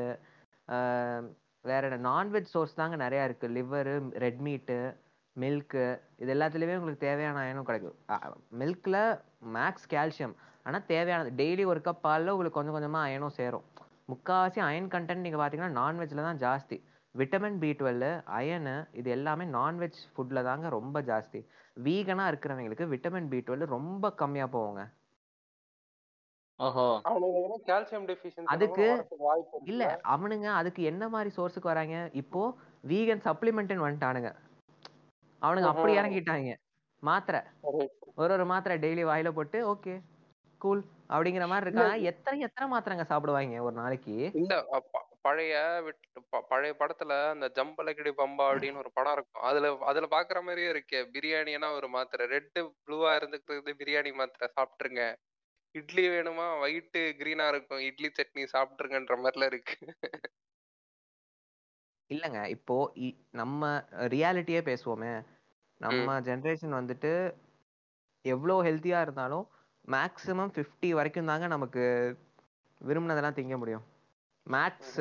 C: வேற என்ன நான்வெஜ் சோர்ஸ் தாங்க நிறைய இருக்கு. லிவரு ரெட் மீட்டு மில்க்கு இது எல்லாத்துலயுமே உங்களுக்கு தேவையான அயனும் கிடைக்கும். மில்க்ல மேக்ஸ் கால்சியம் ஆனா தேவையானது டெய்லி ஒரு கப் பால்ல உங்களுக்கு கொஞ்சம் கொஞ்சமா அயனும் சேரும். முக்காவாசி அயன் கண்டென்ட் நீங்க பாத்தீங்கன்னா நான்வெஜ்ல தான் ஜாஸ்தி. விட்டமின் பி டுவெல் அயனு இது எல்லாமே நான்வெஜ் ஃபுட்ல தாங்க ரொம்ப ஜாஸ்தி. வீகனா இருக்கிறவங்களுக்கு விட்டமின் பி டுவெல் ரொம்ப கம்மியா
B: டெஃபிஷியன்சி
C: அதுக்கு- இல்ல? அவனுங்க அதுக்கு என்ன மாதிரி சோர்ஸுக்கு வராங்க? இப்போ வீகன் சப்ளிமெண்ட்னு வந்துட்டானுங்க. அவனுங்க அப்படி. இறங்கிட்டாங்க. மாத்திரை.
B: சரி.
C: ஒரு ஒரு மாத்திரை டெய்லி வாயில போட்டு ஓகே கூல் அப்படிங்கிற மாதிரி இருக்காங்க. எத்தனை எத்தனை மாத்திரைங்க சாப்பிடுவாங்க ஒரு நாளைக்கு?
B: இல்ல பழைய பழைய படத்துல அந்த ஜம்பலக்கடி பம்பா அப்படின்னு ஒரு படம் இருக்கும். அதுல அதுல பாக்குற மாதிரியே இருக்கே. பிரியாணினா ஒரு மாத்திரை. ரெட்டு ப்ளூவா இருந்துக்கிறது பிரியாணி மாத்திரை சாப்பிட்டுருங்க. இட்லி வேணுமா? ஒயிட் கிரீனா இருக்கும். இட்லி சட்னி சாப்பிட்டுருங்கன்ற மாதிரிலாம் இருக்கு.
C: இல்லைங்க. இப்போ நம்ம ரியாலிட்டியே பேசுவோமே. நம்ம ஜென்ரேஷன் வந்துட்டு எவ்வளோ ஹெல்த்தியா இருந்தாலும் மேக்ஸிமம் 50 வரைக்கும் தாங்க நமக்கு விரும்பினதெல்லாம் திங்க முடியும். மேக்ஸ்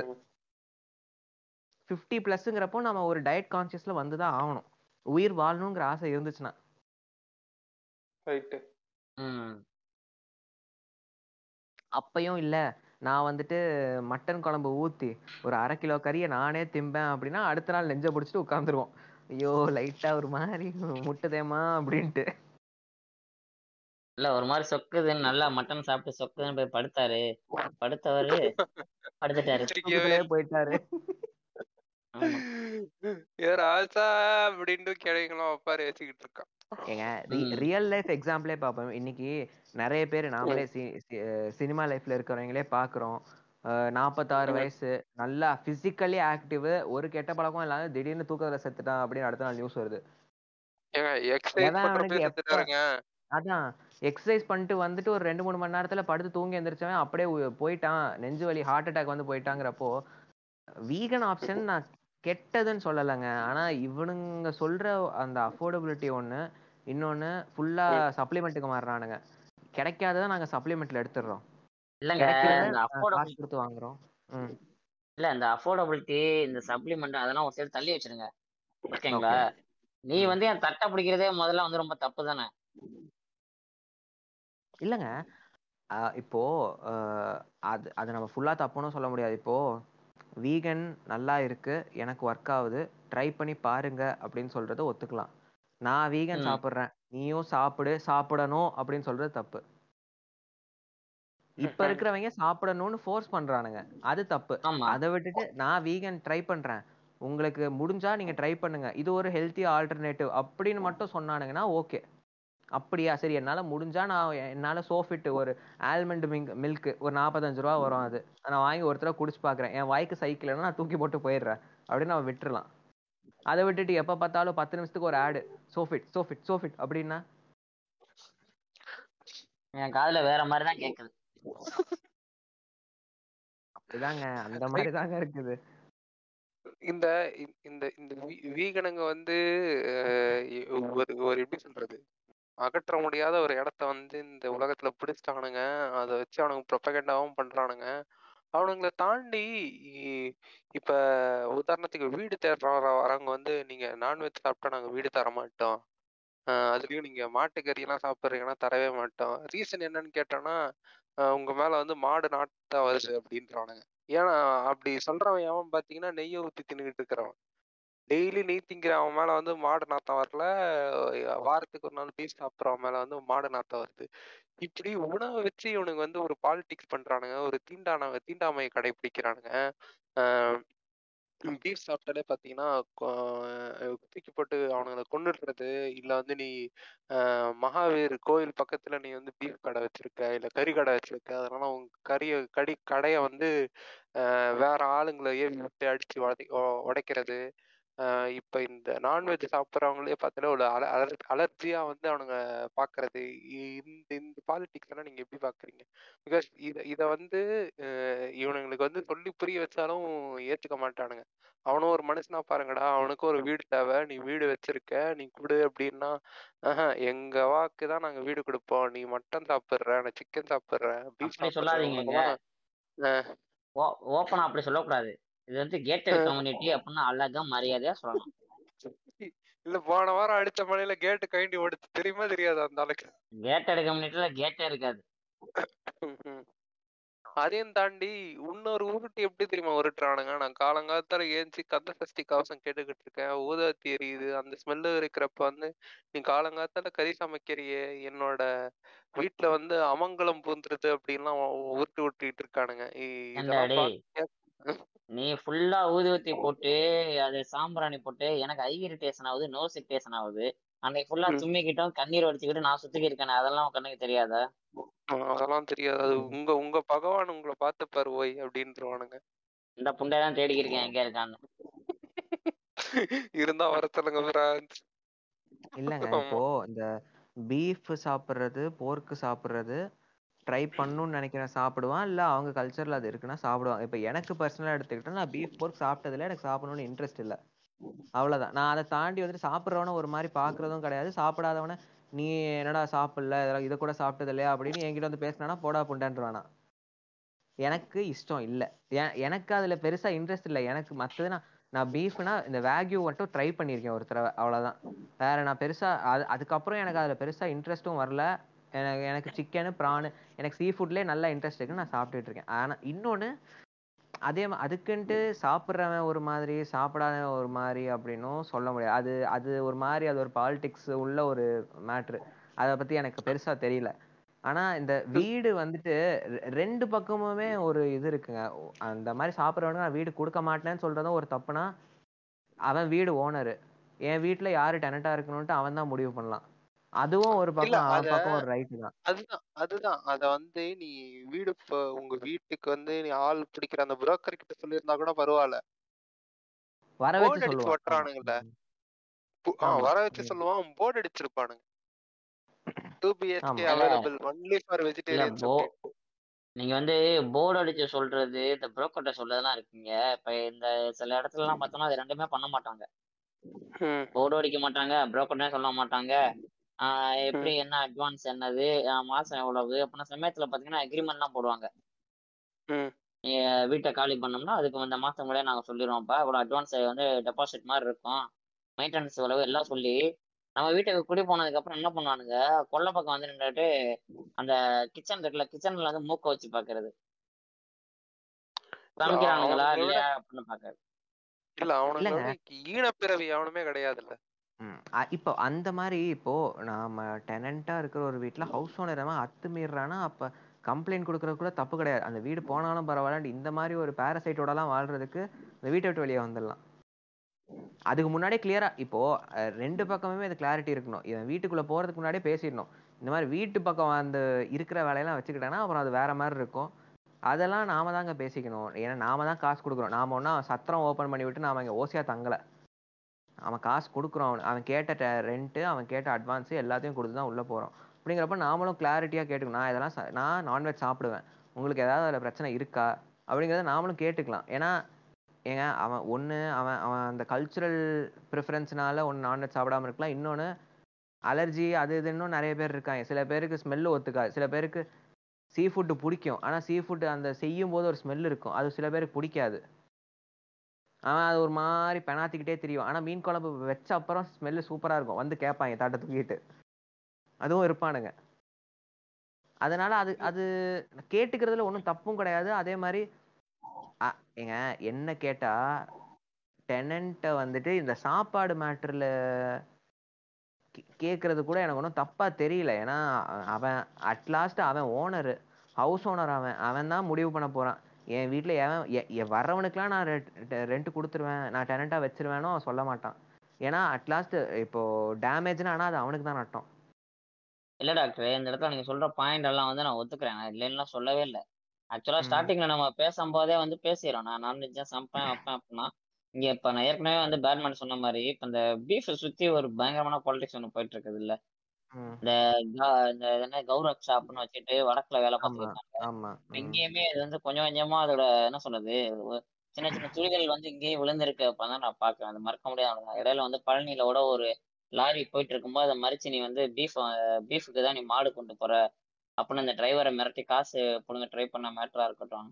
C: ஃபிஃப்டி ப்ளஸ்ங்கிறப்போ நம்ம ஒரு டயட் கான்சியஸ்ல வந்து தான் ஆகணும். உயிர் வாழணுங்கிற ஆசை இருந்துச்சுன்னா. அப்பையும் இல்ல. நான் வந்துட்டு மட்டன் குழம்பு ஊத்தி ஒரு அரை கிலோ கறியை நானே திம்பேன் அப்படின்னா அடுத்த நாள் நெஞ்ச பிடிச்சிட்டு உட்காந்துருவோம் ஐயோ லைட்டா ஒரு மாதிரி முட்டுதேமா அப்படின்ட்டு.
D: இல்ல ஒரு மாதிரி சொக்குதுன்னு நல்லா மட்டன் சாப்பிட்டு சொக்குதுன்னு போய் படுத்தாரு. படுத்தவரு படுத்துட்டாரு.
C: போயிட்டாரு.
B: ராஜா அப்படின்ட்டு கிழங்களும் ஒப்பாரி வச்சுக்கிட்டு இருக்கான்.
C: ஏங்க. ரியல் லைஃப் எக்ஸாம்பிளே பார்ப்போம். இன்னைக்கு நிறைய பேர் நாமளே சினிமா லைஃப்ல இருக்கிறவங்களே பாக்குறோம் நாற்பத்தாறு
B: ம்.
C: வயசு நல்லா பிசிக்கலி ஆக்டிவ் ஒரு கெட்ட பழக்கம் இல்லாம திடீர்னு தூக்கத்துல செத்துட்டான் அப்படின்னு அடுத்த நாள் நியூஸ் வருது. அதான் எக்ஸசைஸ் பண்ணிட்டு வந்துட்டு ஒரு ரெண்டு மூணு மணி நேரத்துல படுத்து தூங்கி எந்திரிச்சவன் அப்படியே போயிட்டான். நெஞ்சு வலி ஹார்ட் அட்டாக் வந்து போயிட்டாங்கிறப்போ வீகன் ஆப்ஷன் நான் கெட்டதுன்னு சொல்லலைங்க. ஆனா இவனுங்க சொல்ற அந்த அஃபோர்டபிலிட்டி ஒண்ணு இன்னொன்னு ஃபுல்லா சப்ளிமெண்ட்டுக்கு மாறுறானுங்க. கிடைக்காததை நாங்க சப்ளிமெண்ட்ல எடுத்துடுறோம்.
D: இல்லைங்க
C: கொடுத்து வாங்குறோம்.
D: இல்ல இந்த அஃபோர்டபிலிட்டி இந்த சப்ளிமெண்ட் அதெல்லாம் ஒரு சைடு தள்ளி வச்சிருங்க. ஓகேங்களா?
C: ஓகே.
D: நீ வந்து என் தட்டை பிடிக்கிறதே முதல்ல வந்து ரொம்ப தப்பு தானே?
C: இல்லைங்க. இப்போ அஹ், அது அது நம்ம ஃபுல்லா தப்புன்னு சொல்ல முடியாது. இப்போ வீகன் நல்லா இருக்கு எனக்கு ஒர்க் ஆகுது ட்ரை பண்ணி பாருங்க அப்படின்னு சொல்றத ஒத்துக்கலாம். நான் வீகன்
D: ம்.
C: சாப்பிட்றேன் நீயும் சாப்பிடு சாப்பிடணும் அப்படின்னு சொல்றது தப்பு. இப்ப இருக்கிறவங்க சாப்பிடணும்னு ஃபோர்ஸ் பண்றானுங்க. அது தப்பு. அதை விட்டுட்டு நான் வீகன் ட்ரை பண்றேன். உங்களுக்கு முடிஞ்சா நீங்க ட்ரை பண்ணுங்க. இது ஒரு ஹெல்த்தி ஆல்டர்னேட்டிவ் அப்படின்னு மட்டும் சொன்னானுங்கன்னா ஓகே அப்படியா? சரி என்னால முடிஞ்சா நான் என்னால சோஃபிட் ஒரு ஆல்மண்ட் மில்க் மில்க் ஒரு நாற்பத்தஞ்சு ரூபா வரும் அது. நான் வாங்கி ஒரு தடவை குடிச்சு பாக்குறேன். என் வாய்க்கு சைக்கிள்னா நான் தூக்கி போட்டு போயிடுறேன். அப்படின்னு நம்ம விட்டுறலாம். அதை விட்டுட்டு எப்ப பார்த்தாலும் பத்து நிமிஷத்துக்கு ஒரு ஆடு. சோஃபிட் சோஃபிட் சோஃபிட் அப்படின்னா?
D: என் காதுல வேற மாதிரி தான் கேக்குது.
C: அப்படிதாங்க அந்த மாதிரி தாங்க இருக்குது.
B: இந்த இந்த இந்த வீகனுங்க வந்து ஒரு எப்படி சொல்றது? அகற்ற முடியாத ஒரு இடத்த வந்து இந்த உலகத்துல பிடிச்சிட்டானுங்க. அதை வச்சு அவனுங்க ப்ரொபகண்டாவும் பண்றானுங்க. அவனுங்கள தாண்டி இ- இப்ப உதாரணத்துக்கு வீடு தேடுற வரவங்க வந்து நீங்க நான்வெஜ் சாப்பிட்டா நாங்க வீடு தர மாட்டோம். அதுலயும் நீங்க மாட்டுக்கறி எல்லாம் சாப்பிடுறீங்கன்னா தரவே மாட்டோம். ரீசன் என்னன்னு கேட்டோம்னா ஆஹ் உங்க மேல வந்து மாடு நாட்டா வருது அப்படின்றானுங்க. ஏன்னா அப்படி சொல்றவன் எவன் பாத்தீங்கன்னா நெய்யை ஊத்தி தின்னுகிட்டு இருக்கிறவன். டெய்லி நெய் திங்கிறவன் மேல வந்து மாடு நாத்தம் வரல. வாரத்துக்கு ஒரு நாள் பீஸ் சாப்பிட்றவன் மேல வந்து மாடு நாத்தம் வருது. இப்படி உணவை வச்சு இவனுங்க வந்து ஒரு பாலிடிக்ஸ் பண்றானுங்க. ஒரு தீண்டான தீண்டாமையை கடைபிடிக்கிறானுங்க. ஆஹ் பீஃப் சாப்பிட்டாலே பார்த்தீங்கன்னா தூக்கி போட்டு அவனுங்களை கொண்டுடுறது இல்லை வந்து நீ ஆஹ் மகாவீர் கோயில் பக்கத்துல நீ வந்து பீஃப் கடை வச்சிருக்க இல்லை கறி கடை வச்சிருக்க. அதனால உன் கறியை கடி கடையை வந்து ஆஹ் வேற ஆளுங்களை ஏவி விட்டு அடிச்சு உடை உடைக்கிறது. இப்ப இந்த நான்வெஜ் சாப்பிட்றவங்களே பார்த்தீங்கன்னா ஒரு அல அலர் அலர்ஜியா வந்து அவனுங்க பாக்குறது. இந்த இந்த பாலிடிக்ஸ் எல்லாம் நீங்க எப்படி பாக்குறீங்க? பிகாஸ் இத இத வந்து இவனுங்களுக்கு வந்து சொல்லி புரிய வச்சாலும் ஏத்துக்க மாட்டானுங்க. அவனும் ஒரு மனுஷனா பாருங்கடா அவனுக்கும் ஒரு வீடு தேவை. நீ வீடு வச்சிருக்க நீ கொடு அப்படின்னா ஆஹா எங்க வாக்கு தான் நாங்க வீடு கொடுப்போம். நீ மட்டன் சாப்பிடுற நான் சிக்கன் சாப்பிடுறேன் பீஃப்
D: அப்படி
B: ஆஹ்
D: ஓப்பனா அப்படி சொல்லக்கூடாது. இது வந்து கேட்டட் கம்யூனிட்டி அப்படின்னா அழகா மரியாதையா சொல்லணும்
B: இல்ல போன வாரம் அடிச்ச மழையில கேட்டு கைண்டி ஓடுச்சு தெரியுமா தெரியாது அந்த ஆளுக்கு?
D: கேட்டட் கம்யூனிட்டில கேட்டே இருக்காது.
B: அதையும் தாண்டி இன்னொரு உருட்டு எப்படி தெரியுமா உருட்டுறானுங்க? நான் காலங்காலத்தால ஏஞ்சி கந்த சஷ்டி கவசம் கேட்டுக்கிட்டு இருக்கேன். ஊதாத்தி எரியுது. அந்த ஸ்மெல்லு இருக்கிறப்ப வந்து நீ காலங்காத்தால கறி சமைக்கிறியே என்னோட வீட்டுல வந்து அமங்கலம் பூந்துருது அப்படின்லாம் உருட்டு விட்டுக்கிட்டு இருக்கானுங்க.
D: நீ ஃபுல்லா ஊதுவத்தி போட்டு அது சாம்பிராணி போட்டு எனக்கு ஐ இரிட்டேஷன் ஆகுது நோஸ் இரிட்டேஷன் ஆகுது. அன்னைக்கு ஃபுல்லா. தும்மிக்கிட்டோம் கண்ணீர் வடிச்சுக்கிட்டு நான் சுத்திக்கி இருக்கேன் அதெல்லாம் கண்ணுக்கு தெரியாதா?
B: அதெல்லாம் தெரியாது. அது உங்க உங்க பகவான் உங்களை பார்த்துப்பாரு ஓய் அப்படின்றவானுங்க.
D: இந்த புண்டை தான் தேடிக்கிட்டு இருக்கேன் எங்க இருக்கான்னு.
B: இருந்தா வர சொல்லுங்க
C: இல்லைங்க இப்போ இந்த பீஃப் சாப்பிட்றது போர்க்கு சாப்பிட்றது ட்ரை பண்ணணும்னு நினைக்கிறேன். சாப்பிடுவான். இல்லை அவங்க கல்ச்சரில் அது இருக்குன்னா சாப்பிடுவான் இப்போ எனக்கு பர்சனலாக எடுத்துக்கிட்டா நான் பீஃப் போர்க் சாப்பிட்டதில்ல. எனக்கு சாப்பிடணும்னு இன்ட்ரெஸ்ட் இல்லை. அவ்வளோதான் நான் அதை தாண்டி வந்துட்டு சாப்பிட்றவனை ஒரு மாதிரி பார்க்குறதும் கிடையாது. சாப்பிடாதவனை நீ என்னடா சாப்பிடல? இதெல்லாம் இதை கூட சாப்பிட்டது இல்லையா அப்படின்னு என்கிட்ட வந்து பேசினானா போடா புண்டான்றானா எனக்கு இஷ்டம் இல்லை. எனக்கு அதில் பெருசாக இன்ட்ரெஸ்ட் இல்லை. எனக்கு மற்றது நான் நான் பீஃப்னா இந்த வேக்யூ மட்டும் ட்ரை பண்ணியிருக்கேன் ஒரு தடவை. அவ்வளவுதான். வேற நான் பெருசாக அது அதுக்கப்புறம் எனக்கு அதில் பெருசாக இன்ட்ரெஸ்ட்டும் வரல. எனக்கு எனக்கு சிக்கனு ப்ரானு எனக்கு சீ ஃபுட்லேயே நல்லா இன்ட்ரெஸ்ட் இருக்குன்னு நான் சாப்பிட்டுட்டு இருக்கேன். ஆனால் இன்னொன்று அதே மா- அதுக்குன்ட்டு சாப்பிட்றவன் ஒரு மாதிரி சாப்பிடாதவன் ஒரு மாதிரி அப்படின்னும் சொல்ல முடியாது. அது அது ஒரு மாதிரி அது ஒரு பாலிடிக்ஸ் உள்ள ஒரு மேட்ரு அதை பற்றி எனக்கு பெருசாக தெரியல. ஆனால் இந்த வீடு வந்துட்டு ரெ- ரெண்டு பக்கமுமே ஒரு இது இருக்குங்க. அந்த மாதிரி சாப்பிட்றவனுக்கு நான் வீடு கொடுக்க மாட்டேன்னு சொல்கிறதும் ஒரு தப்புனா அவன் வீடு ஓனரு என் வீட்டில் யார் டெனட்டாக இருக்கணும்ட்டு அவன் தான் முடிவு பண்ணலாம். அதுவும் ஒரு பக்கம்
B: அத
C: பக்கம் ஒரு ரைட்டு தான்.
B: அதுதான் அதுதான். அத வந்து நீ வீடு உங்க வீட்டுக்கு வந்து நீ ஆள் பிடிக்கிற அந்த புரோக்கர் கிட்ட சொல்லியிருந்தா கூட பரவாயில்ல
C: வர வச்சு சொல்லுவான்.
B: ஒட்டுறானுங்கல்ல வர வச்சு. சொல்லுவான். Board அடிச்சிருப்பானுங்க. Two BHK available only for vegetarians
D: நீங்க வந்து போர்டு அடிச்சு சொல்றது இந்த புரோக்கர்ட்ட சொல்றதெல்லாம் இருக்கீங்க. இப்ப இந்த சில இடத்துல எல்லாம் பார்த்தோம்னா அது ரெண்டுமே பண்ண மாட்டாங்க. போர்டு அடிக்க மாட்டாங்க புரோக்கர்னே சொல்ல மாட்டாங்க. ஆஹ் எப்படி என்ன அட்வான்ஸ் என்னது மாசம் எவ்வளவு? அப்படின்னா சமயத்துல பாத்தீங்கன்னா அக்ரிமெண்ட்லாம் போடுவாங்க.
B: ம்.
D: நீங்க வீட்டை காலி பண்ணோம்னா அதுக்கு இந்த மாசம் முன்னாடியே நாங்க சொல்லிடுவோம்ப்பா இவ்வளவு அட்வான்ஸ் வந்து டெபாசிட் மாதிரி இருக்கும். மெயின்டெனன்ஸ் செலவு எல்லாம் சொல்லி நம்ம வீட்டுக்கு குடி போனதுக்கு அப்புறம் என்ன பண்ணுவானுங்க? கொல்லை பக்கம் வந்து நின்றுட்டு அந்த கிச்சன் இருக்குல்ல கிச்சன்ல வந்து மூக்க வச்சு பாக்குறது. சமைக்கிறானுங்களா இல்லையா அப்படின்னு பாக்குறது.
B: இல்ல. விட ஈனப்பிறவி எவனுமே கிடையாதுல்ல.
C: ம். அ- இப்போ அந்த மாதிரி இப்போ நாம டெனண்டா இருக்கிற ஒரு வீட்ல ஹவுஸ் ஓனர் அவன் அத்துமீறானா அப்ப கம்ப்ளைண்ட் கொடுக்கறது கூட தப்பு கிடையாது. அந்த வீடு போனாலும் பரவாயில்ல இந்த மாதிரி ஒரு பேரசைட்டோடலாம் வாழ்றதுக்கு இந்த வீட்டை விட்டு வெளியே வந்துடலாம். அதுக்கு முன்னாடியே கிளியரா இப்போ ரெண்டு பக்கமுமே அது கிளாரிட்டி இருக்கணும். இவன் வீட்டுக்குள்ள போறதுக்கு முன்னாடியே பேசிடணும். இந்த மாதிரி வீட்டு பக்கம் அந்த இருக்கிற வேலையெல்லாம் வச்சுக்கிட்டேன்னா அப்புறம் அது வேற மாதிரி இருக்கும். அதெல்லாம் நாம தாங்க பேசிக்கணும். ஏன்னா நாம தான் காசு கொடுக்குறோம். நாம ஒன்றா சத்திரம் ஓப்பன் பண்ணி விட்டு நாம இங்க ஓசியா தங்கல. அவன் காசு கொடுக்குறோம் அவன் அவன் கேட்ட ரெண்ட்டு அவன் கேட்ட அட்வான்ஸு எல்லாத்தையும் கொடுத்து தான் உள்ளே போகிறோம் அப்படிங்கிறப்ப நாமளும் கிளாரிட்டியாக கேட்டுக்கணும். நான் இதெல்லாம் நான் நான்வெஜ் சாப்பிடுவேன். உங்களுக்கு ஏதாவது அதில் பிரச்சனை இருக்கா? அப்படிங்கிறத நாமளும் கேட்டுக்கலாம். ஏன்னா ஏங்க அவன் ஒன்று அவன் அவன் அந்த கல்ச்சுரல் ப்ரிஃபரன்ஸ்னால ஒன்று நான்வெஜ் சாப்பிடாம இருக்கலாம். இன்னொன்று அலர்ஜி அது இது இன்னும் நிறைய பேர் இருக்காங்க. சில பேருக்கு ஸ்மெல்லு ஒத்துக்காது. சில பேருக்கு சீ ஃபுட்டு பிடிக்கும். ஆனால் சீ ஃபுட்டு அந்த செய்யும் போது ஒரு ஸ்மெல் இருக்கும். அது சில பேருக்கு பிடிக்காது. அவன் அது ஒரு மாதிரி பெனாத்திக்கிட்டே தெரியும். ஆனால் மீன் குழம்பு வச்ச அப்புறம் ஸ்மெல்லு சூப்பராக இருக்கும். வந்து கேட்பாங்க தாட்டை தூக்கிட்டு. அதுவும் இருப்பானுங்க. அதனால அது அது கேட்டுக்கிறதுல ஒன்றும் தப்பும் கிடையாது. அதே மாதிரி அ- ஏங்க என்ன கேட்டா டெனண்ட்டை வந்துட்டு இந்த சாப்பாடு மேட்டரில் கேட்கறது கூட எனக்கு ஒன்றும் தப்பா தெரியல. ஏன்னா அவன் அட்லாஸ்ட் அவன் ஓனரு ஹவுஸ் ஓனர் அவன். அவன் தான் முடிவு பண்ண போறான். என் வீட்டில் எவன் வர்றவனுக்குலாம் நான் ரெண்ட் கொடுத்துருவேன். நான் டெனண்ட்டாக வச்சிருவேனோ சொல்ல மாட்டான். ஏன்னா அட்லாஸ்ட் இப்போ டேமேஜ்னா ஆனால் அது அவனுக்கு தான் நட்டம்.
D: இல்ல டாக்டர் இந்த இடத்துல நீங்க சொல்ற பாயிண்ட் எல்லாம் வந்து நான் ஒத்துக்கிறேன். நான் இல்லைன்னா சொல்லவே இல்லை. ஆக்சுவலா
C: ம்.
D: ஸ்டார்டிங்ல நம்ம பேசும்போதே வந்து பேசிடுறோம். நான் நான்வெஜ்ஜா சமைப்பேன் வைப்பேன் அப்படின்னா இங்க இப்ப நான் ஏற்கனவே வந்து பேட்மேன் சொன்ன மாதிரி இப்ப இந்த பீஃப் சுத்தி ஒரு பயங்கரமான பாலிடிக்ஸ் ஒன்று போயிட்டு இருக்குது இல்ல. இந்த இந்த என்ன கௌரவ் ஷாப்னு வச்சுட்டு வடக்குல வேலை பார்த்துருக்காங்க. இங்கேயுமே இது வந்து கொஞ்சம் கொஞ்சமா அதோட என்ன சொல்றது சின்ன சின்ன துளிகள் வந்து இங்கேயும் விழுந்திருக்கு அப்பதான் நான் பாக்குறேன் அது மறக்க முடியாது இடையில வந்து பழனியில கூட ஒரு லாரி போயிட்டு இருக்கும்போது அதை மறிச்சு நீ வந்து பீஃப் பீஃபுக்கு தான் நீ மாடு கொண்டு போற அப்படின்னு அந்த டிரைவரை மிரட்டி காசு புடுங்க ட்ரை பண்ண மேட்டரா இருக்கட்டும்.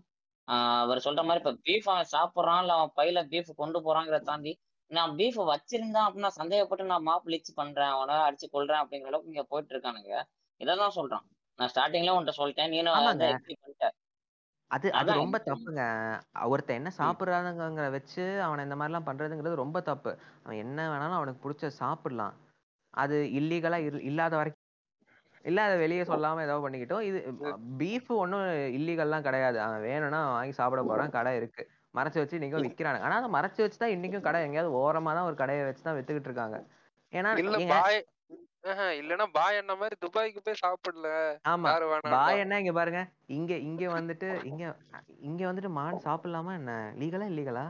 D: அவர் சொல்ற மாதிரி இப்ப பீஃப் அவன் சாப்பிட்றான் இல்ல அவன் பையில பீஃப் கொண்டு போறாங்கிறத தாண்டி நான் பீஃப் வச்சிருந்தான் அப்படின்னா சந்தேகப்பட்டு நான் மாப் லிச் பண்றேன் அவனை அடிச்சு கொள்றேன் அப்படிங்கிற அளவுக்கு இங்க போயிட்டு இருக்கானுங்க. இதான் சொல்றான். நான் ஸ்டார்டிங்ல உன்கிட்ட சொல்லிட்டேன் நீனும் அதை
C: அது ரொம்ப தப்புங்க. ஒருத்தன் என்ன சாப்பிட்றானுங்கிற வச்சு அவனை இந்த மாதிரிலாம் பண்றதுங்கிறது ரொம்ப தப்பு. அவன் என்ன வேணாலும் அவனுக்கு பிடிச்ச சாப்பிடலாம். அது இல்லீகலா இல்லாத வரைக்கும் இல்ல அதை வெளியே சொல்லாம ஏதோ பண்ணிக்கிட்டோம். இது பீஃப் ஒன்றும் இல்லீகல்லாம் கிடையாது. அவன் வேணும்னா வாங்கி சாப்பிட போறான். கடை இருக்கு. மறைச்சு வச்சு இன்னைக்கும் விக்கிறானுங்க ஆனா அதை மறைச்சு வச்சு தான் இன்னைக்கும் கடை எங்கேயாவது ஓரமா தான் ஒரு கடையை வச்சு தான் வித்துக்கிட்டு இருக்காங்க ஏன்னா
B: இல்ல
C: ஏங்க
B: பாய் ஆஹா, இல்லன்னா பாய் என்ன மாதிரி துபாய்க்கு போய் சாப்பிடல.
C: ஆமா. பாய் என்ன இங்க பாருங்க. இங்க இங்க வந்துட்டு இங்க இங்க வந்துட்டு மான் சாப்பிடலாமா என்ன? லீகலா இல்லீகலா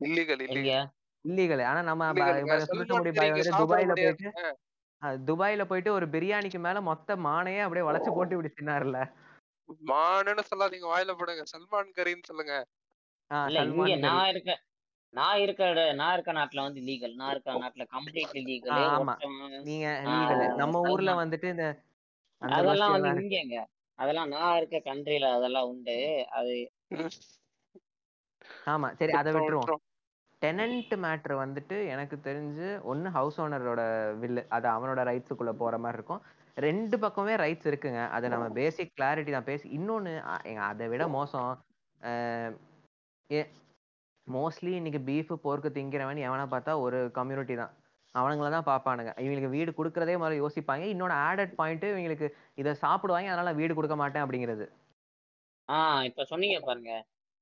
B: இல்லீகல் இல்லீகல்
C: இல்லீகல் ஆனா நம்ம சுருட்டமுடி பாய் துபாயில போயிட்டு துபாயில போயிட்டு ஒரு பிரியாணிக்கு மேல மொத்த மானையே அப்படியே வளைச்சு போட்டு இப்படி தின்னாருல
B: மானுன்னு சொல்லாதீங்க வாயில போடுங்க. சல்மான் கறின்னு சொல்லுங்க.
D: இல்ல இங்க நான் இருக்க நான் இருக்க நான் இருக்க நாட்டுல வந்து லீகல் நான் இருக்க நாட்டுல கம்ப்ளீட்லி லீகல்
C: ஆமா. நீங்க லீகல் நம்ம ஊர்ல வந்துட்டு இந்த
D: அதெல்லாம் வந்து இங்கங்க. அதெல்லாம் நான் இருக்க கண்ட்ரில அதெல்லாம் உண்டு. அது
C: ஆமா சரி அதை விட்டுருவோம். டெனன்ட் மேட்ரு வந்துட்டு எனக்கு தெரிஞ்சு ஒன்னு ஹவுஸ் ஓனரோட வில்லு அது அவனோட ரைட்ஸுக்குள்ள போற மாதிரி இருக்கும். ரெண்டு பக்கமே ரைட்ஸ் இருக்குங்க. அது நம்ம பேசிக் கிளாரிட்டி தான் பேசி இன்னொன்னு அதை விட மோசம். ஏ மோஸ்ட்லி இன்னைக்கு பீஃப் போர்க்கு திங்கிறவன் எவனை பார்த்தா ஒரு கம்யூனிட்டி தான். அவனுங்கள தான் பார்ப்பானுங்க. இவங்களுக்கு வீடு கொடுக்கறதே முதல்ல யோசிப்பாங்க. இன்னொன்று ஆடட் பாயிண்ட் இவங்களுக்கு இதை சாப்பிடுவாங்க அதனால வீடு கொடுக்க மாட்டேன் அப்படிங்கிறது.
D: ஆஹ் இப்ப சொன்னீங்க பாருங்க.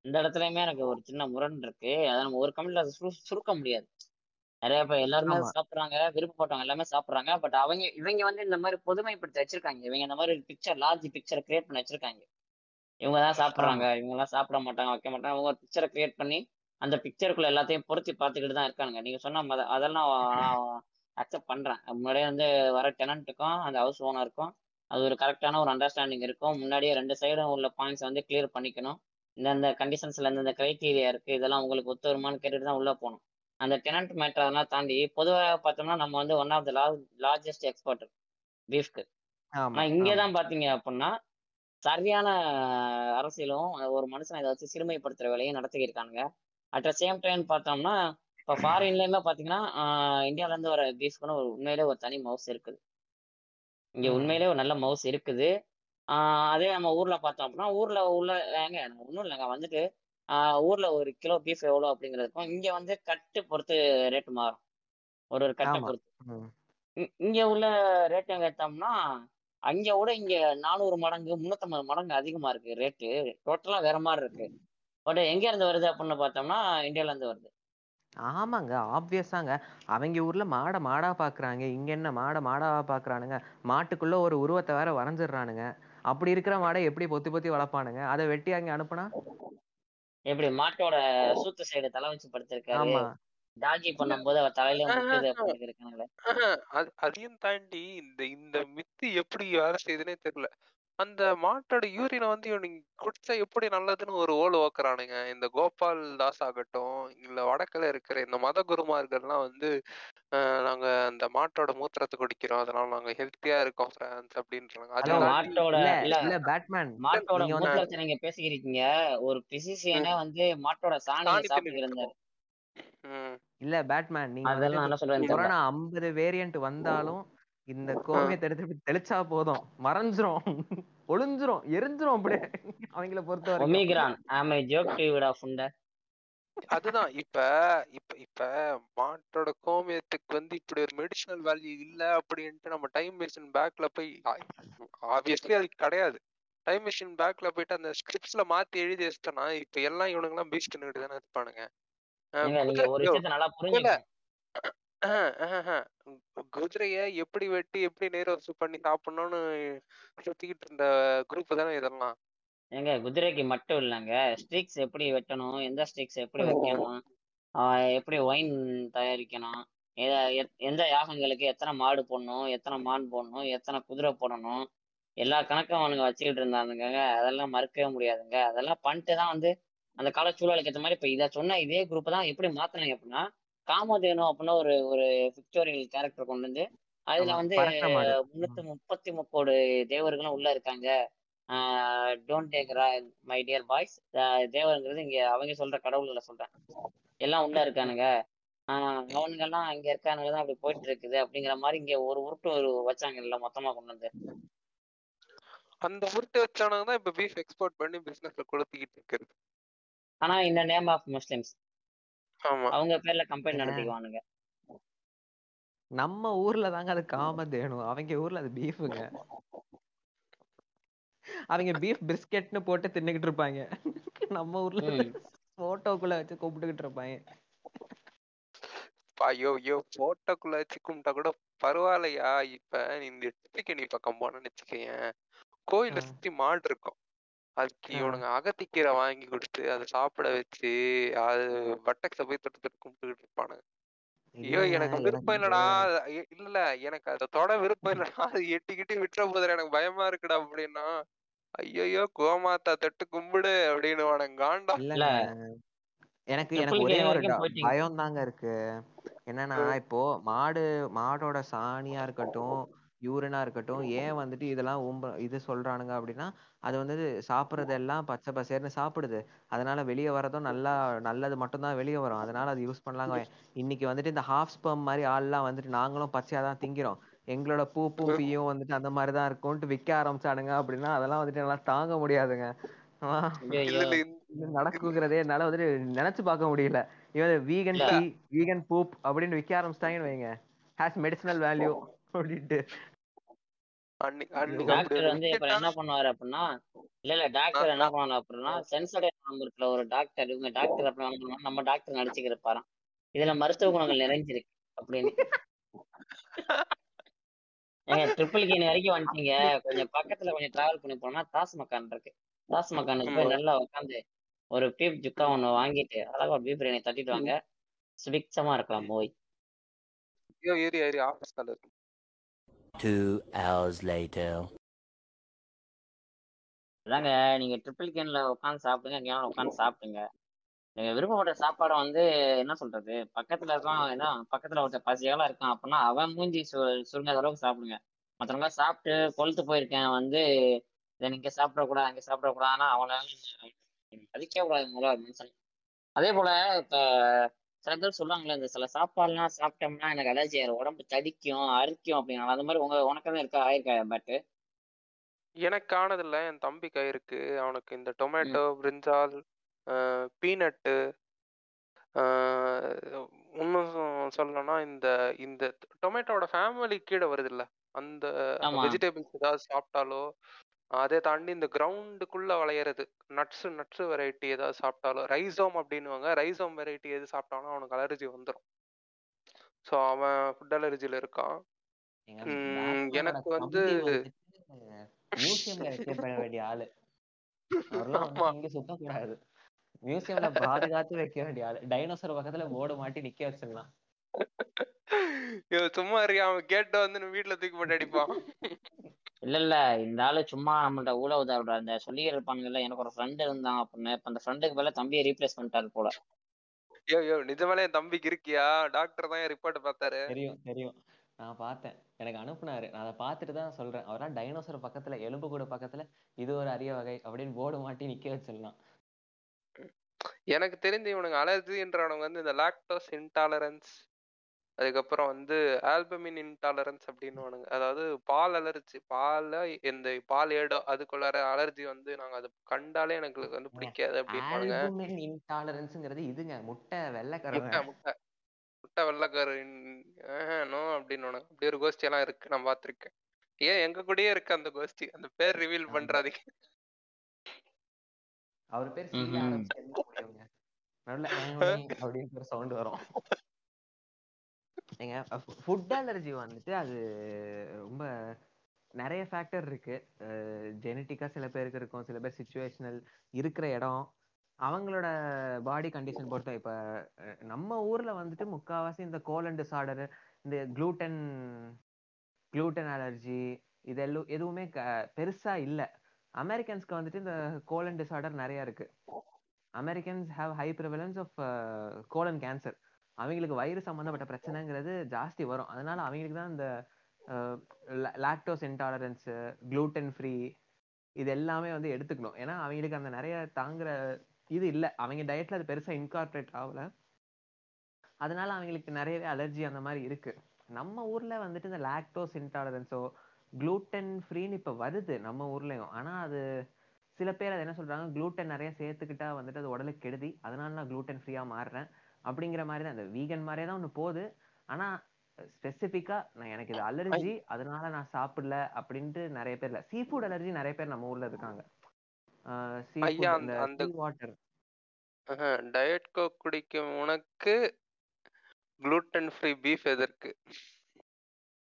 D: இந்த இடத்துலயுமே எனக்கு ஒரு சின்ன முரண் இருக்கு. அதை நம்ம ஒரு கம்மில சுருக்க முடியாது. நிறைய பேர் எல்லாருமே சாப்பிடுறாங்க விருப்பப்பட்டவங்க எல்லாமே சாப்பிடுறாங்க. பட் அவங்க இவங்க வந்து இந்த மாதிரி பொதுமைப்படுத்தி வச்சிருக்காங்க. இவங்க இந்த மாதிரி பிக்சர் லார்ஜ் பிக்சர் கிரியேட் பண்ணி வச்சிருக்காங்க. இவங்க தான் சாப்பிடுறாங்க. இவங்க எல்லாம் சாப்பிட மாட்டாங்க வைக்க மாட்டாங்க. அவங்க ஒரு பிக்சரை கிரியேட் பண்ணி அந்த பிக்சருக்குள்ள எல்லாத்தையும் பொருத்தி பார்த்துக்கிட்டு தான் இருக்காங்க நீங்க சொன்ன மத அதெல்லாம் அக்செப்ட் பண்றேன். முன்னாடியே வந்து வர டெனண்ட்டுக்கும் அந்த ஹவுஸ் ஓனருக்கும் அது ஒரு கரெக்டான ஒரு அண்டர்ஸ்டாண்டிங் இருக்கும். முன்னாடியே ரெண்டு சைடும் உள்ள பாயிண்ட்ஸ் வந்து கிளியர் பண்ணிக்கணும். இந்தந்த கண்டிஷன்ஸ்ல இந்தந்த கிரைட்டீரியா இருக்கு. இதெல்லாம் உங்களுக்கு ஒத்து வருமான்னு கேட்டுட்டு தான் உள்ள போகணும். அந்த டெனன்ட் மேட்டர் அதெல்லாம் தாண்டி பொதுவாக பார்த்தோம்னா நம்ம வந்து one of the largest export பீஃப்க்கு ஆனா இங்கே தான் பாத்தீங்க அப்படின்னா சரியான அரசியலும் ஒரு மனுஷனை இதை வச்சு சிறுமைப்படுத்துற வேலையும் நடத்திக்கிட்டு இருக்கானுங்க அட் த சேம் டைம் பார்த்தோம்னா இப்போ ஃபாரின்லேயுமே பார்த்தீங்கன்னா இருந்து வர பீஃப்க்குன்னு ஒரு உண்மையிலே ஒரு தனி மவுஸ் இருக்குது. இங்க உண்மையிலே ஒரு நல்ல மவுஸ் இருக்குது. அதே நம்ம ஊர்ல பார்த்தோம் அப்படின்னா ஊர்ல உள்ள ஏங்க ஒன்றும் இல்லைங்க. வந்துட்டு ஊர்ல ஒரு கிலோ பீஃப் எவ்வளோ அப்படிங்கிறதுக்கும் இங்க வந்து கட்டு பொறுத்து ரேட் மாறும். ஒரு ஒரு கட்டை பொறுத்து. இங்க உள்ள ரேட் எங்க எடுத்தோம்னா அங்க விட இங்க நானூறு மடங்கு முன்னூத்தம்பது மடங்கு அதிகமா இருக்கு ரேட்டு டோட்டலா வேற மாதிரி இருக்கு. பட் எங்க இருந்து வருது அப்படின்னு பார்த்தோம்னா இந்தியால இருந்து வருது.
C: ஆமாங்க ஆப்வியஸாங்க அவங்க ஊர்ல மாடை மாடா பாக்குறாங்க. இங்க என்ன மாடை மாடாவா பாக்குறானுங்க? மாட்டுக்குள்ள ஒரு உருவத்தை வேற வரைஞ்சிடுறானுங்க. அப்படி இருக்கிற மாடை எப்படி பொத்தி பொத்தி வளர்ப்பானுங்க? அதை வெட்டி அங்க அனுப்புனா?
D: எப்படி மாட்டோட சூத்து சைடு தலை வச்சு படுத்திருக்காரு. டாஜி பண்ணும்போது அவர் தலையில
B: அதையும் தாண்டி இந்த இந்த மித்து எப்படி வேலை செய்யுதுன்னே தெரியல. அந்த மாட்டோட யூரினை வந்து இவனுங்க குடிச்சா எப்படி நல்லதுன்னு ஒரு ஓல் ஓக்குறானுங்க. இந்த கோபால் தாஸ் ஆகட்டும் இல்ல வடக்குல இருக்கிற இந்த மத குருமார்கள்லாம் வந்து ஆஹ் நாங்க அந்த மாட்டோட மூத்திரத்தை குடிக்கிறோம். அதனால நாங்க ஹெல்த்தியா இருக்கோம் ஃப்ரான்ஸ் அப்படின்றாங்க அதை
D: மாட்டோட
C: இல்ல பேட்மேன்
D: மாட்டோட மூத்திரத்தை நீங்க பேசிக்கிறீங்க ஒரு பிசிசியனே வந்து மாட்டோட
B: சாணி
D: சாப்பிட்டு இருந்தாரு.
C: இல்ல பேட்மேன் நீங்க
D: அதெல்லாம் என்ன தெரியல.
C: கொரோனா ஐம்பது வேரியன்ட் வந்தாலும் இந்த கோமியத்தை எடுத்து தெளிச்சா போதும். மறைஞ்சிரும். ஒளிஞ்சிரும் எரிஞ்சிரும் அப்படியே. அவங்கள பொறுத்த வரைக்கும்.
D: ஒமிக்ரான் ஆமை ஜோக் டு விடா ஃபுண்ட.
B: அதுதான் இப்ப இப்ப இப்ப மாட்டோட கோமியத்துக்கு வந்து இப்படி ஒரு மெடிசினல் வேல்யூ இல்ல அப்படின்ட்டு நம்ம டைம் மிஷின் பேக்ல போய் ஆப்வியஸ்லி அது கிடையாது. டைம் மிஷின் பேக்ல போயிட்டு அந்த ஸ்கிரிப்ட்ஸ்ல மாத்தி எழுதி வச்சிட்டோம்னா இப்ப எல்லாம் இவனுங்க எல்லாம் பீஸ்ட் தானே இருப்பானுங்க.
D: நீங்க
B: குதிரை
D: ஒரு
B: யோ,
D: விஷயத்த நல்லா.
B: குதிரைய எப்படி வெட்டி எப்படி நேர் வச்சு பண்ணி சாப்பிடணும்னு சுத்திக்கிட்டு இருந்த குரூப் தானே இதெல்லாம்?
D: ஏங்க குதிரைக்கு மட்டும் இல்லைங்க. ஸ்ட்ரீக்ஸ் எப்படி வெட்டணும்? எந்த ஸ்ட்ரீக்ஸ் எப்படி வைக்கணும்? எப்படி ஒயின் தயாரிக்கணும்? எந்த யாகங்களுக்கு எத்தனை மாடு போடணும்? எத்தனை மான் போடணும்? எத்தனை குதிரை போடணும்? எல்லா கணக்கும் அவனுங்க வச்சுக்கிட்டு இருந்தானுங்க அதெல்லாம் மறுக்கவே முடியாதுங்க. அதெல்லாம் பண்ணிட்டு தான் வந்து அந்த கால சூழலுக்கு ஏற்ற மாதிரி இப்போ இதை சொன்ன இதே குரூப் தான் எப்படி மாத்தினாங்க அப்படின்னா காமதேனு அப்படின்னா ஒரு ஒரு பிக்டோரியல் கேரக்டர் கொண்டு வந்து அதுல வந்து முன்னூத்தி முப்பத்தி முக்கோடு தேவர்களும் உள்ள இருக்காங்க. Don't take my dear boys தேவருங்கிறது இங்க அவங்க சொல்ற கடவுள்களை சொல்றேன். எல்லாம் உள்ள இருக்கானுங்க. ஆஹ் அவனுங்க எல்லாம் இங்க இருக்கானுங்க தான் அப்படி போயிட்டு இருக்குது அப்படிங்கிற மாதிரி இங்க ஒரு உருட்டு ஒரு வச்சாங்க இல்ல மொத்தமா கொண்டு வந்து.
B: அந்த உருட்டு வச்சானுங்க தான் இப்ப பீஃப் எக்ஸ்போர்ட் பண்ணி பிசினஸ்ல கொளுத்திக்கிட்டு இருக்கிறது.
D: ஆனா இந்த நேம் ஆஃப் முஸ்லிம்ஸ்
B: ஆமா.
D: அவங்க பேர்ல கம்பெனி நடத்திக்குவானுங்க.
C: நம்ம ஊர்ல தாங்க அது காமதேனு அவங்க ஊர்ல அது பீஃபுங்க அவங்க பீஃப் பிஸ்கெட்னு போட்டு தின்னுகிட்டு இருப்பாங்க. நம்ம ஊர்ல போட்டோக்குள்ள வச்சு கூப்பிட்டுக்கிட்டு இருப்பாங்க.
B: ஐயோ ஐயோ போட்டோக்குள்ள வச்சு கும்பிட்டா கூட பரவாயில்லையா? இப்ப நீ இந்த சிக்கனி பக்கம் போனேன்னு வச்சுக்கேன் கோயில. சுத்தி மாடு இருக்கும். அதுக்கு. இவனுங்க அகத்திக்கீரை வாங்கி கொடுத்து அதை சாப்பிட வச்சு அது வட்டக்ஸ போய் தொட்டு தொட்டு கும்பிட்டுக்கிட்டு இருப்பானுங்க. ஐயோ எனக்கு விருப்பம் இல்லடா இ- இல்ல எனக்கு அதை தொட விருப்பம் இல்லடா <laughs> அது எட்டி கிட்டி விட்டுற போதுடா எனக்கு பயமா இருக்குடா அப்படின்னா ஐயோ கோமாத்தா தொட்டு கும்பிடு அப்படின்னு காண்டா.
D: இல்ல
C: எனக்கு எனக்கு ஒரே ஒரு பயம் தாங்க இருக்கு. என்னன்னா இப்போ மாடு மாடோட சாணியா இருக்கட்டும் யூரினா இருக்கட்டும் ஏன் வந்துட்டு இதெல்லாம் ஊம்ப இது சொல்றானுங்க அப்படின்னா அது வந்து சாப்பிட்றதெல்லாம் பச்சை பசேர்னு சாப்பிடுது. அதனால வெளியே வரதும் நல்லா நல்லது மட்டும்தான் வெளியே வரும். அதனால அது யூஸ் பண்ணலாங்க இன்னைக்கு வந்துட்டு இந்த ஹாஃப் ஸ்பெர்ம் மாதிரி ஆள்லாம் வந்துட்டு நாங்களும் பச்சையா தான் திங்கிறோம். எங்களோட பூப்பும் பீயும் வந்துட்டு அந்த மாதிரி தான் இருக்கும்ட்டு விற்க ஆரம்பிச்சானுங்க அப்படின்னா அதெல்லாம் வந்துட்டு என்னால தாங்க முடியாதுங்க. நடக்குங்கிறதே என்னால வந்துட்டு நினைச்சு பார்க்க முடியல. இவன் வீகன் டீ வீகன் பூப் அப்படின்னு விற்க ஆரம்பிச்சிட்டாங்கன்னு வைங்க ஹேஸ் மெடிசினல் வேல்யூ அப்படின்ட்டு.
D: டாக்டர்
B: ஒரு
D: வந்து இப்ப என்ன பண்ணுவாரு அப்படின்னா இல்ல இல்ல டாக்டர் என்ன பண்ணுவாரு அப்படின்னா சென்சடே ஒரு டாக்டர் இவங்க டாக்டர் அப்படி என்ன பண்ணுவாங்க நம்ம டாக்டர் நடிச்சுக்கிறப்பாராம் இதுல மருத்துவ குணங்கள் நிறைஞ்சிருக்கு அப்படின்னு. ஏங்க ட்ரிபிள் கேன் வரைக்கும் வந்துட்டீங்க. கொஞ்சம் பக்கத்துல கொஞ்சம் டிராவல் பண்ணி போனா தாஸ் மக்கான் இருக்கு. தாஸ் மக்கானுக்கு போய்
B: ஆமா.
D: நல்லா உட்காந்து ஒரு பீப் ஜுக்கா ஒண்ணு வாங்கிட்டு அழகா பீப் பிரியாணி தட்டிட்டு வாங்க. சுபிக்ஷமா இருக்கலாம் போய்.
B: ஐயோ ஏறி ஏறி ஆஃபீஸ் கால் இருக்கு.
E: Two hours later.
D: அதாங்க நீங்க ட்ரிபிள் கேன்ல உட்காந்து சாப்பிடுங்க எங்கேயாவது உட்காந்து சாப்பிடுங்க. நீங்க விருப்பப்பட்ட சாப்பாடை வந்து என்ன சொல்றது பக்கத்துல இருக்கான் ஏன்னா பக்கத்துல ஒருத்தர் பசியால இருக்கான் அப்படின்னா அவன் மூஞ்சி சு சுருங்காத அளவுக்கு சாப்பிடுங்க. மற்றவங்க சாப்பிட்டு கொழுத்து போயிருக்கேன் வந்து இதை நீங்க சாப்பிடக்கூடாது அங்கே சாப்பிடக்கூடாதுன்னா அவனை மதிக்க கூடாது முதல்ல மனுஷன் அதே போல இப்ப சில பேர் சொல்லுவாங்களே இந்த சில சாப்பாடுலாம் சாப்பிட்டோம்னா எனக்கு அலர்ஜி ஆயிரும் உடம்பு தடிக்கும் அரிக்கும் அப்படின்னு அந்த மாதிரி உங்க உனக்கு தான் இருக்கா ஆயிருக்கா பட்
B: எனக்கு ஆனதில்ல என் தம்பிக்கு ஆயிருக்கு. அவனுக்கு இந்த டொமேட்டோ பிரிஞ்சால் பீனட்டு இன்னும் சொல்லணும்னா இந்த இந்த டொமேட்டோட ஃபேமிலி கீழே வருது இல்ல அந்த. வெஜிடபிள்ஸ் ஏதாவது சாப்பிட்டாலோ அதை தாண்டி இந்த கிரவுண்டுக்குள்ள விளையிறது. நட்ஸ் நட்ஸ் வெரைட்டி ஏதாவது சாப்பிட்டாலோ ரைசோம் அப்படின்னுவாங்க. ரைசோம் வெரைட்டி எது சாப்பிட்டாலும் அவனுக்கு அலர்ஜி வந்துடும் ஸோ அவன் ஃபுட் அலர்ஜியில் இருக்கான். எனக்கு வந்து
C: மியூசியம்ல வேண்டிய ஆளு. இங்க மியூசியம்ல பாதுகாத்து வைக்க வேண்டிய ஆளு. டைனோசர் பக்கத்துல போர்டு மாட்டி நிக்க வச்சிடலாம்
B: சும்மா இருக்கியா அவன் கேட்ட வந்து வீட்டுல தூக்கி போட்டு அடிப்பான்.
D: இல்ல இல்ல இந்த ஆளு சும்மா நம்மள்ட்ட ஊழ உதவுற அந்த சொல்லி இருப்பானுங்கல்ல எனக்கு ஒரு ஃப்ரெண்ட் இருந்தான் அப்படின்னு இப்ப அந்த ஃப்ரெண்டுக்கு பதிலா தம்பியை ரீப்ளேஸ் பண்ணிட்டாரு போல.
B: ஐயோ ஐயோ நிஜமாலே என் தம்பிக்கு இருக்கியா? டாக்டர் தான் ரிப்போர்ட் பார்த்தாரு.
C: தெரியும் தெரியும். நான் பார்த்தேன். எனக்கு அனுப்புனாரு. நான் அதை பார்த்துட்டு தான் சொல்றேன். அவரெல்லாம் டைனோசர் பக்கத்துல எலும்பு கூடு பக்கத்துல இது ஒரு அரிய வகை அப்படின்னு போர்டு மாட்டி நிக்க வச்சிடலாம்.
B: எனக்கு தெரிஞ்சு இவனுங்க அலர்ஜின்றவனுங்க வந்து இந்த லாக்டோஸ் இன்டாலரன்ஸ் அதுக்கப்புறம் வந்து ஆல்பமின் இன்டாலரன்ஸ் அப்படின்னு அதாவது பால் அலர்ஜி பால்ல இந்த பால் ஏடோ அதுக்குள்ளார அலர்ஜி வந்து நாங்க அது கண்டாலே எனக்கு வந்து பிடிக்காது அப்படின்னு
C: ஆல்புமின் இன்டாலரன்ஸ்ங்கிறது இதுங்க முட்டை வெள்ளைக்கருவை.
B: முட்டை முட்டை. முட்டை வெள்ளைக்காரு நோ அப்படின்னு அப்படி ஒரு கோஷ்டி எல்லாம் இருக்கு நான் பார்த்திருக்கேன். ஏன் எங்க கூடயே இருக்கு அந்த கோஷ்டி? அந்த பேர் ரிவீல் பண்றாதீங்க.
C: அவர் பேர் <laughs> அப்படின்னு ஒரு சவுண்ட் வரும். ஏங்க ஃபுட் அலர்ஜி வந்துட்டு அது ரொம்ப நிறைய ஃபேக்டர் இருக்கு. ஜெனட்டிக்காக சில பேருக்கு இருக்கும். சில பேர் சுச்சுவேஷனல் இருக்கிற இடம். அவங்களோட பாடி கண்டிஷன் பொறுத்த இப்போ நம்ம ஊரில் வந்துட்டு முக்கால்வாசி இந்த கோலன் டிசார்டரு இந்த க்ளூட்டன் க்ளூட்டன் அலர்ஜி இதெல்லாம் எதுவுமே க- பெருசாக இல்லை. அமெரிக்கன்ஸ்க்கு வந்துட்டு இந்த கோலன் டிசார்டர் நிறைய இருக்குது Americans have high prevalence of colon cancer அவங்களுக்கு வயிறு சம்பந்தப்பட்ட பிரச்சனைங்கிறது ஜாஸ்தி வரும். அதனால அவங்களுக்கு தான் இந்த லாக்டோஸ் இன்டாலரன்ஸு க்ளூட்டன் ஃப்ரீ இது எல்லாமே வந்து எடுத்துக்கணும். ஏன்னா அவங்களுக்கு அந்த நிறைய தாங்குற இது இல்லை. அவங்க டயட்ல அது பெருசாக இன்கார்பரேட் ஆகல. அதனால அவங்களுக்கு நிறையவே அலர்ஜி அந்த மாதிரி இருக்கு. நம்ம ஊர்ல வந்துட்டு இந்த லாக்டோஸ் இன்டாலரன்ஸோ க்ளூட்டன் ஃப்ரீன்னு இப்போ வருது நம்ம ஊர்லயும். ஆனால் அது சில பேர் அதை என்ன சொல்றாங்க? க்ளூட்டன் நிறைய சேர்த்துக்கிட்டா வந்துட்டு அது உடலுக்கு கெடுதி. அதனால நான் க்ளூட்டன் ஃப்ரீயா மாறுறேன். அப்படிங்கிற மாதிரி தான் அந்த வீகன் மாதிரியே தான் ஒண்ணு போகுது. ஆனா ஸ்பெசிஃபிக்கா நான் எனக்கு இது அலர்ஜி அதனால நான் சாப்பிடல அப்படின்ட்டு நிறைய பேர் இல்ல. சீ ஃபுட் அலர்ஜி நிறைய பேர் நம்ம ஊர்ல இருக்காங்க. சீ ஃபுட்
B: அந்த-
C: வாட்டர்
B: டயட் கோக் குடிக்கும் உனக்கு குளூட்டன் ஃப்ரீ பீஃப் எதற்கு?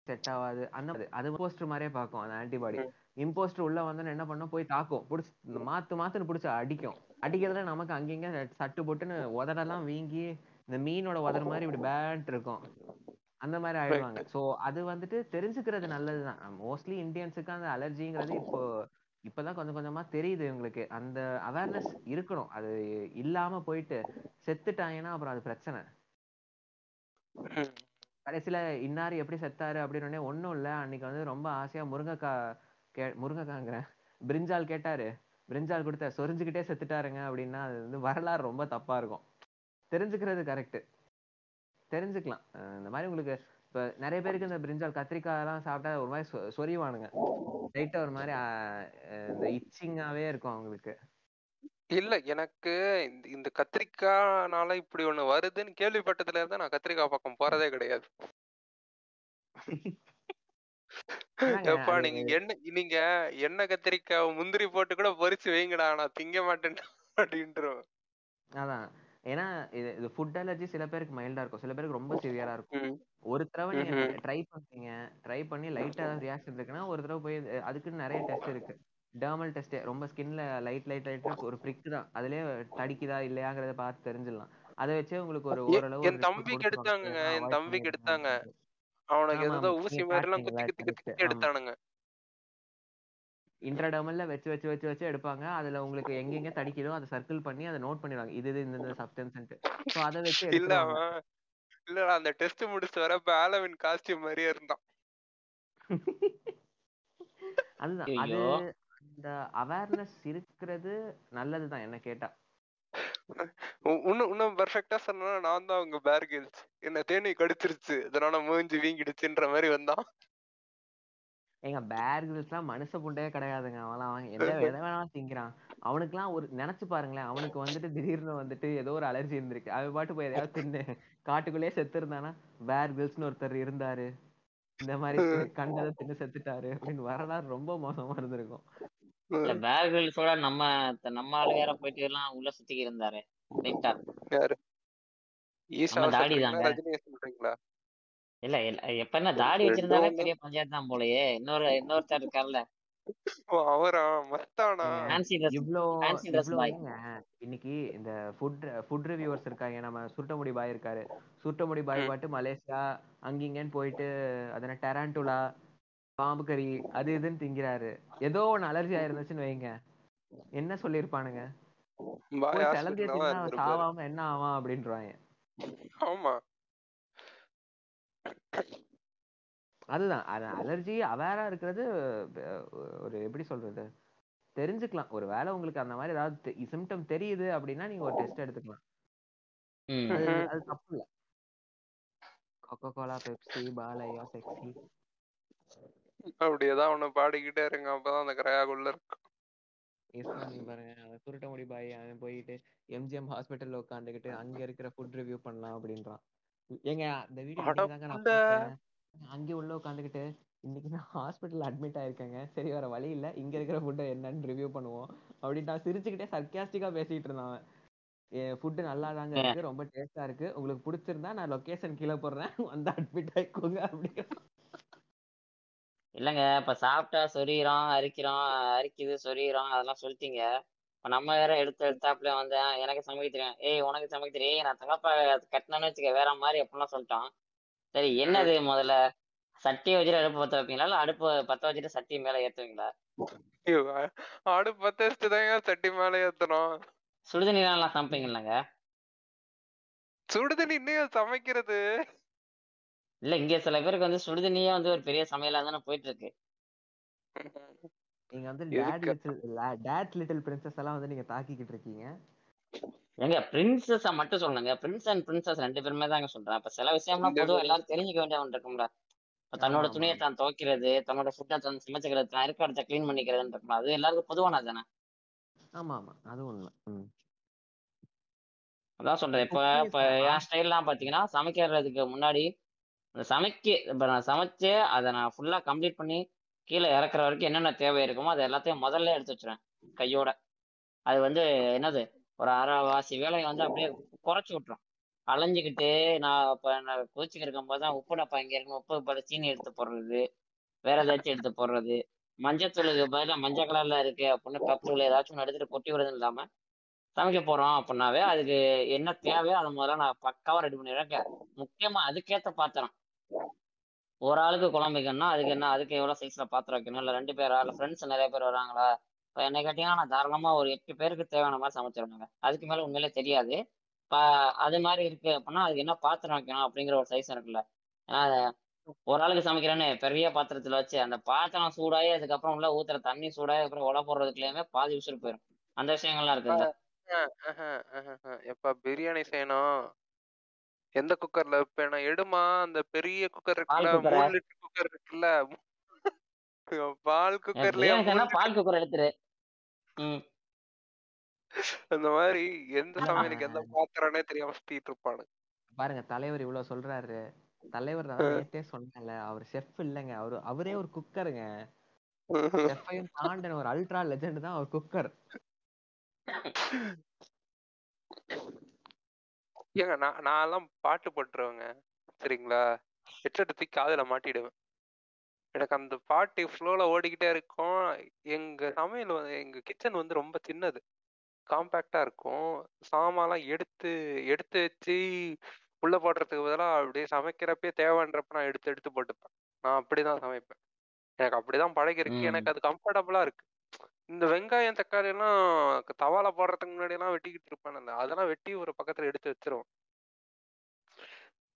C: செட் ஆகாது. அந்த அது இம்போஸ்டர் மாதிரியே பார்க்கும் அந்த ஆன்டிபாடி. இம்போஸ்டர் உள்ள வந்து என்ன பண்ணும் போய் தாக்கும். புடிச்சு மாத்து மாத்துன்னு புடிச்சு அடிக்கும். அடிக்கிறதுல நமக்கு அங்கங்க சட்டு போட்டுன்னு உதடெல்லாம் வீங்கி இந்த மீனோட உதற மாதிரி இப்படி பேண்ட் இருக்கும். அந்த மாதிரி ஆயிடுவாங்க. சோ அது வந்துட்டு தெரிஞ்சுக்கிறது நல்லதுதான். மோஸ்ட்லி இந்தியன்ஸுக்கு அந்த அலர்ஜிங்கிறது இப்போ இப்பதான் கொஞ்சம் கொஞ்சமா தெரியுது இவங்களுக்கு. அந்த அவேர்னஸ் இருக்கணும். அது இல்லாம போயிட்டு செத்துட்டாங்கன்னா அப்புறம் அது பிரச்சனை. கடைசியில இன்னாரு எப்படி செத்தாரு அப்படின்னு உடனே ஒண்ணும் இல்ல. அன்னைக்கு வந்து ரொம்ப ஆசையா முருங்கைக்காய் கே முருங்கைக்காங்கிறேன் பிரிஞ்சால் கேட்டாரு. பிரிஞ்சால் கொடுத்த சொரிஞ்சுக்கிட்டே செத்துட்டாருங்க அப்படின்னா அது வந்து வரலாறு ரொம்ப தப்பா இருக்கும். தெரிஞ்சுக்கிறது கரெக்ட் தெரிஞ்சுக்கலாம். இந்த மாதிரி உங்களுக்கு இப்ப நிறைய பேருக்கு இந்த பிரிஞ்சால் கத்திரிக்காய் எல்லாம் சாப்பிட்டா ஒரு மாதிரி சொ- சொரிவானுங்க லைட்டா ஒரு மாதிரி இந்த இச்சிங்காவே இருக்கும் அவங்களுக்கு.
B: இல்ல எனக்கு இந்த- கத்திரிக்காய்னால இப்படி ஒண்ணு வருதுன்னு கேள்விப்பட்டதுல இருந்து நான் கத்திரிக்காய் பக்கம் போறதே கிடையாது. எப்பா நீங்க என்ன நீங்க எண்ணெய் கத்திரிக்காய் முந்திரி போட்டு கூட பொரிச்சு வைங்கடா நான் திங்க மாட்டேன் அப்படின்ட்டுருவேன்
C: அதான். ஏன்னா இது இது ஃபுட் அலர்ஜி சில பேருக்கு மைல்டா இருக்கும். சில பேருக்கு ரொம்ப சிவியரா இருக்கும். ஒரு தடவை நீங்க. ட்ரை பண்ணீங்க. ட்ரை பண்ணி லைட்டா ரியாக்ஷன் இருக்குன்னா ஒரு தடவை போய் அதுக்குன்னு நிறைய டெஸ்ட் இருக்கு. டெர்மல் டெஸ்ட் ரொம்ப ஸ்கின்ல லைட் லைட் லைட் ஒரு பிரிக் தான். அதுலயே தடிக்குதா இல்லையாங்கிறத பார்த்து தெரிஞ்சிடலாம். அதை வச்சே உங்களுக்கு ஒரு ஓரளவு
B: என் தம்பிக்கு எடுத்தாங்க என் தம்பிக்கு எடுத்தாங்க. அவனுக்கு ஏதோ. ஊசி மாதிரி எல்லாம் குத்தி? குத்தி. குத்தி எடுத்தானுங்க.
C: இன்ட்ரடர்மல்ல வச்சு வச்சு வச்சு வச்சு எடுப்பாங்க. அதுல உங்களுக்கு எங்கெங்க தடிக்குதோ அதை சர்க்கிள் பண்ணி அதை நோட் பண்ணிடுவாங்க. இது இது இந்த இந்த சப்டன்ஸ் ஸோ அதை வச்சு
B: இல்ல அந்த டெஸ்ட் முடிச்சுட்டு வரப்ப ஆலவின் காஸ்டியூம் மாதிரியே இருந்தான்.
C: அதுதான். அது. அந்த அவேர்னஸ் இருக்கிறது நல்லதுதான் என்ன கேட்டா.
B: இன்னும் இன்னும் பெர்ஃபெக்டா சொன்னா நான் தான் அவங்க பேர்கில்ஸ் என்ன தேனி கடிச்சிருச்சு. அதனால மூஞ்சி வீங்கிடுச்சுன்ற மாதிரி வந்தான்.
C: எங்க பேர் கிரில்ஸ்லாம் மனுஷ புண்டையே கிடையாதுங்க. அவன்லாம் அவன் எந்த <laughs> எதை வேணாலும் திங்கிறான். அவனுக்குலாம் ஒரு நினைச்சு பாருங்களேன். அவனுக்கு வந்துட்டு திடீர்னு வந்துட்டு ஏதோ ஒரு அலர்ஜி இருந்திருக்கு. அவன் பாட்டு போய் எதையாவது தின்னு காட்டுக்குள்ளேயே செத்து இருந்தானா பேர் கிரில்ஸ்னு ஒருத்தர் இருந்தாரு. இந்த மாதிரி கண்டதை தின்னு செத்துட்டாரு அப்படின்னு வரலாறு ரொம்ப மோசமா இருந்திருக்கும்.
D: இல்ல பேர்கிரில்ஸோட நம்ம நம்ம ஆளு வேற போயிட்டு எல்லாம் உள்ள சுத்திக்கி இருந்தாரு. ரைட்டா
B: யாரு?
D: தாடி
B: சொல்றீங்களா?
D: தாங்க. இல்ல இல்ல, எப்ப என்ன தாடி வச்சிருந்தாலே பெரிய பஞ்சாயத்து தான் போலயே. இன்னொரு இன்னொருத்தர் இருக்கார்ல.
B: அவரா.
C: ஏங்க, இன்னைக்கு இந்த ஃபுட் ஃபுட் ரிவ்யூவர்ஸ் இருக்காங்க. நம்ம சுருட்டமுடி பாய் இருக்காரு. சுருட்டமுடி பாய். பாட்டு மலேசியா அங்கிங்கன்னு போயிட்டு அதன டெராண்டுலா பாம்பு கறி அது இதுன்னு திங்கிறாரு. ஏதோ ஒண்ணு அலர்ஜி ஆயிருந்துச்சுன்னு வைங்க. என்ன
B: இருந்திருப்பாரு.
C: சாவாம என்ன ஆவான் அப்படின்றாங்க.
B: ஆமா.
C: அதுதான். அலர்ஜி அவேரா இருக்கிறது ஒரு எப்படி சொல்றது? தெரிஞ்சுக்கலாம். ஒரு வேளை உங்களுக்கு அந்த மாதிரி ஏதாவது சிம்டம் தெரியுது அப்படின்னா நீங்க ஒரு டெஸ்ட் எடுத்துக்கலாம். அது தப்பு இல்ல. Coca Cola Pepsi Balayya sexy
B: அப்படியேதான் அவனை பாடிக்கிட்டே இருங்க. அப்பதான் அந்த கிரையாக்குள்ள இருக்கும்
C: பாருங்க. அவன் சுருட்ட முடி பாய். அவன் போயிட்டு எம்ஜிஎம் ஹாஸ்பிட்டல்ல உட்காந்துக்கிட்டு அங்க இருக்கிற ஃபுட் ரிவ்யூ பண்ணலாம் அப்படின்றான். ஏங்க இந்த வீடியோ
B: அட
C: தாங்க நான்
B: புண்டை.
C: பார்த்தேன் அங்கே உள்ள உட்காந்துக்கிட்டு இன்னைக்கு நான் ஹாஸ்பிட்டல் அட்மிட் ஆயிருக்கேங்க. சரி வேற வழி இல்ல. இங்க இருக்கிற ஃபுட்டை என்னன்னு ரிவ்யூ பண்ணுவோம். அப்படின்னு நான் சிரிச்சுக்கிட்டே சர்க்காஸ்டிக்கா பேசிட்டு இருந்தான் அவன். ஃபுட்டு நல்லா தாங்க இருக்கு ரொம்ப டேஸ்டா இருக்கு. உங்களுக்கு பிடிச்சிருந்தா நான் லொகேஷன் கீழே போடுறேன். வந்து அட்மிட் ஆயிக்கோங்க அப்படிங்கிற
D: இல்லங்க இப்ப சாப்பிட்டா சொரியிறோம் அரிக்கிறோம் அரிக்குது சொரியிறோம் அதெல்லாம் சொல்லிட்டீங்க. இப்ப நம்ம வேற எடுத்து எடுத்தாப்புல வந்து "ஆ, எனக்கு சமைக்க தெரியும். ஏய் உனக்கு சமைக்க தெரியும். ஏய் நான் தங்கப்பா கட்டினேன்னு வச்சுக்க வேற மாதிரி அப்படிலாம் சொல்லிட்டான். சரி என்னது முதல்ல? சட்டியை வச்சுட்டு அடுப்பு பத்த வைப்பீங்களா? இல்ல அடுப்பு பத்த வச்சுட்டு சட்டி மேல ஏத்துவீங்களா?
B: ஐயோ, ஆடு பத்து வச்சுதாங்க சட்டி மேல ஏத்தணும்.
D: சுடுதண்ணீர்லாம் சமைப்பீங்களாங்க?
B: சுடுதண்ணி இன்னும் சமைக்கிறது?
D: இல்ல இங்க சில பேருக்கு வந்து சுடுதண்ணியே வந்து ஒரு பெரிய சமையலா தானே போயிட்டு இருக்கு.
C: நீங்க வந்து டேட்
B: எதுக்கு?
C: லிட்டில் டேட் லிட்டில் பிரின்சஸ் எல்லாம் வந்து நீங்க தாக்கிக்கிட்டு இருக்கீங்க.
D: எங்க பிரின்சஸ மட்டும் சொல்லுங்க. பிரின்ஸ் அண்ட் பிரின்சஸ் ரெண்டு பேருமே தாங்க சொல்றேன். இப்ப சில விஷயம்லாம் பொதுவா எல்லாரும் தெரிஞ்சுக்க வேண்டிய ஒன்று இருக்கும்ல. தன்னோட துணியை. தான் துவைக்கிறது தன்னோட ஃபுட்டை தான் சமைச்சுக்கிறது தான் இருக்க இடத்த க்ளீன் பண்ணிக்கிறதுன்னு இருக்கும்ல. அது எல்லாருக்கும் பொதுவானது தானே?
C: ஆமா ஆமா. அது உண்மை.
D: அதான் சொல்றேன். இப்ப இப்ப என். ஸ்டைல்லாம் பாத்தீங்கன்னா சமைக்கிறதுக்கு முன்னாடி அந்த சமைக்க இப்ப நான் சமைச்சு அதை நான் ஃபுல்லா கம்ப்ளீட் பண்ணி கீழே இறக்குற வரைக்கும் என்னென்ன தேவை இருக்குமோ அது எல்லாத்தையும் முதல்ல எடுத்து வச்சிருவேன் கையோட. அது வந்து என்னது? ஒரு அரைவாசி வேலையை வந்து அப்படியே குறைச்சி விட்டுரும். அலைஞ்சிக்கிட்டு நான் இப்போ நான் கோச்சிக்கு இருக்கும்போது தான் உப்பு டப்பா இங்கே இருக்கும் உப்பு பதில் சீனி எடுத்து போடுறது வேற ஏதாச்சும் எடுத்து போடுறது. மஞ்சத்தூளுக்கு பதிலாக மஞ்சள் கலர்ல இருக்கு அப்படின்னு கப்புல ஏதாச்சும் ஒன்று எடுத்துட்டு கொட்டி விடுறதுன்னு இல்லாம சமைக்க போறோம் அப்படின்னாவே அதுக்கு என்ன தேவையோ அதை முதல்ல நான் பக்காவா ரெடி பண்ணிடுறேன் முக்கியமா அதுக்கேத்த பாத்திரம். ஒரு ஆளுக்கு குழம்பு வைக்கணும்னா அதுக்கு என்ன அதுக்கு எவ்வளவு சைஸ்ல பாத்திரம் வைக்கணும்? இல்ல ரெண்டு பேரா? இல்ல ஃப்ரெண்ட்ஸ் நிறைய பேர் வராங்களா? இப்போ என்னை கேட்டீங்கன்னா நான் தாராளமா ஒரு எட்டு பேருக்கு தேவையான மாதிரி சமைச்சிருவேங்க. அதுக்கு மேல உண்மையிலே தெரியாது. அது மாதிரி இருக்கு அப்படின்னா அதுக்கு என்ன பாத்திரம் வைக்கணும் அப்படிங்கிற ஒரு சைஸ் இருக்குல்ல. ஒரு ஆளுக்கு சமைக்கிறேன்னு பெரிய பாத்திரத்துல வச்சு அந்த பாத்திரம் சூடாகி அதுக்கப்புறம் உள்ள ஊத்துற தண்ணி சூடாகி அப்புறம் உல போடுறதுக்குள்ளேயுமே பாதி விசில் போயிடும் அந்த விஷயங்கள்லாம் இருக்குல்ல
B: எப்ப பிரியாணி செய்யணும் எந்த குக்கர்ல வைப்பேனா எடுமா? அந்த பெரிய குக்கர் இருக்குல்ல? மூணு லிட்டர் குக்கர் இருக்குல்ல. பால் குக்கர்லயே
D: பால் குக்கர் எடுத்துரு.
B: அந்த மாதிரி எந்த சமையலுக்கு எந்த பாத்திரம்னே தெரியாம சுத்திட்டு இருப்பானு.
C: பாருங்க தலைவர் இவ்வளவு சொல்றாரு. தலைவர் நான் நேத்தே சொன்னேன்ல அவர் செஃப் இல்லைங்க. அவரு அவரே ஒரு குக்கருங்க செஃப்பையும் தாண்டின ஒரு அல்ட்ரா லெஜெண்ட் தான் அவர் குக்கர் <laughs>
B: ஏங்க நான் நான் எல்லாம் பாட்டு போட்டுருவேங்க சரிங்களா? ஹெட்செட் தூக்கி காதுல மாட்டிடுவேன். எனக்கு அந்த பாட்டு ஃப்ளோல ஓடிக்கிட்டே இருக்கும். எங்க சமையல் வந்து எங்க கிச்சன் வந்து ரொம்ப சின்னது. காம்பேக்டா இருக்கும். சாமான்லாம் எடுத்து எடுத்து வச்சு உள்ள போடுறதுக்கு பதிலா அப்படியே சமைக்கிறப்பே தேவைன்றப்ப நான் எடுத்து எடுத்து போட்டுப்பேன். நான் அப்படிதான் சமைப்பேன். எனக்கு அப்படிதான் பழகிருக்கு.
D: ம்.
B: எனக்கு அது கம்ஃபர்டபுளா இருக்கு. இந்த வெங்காயம் தக்காளி எல்லாம் தவால போடுறதுக்கு முன்னாடி எல்லாம் வெட்டிக்கிட்டு இருப்பேன் அதெல்லாம் வெட்டி ஒரு பக்கத்துல எடுத்து வச்சிருவேன்.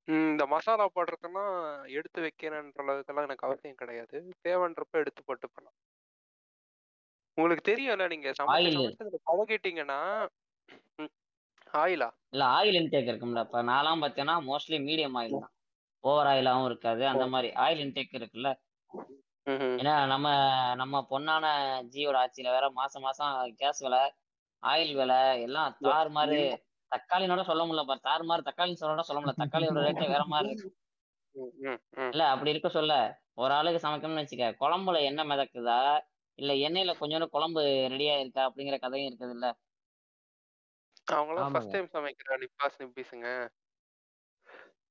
B: ம், இந்த மசாலா போடுறதுன்னா எடுத்து வைக்கிறேன்ற அளவுக்கெல்லாம் எனக்கு அவசியம் கிடையாது. தேவைன்றப்ப எடுத்து போட்டுப்பேன் உங்களுக்கு தெரியும்ல நீங்க பழகிட்டீங்கன்னா ஆயிலா?
D: இல்ல ஆயில் இன்டேக் இருக்கும்ல. இப்ப நான்லாம் பார்த்தேன்னா மோஸ்ட்லி மீடியம் ஆயில் தான். ஓவர் ஆயிலாவும் இருக்காது. அந்த மாதிரி ஆயில் இன்டேக் இருக்குல்ல. ஏன்னா நம்ம நம்ம பொண்ணான ஜியோட ஆட்சியில வேற மாசம் மாசம் கேஸ் விலை ஆயில் விலை எல்லாம் தாறு மாதிரி தக்காளினோட சொல்ல முடியல பாரு. தாறு மாதிரி தக்காளி சொல்ல சொல்ல முடியல. தக்காளியோட ரேட்டே வேற மாதிரி இருக்கு. இல்ல அப்படி இருக்க சொல்ல. ஒரு ஆளுக்கு சமைக்கணும்னு வச்சுக்க குழம்புல எண்ணெய் மிதக்குதா? இல்ல எண்ணெயில கொஞ்சோண்டு குழம்பு ரெடியா இருக்கா அப்படிங்கிற கதையும் இருக்குது இல்ல?
B: அவங்களாம் ஃபர்ஸ்ட்
C: ஆமாங்க.
B: டைம் சமைக்கிற நிப்பாஸ் நிப்பிஸுங்க.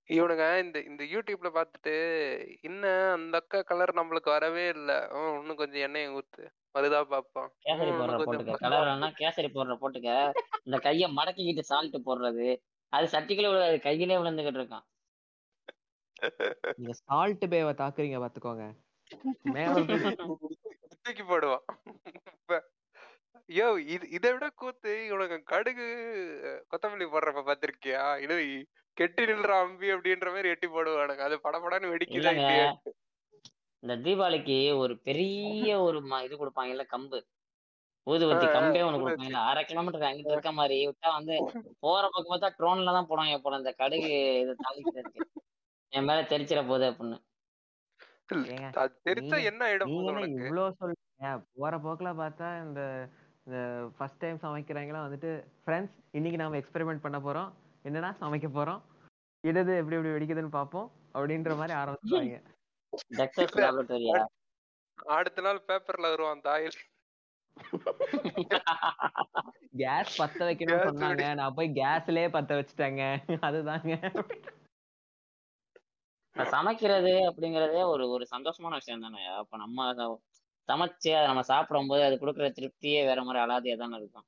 B: இவனுங்க இந்த இந்த யூடியூப்ல பார்த்துட்டு இன்னும் அந்த அக்கா கலர் நம்மளுக்கு வரவே இல்ல. இன்னும் கொஞ்சம் எண்ணெயை ஊத்து. வருதா பாப்போம்.
D: கேசரி பவுடரை
B: இன்னும்
D: போட்டுக்க.
B: கொஞ்சம்
D: கலர் வேணா கேசரி பவுடரை போட்டுக்க. இந்த கையை மடக்கிக்கிட்டு சால்ட் போடுறது. அது சட்டிக்குள்ள விழுது. கையிலே விழுந்துகிட்டு இருக்கான்.
C: நீங்க சால்ட் பேவை தாக்குறீங்க பாத்துக்கோங்க. <laughs> மேல தூக்கி-
B: தூக்கி போடுவான். இப்ப, யோ இது இதை விட கூத்து இவனுக்கு கடுகு கொத்தமல்லி போடுறப்ப பாத்திருக்கியா இது கெட்டி நில்ற அம்பி அப்படின்ற மாதிரி எட்டி போடுவானுங்க. அது படபடன்னு வெடிக்குதா
D: இல்லங்க.
B: இல்லையா
D: இந்த தீபாவளிக்கு ஒரு பெரிய ஒரு ம- இது கொடுப்பாங்கல்ல கம்பு. ஊதுபத்தி கம்பே ஒண்ணு கொடுப்பாங்கல்ல. அரை கிலோமீட்டர் அங்கிட்டு இருக்க மாதிரி விட்டா வந்து போற பக்கம் பார்த்தா ட்ரோன்ல தான் போடுவாங்க போல இந்த கடுகு இது தாளிக்கிறதுக்கு. என் மேல தெரிச்சிட போகுது அப்படின்னு.
B: தெரிச்சா என்ன உனக்கு?
C: இவ்ளோ சொல்றீங்க. போற போக்குல பார்த்தா இந்த இந்த ஃபர்ஸ்ட் டைம் சமைக்கிறவங்கலாம் வந்துட்டு ஃப்ரெண்ட்ஸ் இன்னைக்கு நாம எக்ஸ்பெரிமெண்ட் பண்ண போறோம். என்னடா சமைக்க போறோம்? இடது எப்படி எப்படி வெடிக்குதுன்னு பார்ப்போம். அப்படின்ற மாதிரி ஆரம்பிச்சுவாங்க
B: அடுத்த நாள் பேப்பர்ல வருவான் தாயில்.
C: கேஸ் பத்த வைக்கணும்னு
B: Gas
C: சொன்னாங்க. நான் போய் கேஸ்லயே பத்த வச்சுட்டேங்க. அதுதாங்க.
D: சமைக்கிறது அப்படிங்கறதே ஒரு ஒரு சந்தோஷமான விஷயம் தானே. அப்ப நம்ம சமைச்சு அதை நம்ம சாப்பிடும்போது அது கொடுக்குற திருப்தியே வேற மாதிரி அலாதியா தானே இருக்கும்.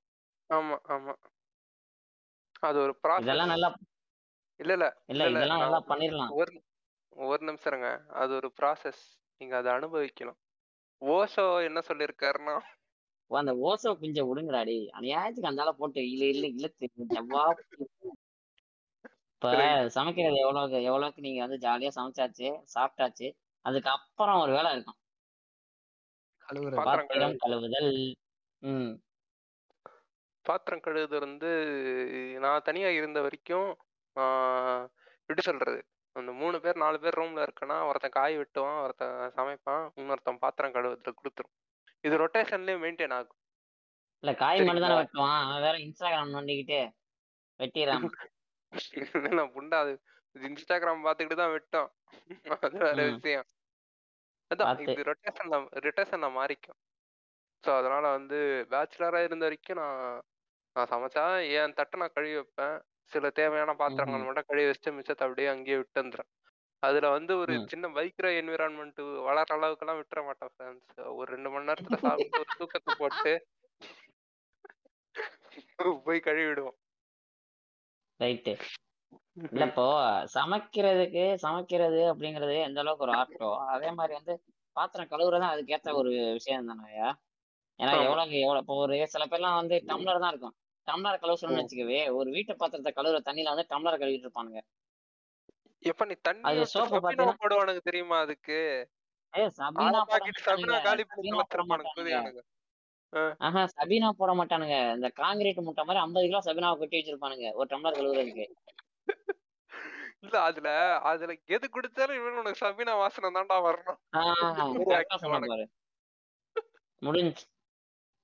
B: ஆமா ஆமா. அது ஒரு
D: இதெல்லாம் நல்லா
B: இல்ல இல்ல.
D: இல்ல இதெல்லாம் நல்லா பண்ணிடலாம்.
B: ஒரு ஒரு நிமிஷம் இருங்க அது ஒரு ப்ராசஸ் நீங்க அதை அனுபவிக்கணும். ஓஷோ என்ன சொல்லியிருக்காருன்னா
D: ஓ, அந்த ஓசோ குஞ்ச விடுங்கடாடி அநியாயத்துக்கு அந்தால போட்டு இல்ல இல்ல இழுத்து இப்ப சமைக்கிறது எவ்வளவுக்கு எவ்வளவுக்கு நீங்க வந்து ஜாலியா சமைச்சாச்சு சாப்பிட்டாச்சு அதுக்கப்புறம் ஒரு வேலை இருக்கும்.
B: பாத்திரம்
D: பாத்திரம் கழுவுதல். ம்.
B: பாத்திரம் கழுவுது வந்து நான் தனியா இருந்த வரைக்கும் ஆஹ், எப்படி சொல்றது. அந்த மூணு பேர் நாலு பேர் ரூம்ல இருக்கனா ஒருத்தன் காய் வெட்டுவான் ஒருத்தன் சமைப்பான் இன்னொருத்தன் பாத்திரம் கழுவுறதுல கொடுத்துரும். இது ரொட்டேஷன்லயே மெயின்டைன் ஆகும்.
D: இல்ல காய் மட்டும் தானே? வெட்டுவான். அவன் வேற இன்ஸ்டாகிராம் நோண்டிக்கிட்டு வெட்டிடுறான்
B: நான் புண்டா அது இன்ஸ்டாகிராம் பார்த்துக்கிட்டு தான் வெட்டோம் அது வேற. விஷயம். அதான். இது ரொட்டேஷன்ல ரொட்டேஷன்ல மாறிக்கும் ஸோ அதனால வந்து பேச்சுலரா இருந்த வரைக்கும் நான் நான் சமைச்சா என் தட்டை நான் கழுவி வைப்பேன் சில தேவையான பாத்திரங்கள். மட்டும் கழுவி வச்சுட்டு மிச்சத்தை அப்படியே அங்கேயே விட்டு வந்துடுறேன் அதுல வந்து ஒரு. சின்ன மைக்ரோ என்விரான்மெண்ட் வளர அளவுக்குலாம் விட்டுற மாட்டேன் ஃப்ரெண்ட்ஸ் ஒரு ரெண்டு மணி நேரத்துல சாப்பிட்டு ஒரு தூக்கத்தை போட்டு <laughs> போய் கழுவி விடுவோம்
D: ரைட்டு இல்ல இப்போ சமைக்கிறதுக்கு சமைக்கிறது அப்படிங்கிறது எந்த அளவுக்கு ஒரு ஆர்ட்டோ அதே மாதிரி வந்து பாத்திரம் கழுவுறதும் அதுக்கேத்த ஒரு விஷயம் தானேயா ஏன்னா
B: ஆமா.
D: எவ்வளவுக்கு எவ்வளவு இப்போ ஒரு சில பேர்லாம் வந்து டம்ளர் தான் இருக்கும். டம்ளர் கழுவ சொல்லணும்னு
B: ம்.
D: வச்சுக்கவே ஒரு வீட்டு பாத்திரத்தை கழுவுற தண்ணியில வந்து டம்ளர் கழுவிட்டு இருப்பானுங்க.
B: எப்ப நீ தண்ணி
D: அது
B: சபினா
D: பாத்தீங்கன்னா-
B: போடுவானுங்க தெரியுமா அதுக்கு?
D: ஆஹா சபீனா போட மாட்டானுங்க. இந்த காங்கிரீட் முட்டை மாதிரி ஐம்பது கிலோ சபீனாவை கொட்டி வச்சிருப்பானுங்க ஒரு டம்ளர் கழுவுறதுக்கு.
B: இல்ல அதுல அதுல எது குடிச்சாலும் இவன் உனக்கு சபினா வாசனை தான்டா வரணும்.
D: முடிஞ்சு.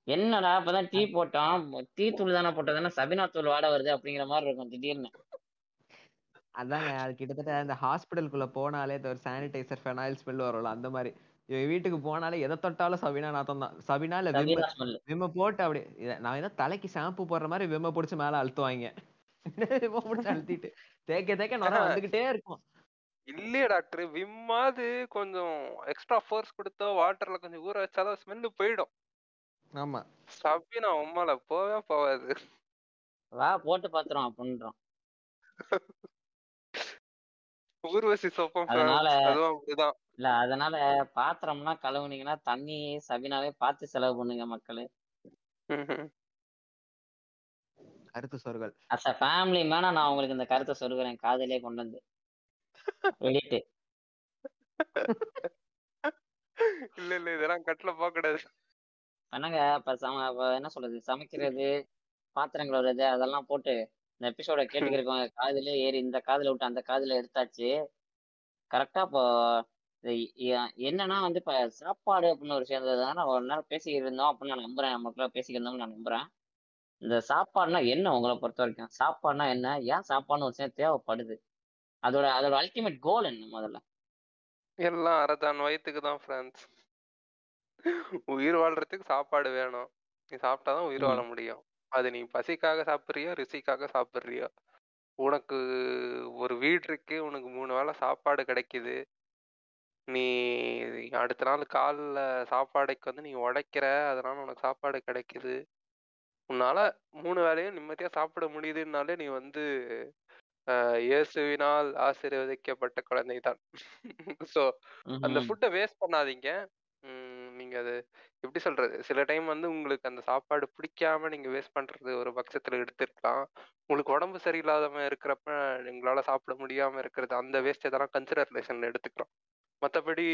D: என்னடா இப்பதான் டீ போட்டோம் டீ தூள் தானே போட்டதுன்னா சபினா தூள் வாட வருது அப்படிங்கிற மாதிரி இருக்கும் திடீர்னு.
C: அதாங்க அது கிட்டத்தட்ட அந்த ஹாஸ்பிட்டலுக்குள்ள போனாலே ஒரு சானிடைசர் ஃபெனாயில் ஸ்மெல் வரும்ல அந்த மாதிரி. இவன் வீட்டுக்கு போனாலே எதை தொட்டாலும் சபினா நாத்தம் தான். சபினா இல்ல விம்மு போட்டு அப்படி இத- நான் ஏதோ தலைக்கு ஷாம்பு போடுற மாதிரி விம்ம பிடிச்சி மேல அழுத்துவாங்க. அழுத்திட்டு. தேய்க்க தேய்க்க நுர வந்துகிட்டே இருக்கும்.
B: இல்லையே டாக்டர். விம்மாது கொஞ்சம் எக்ஸ்ட்ரா ஃபோர்ஸ் கொடுத்தோ வாட்டர்ல கொஞ்சம் ஊற வச்சாலும் ஸ்மெல்லு போயிடும்.
C: ஆமா.
B: சபினா உம்மால போவே போவாது.
D: வா போட்டு பாத்துறோம் அப்படின்றோம்.
B: ஊர்வசி சோப்பம்
D: அதனால
B: அதுவும் அப்படிதான்.
D: இல்ல அதனால பாத்திரம்லாம் கழுவுனீங்கன்னா தண்ணி சபினாவே பார்த்து செலவு பண்ணுங்க மக்களே.
C: கருத்து சொற்கள்.
D: அஸ் அ ஃபேமிலி மேனா நான் உங்களுக்கு இந்த கருத்தை சொல்லுகிறேன். காதலே கொண்டு வந்து. வெளியிட்டு
B: இல்ல இல்ல இதெல்லாம் கட்ல போக கூடாது.
D: என்னங்க இப்ப சம இப்ப என்ன சொல்றது? சமைக்கிறது பாத்திரம் கழுவுறது அதெல்லாம் போட்டு இந்த எபிசோட கேட்டுக்கிறவங்க காதுல ஏறி இந்த காதுல விட்டு அந்த காதுல எடுத்தாச்சு. கரெக்டா இப்போ என்னன்னா வந்து இப்ப சாப்பாடு அப்படின்னு ஒரு சேர்ந்ததுனால ஒரு நேரம் பேசிக்கிட்டு இருந்தோம் அப்படின்னு நான் நம்புறேன். நமக்குள்ள பேசிக்கிட்டு இருந்தோம்னு நான் நம்புறேன். இந்த சாப்பாடுனா என்ன உங்களை பொறுத்த வரைக்கும் சாப்பாடுனா என்ன? ஏன் சாப்பாடுன்னு ஒரு விஷயம் தேவைப்படுது? அதோட அதோட அல்டிமேட் கோல் என்ன முதல்ல?
B: எல்லாம் அரைதான் வயிற்றுக்கு தான் ஃப்ரெண்ட்ஸ் உயிர் வாழ்றதுக்கு சாப்பாடு வேணும். நீ சாப்பிட்டாதான் உயிர் வாழ முடியும். அது நீ பசிக்காக சாப்பிட்றியோ ருசிக்காக சாப்பிட்றியோ? உனக்கு ஒரு வீடு இருக்கு உனக்கு மூணு வேளை சாப்பாடு கிடைக்குது. நீ அடுத்த நாள் காலைல சாப்பாடுக்கு வந்து நீ உழைக்கிற அதனால உனக்கு சாப்பாடு கிடைக்குது. உன்னால மூணு வேளையும் நிம்மதியா சாப்பிட முடியுதுன்னாலே நீ வந்து இயேசுவினால் ஆசீர்வதிக்கப்பட்ட குழந்தை தான் ஸோ <laughs> அந்த. ஃபுட்டை வேஸ்ட் பண்ணாதீங்க. நீங்க அது எப்படி சொல்றது? சில டைம் வந்து உங்களுக்கு அந்த சாப்பாடு பிடிக்காம நீங்க வேஸ்ட் பண்றது ஒரு பட்சத்துல எடுத்துருக்கலாம் உங்களுக்கு உடம்பு சரியில்லாதவங்க இருக்கிறப்ப உங்களால சாப்பிட முடியாம இருக்கிறது அந்த வேஸ்ட் இதெல்லாம் கன்சிடரேஷன்ல எடுத்துக்கலாம். மற்றபடி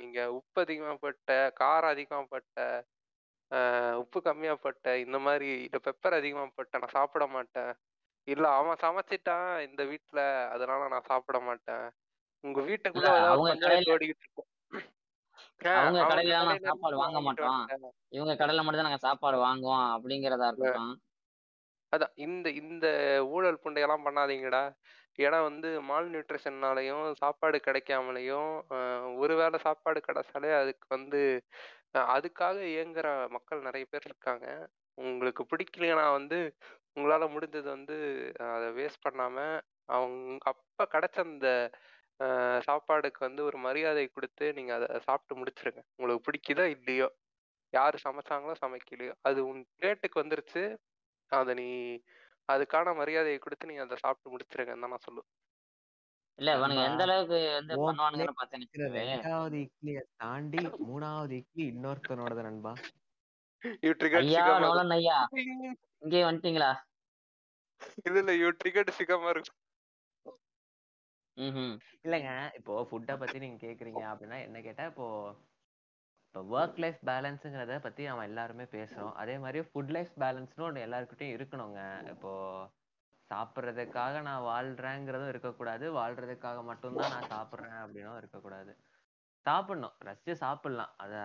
B: நீங்க உப்பு அதிகமாகப்பட்ட காரம் அதிகமாகப்பட்ட ஆஹ் உப்பு கம்மியாப்பட்ட இந்த மாதிரி இல்ல பெப்பர் அதிகமாகப்பட்ட நான் சாப்பிட மாட்டேன். இல்ல அவன் சமைச்சிட்டான். இந்த வீட்ல அதனால நான் சாப்பிட மாட்டேன். உங்க வீட்டுக்குள்ள ஏதாவது ஓடிக்கிட்டு இருக்கும். <clears throat>
D: அவங்க கடையில
B: கடையில
D: சாப்பாடு வாங்க மாட்டோம். இவங்க கடையில மட்டும் தான் நாங்க சாப்பாடு வாங்குவோம் அப்படிங்கிறதா இருக்கட்டும்.
B: அதான் இந்த இந்த ஊழல் புண்டையெல்லாம் பண்ணாதீங்கடா. ஏன்னா வந்து மால் நியூட்ரிஷன்னாலையும் சாப்பாடு கிடைக்காமலையும் ஆஹ் ஒருவேளை சாப்பாடு கிடைச்சாலே அதுக்கு வந்து அதுக்காக இயங்குற மக்கள் நிறைய பேர் இருக்காங்க. உங்களுக்கு பிடிக்கலைன்னா வந்து உங்களால முடிஞ்சது வந்து அதை வேஸ்ட் பண்ணாம அவங்க அப்ப கிடைச்ச அந்த ஆஹ் சாப்பாடுக்கு வந்து ஒரு மரியாதை கொடுத்து நீங்க அதை சாப்பிட்டு முடிச்சிருங்க. உங்களுக்கு பிடிக்குதோ இல்லையோ யாரு சமைச்சாங்களோ சமைக்கலையோ அது உன் பிளேட்டுக்கு வந்துருச்சு அதை நீ அதுக்கான மரியாதையை கொடுத்து நீ அதை சாப்பிட்டு முடிச்சிருங்கன்னு தான் நான் சொல்லுவேன்.
D: இல்ல இவனுங்க எந்த அளவுக்கு வந்து பண்ணுவானுங்கன்னு
C: ரெண்டாவது இட்லியை தாண்டி மூணாவது இட்லி இன்னொருத்தனோடது நண்பா.
D: ஐயா
B: சிகமா
D: நோலன் ஐயா இங்கே வந்துட்டீங்களா?
B: இல்ல இல்ல யூ ட்ரிகர்ட் சிகமா இருக்கும்
D: ம்
C: இல்லைங்க இப்போ ஃபுட்டை பத்தி நீங்க கேக்குறீங்க அப்படின்னா என்ன கேட்டா இப்போ இப்போ ஒர்க் லைஃப் பேலன்ஸுங்கிறத பத்தி நம்ம எல்லாருமே பேசுறோம். அதே மாதிரி ஃபுட் லைஃப் பேலன்ஸ்னு ஒன்று எல்லாருக்கிட்டையும் இருக்கணுங்க. இப்போ சாப்பிட்றதுக்காக நான் வாழ்றேங்கிறதும் இருக்கக்கூடாது. வாழ்றதுக்காக மட்டும்தான் நான் சாப்பிட்றேன் அப்படின்னும் இருக்கக்கூடாது. சாப்பிடணும். ரசிச்சு சாப்பிடலாம். அதை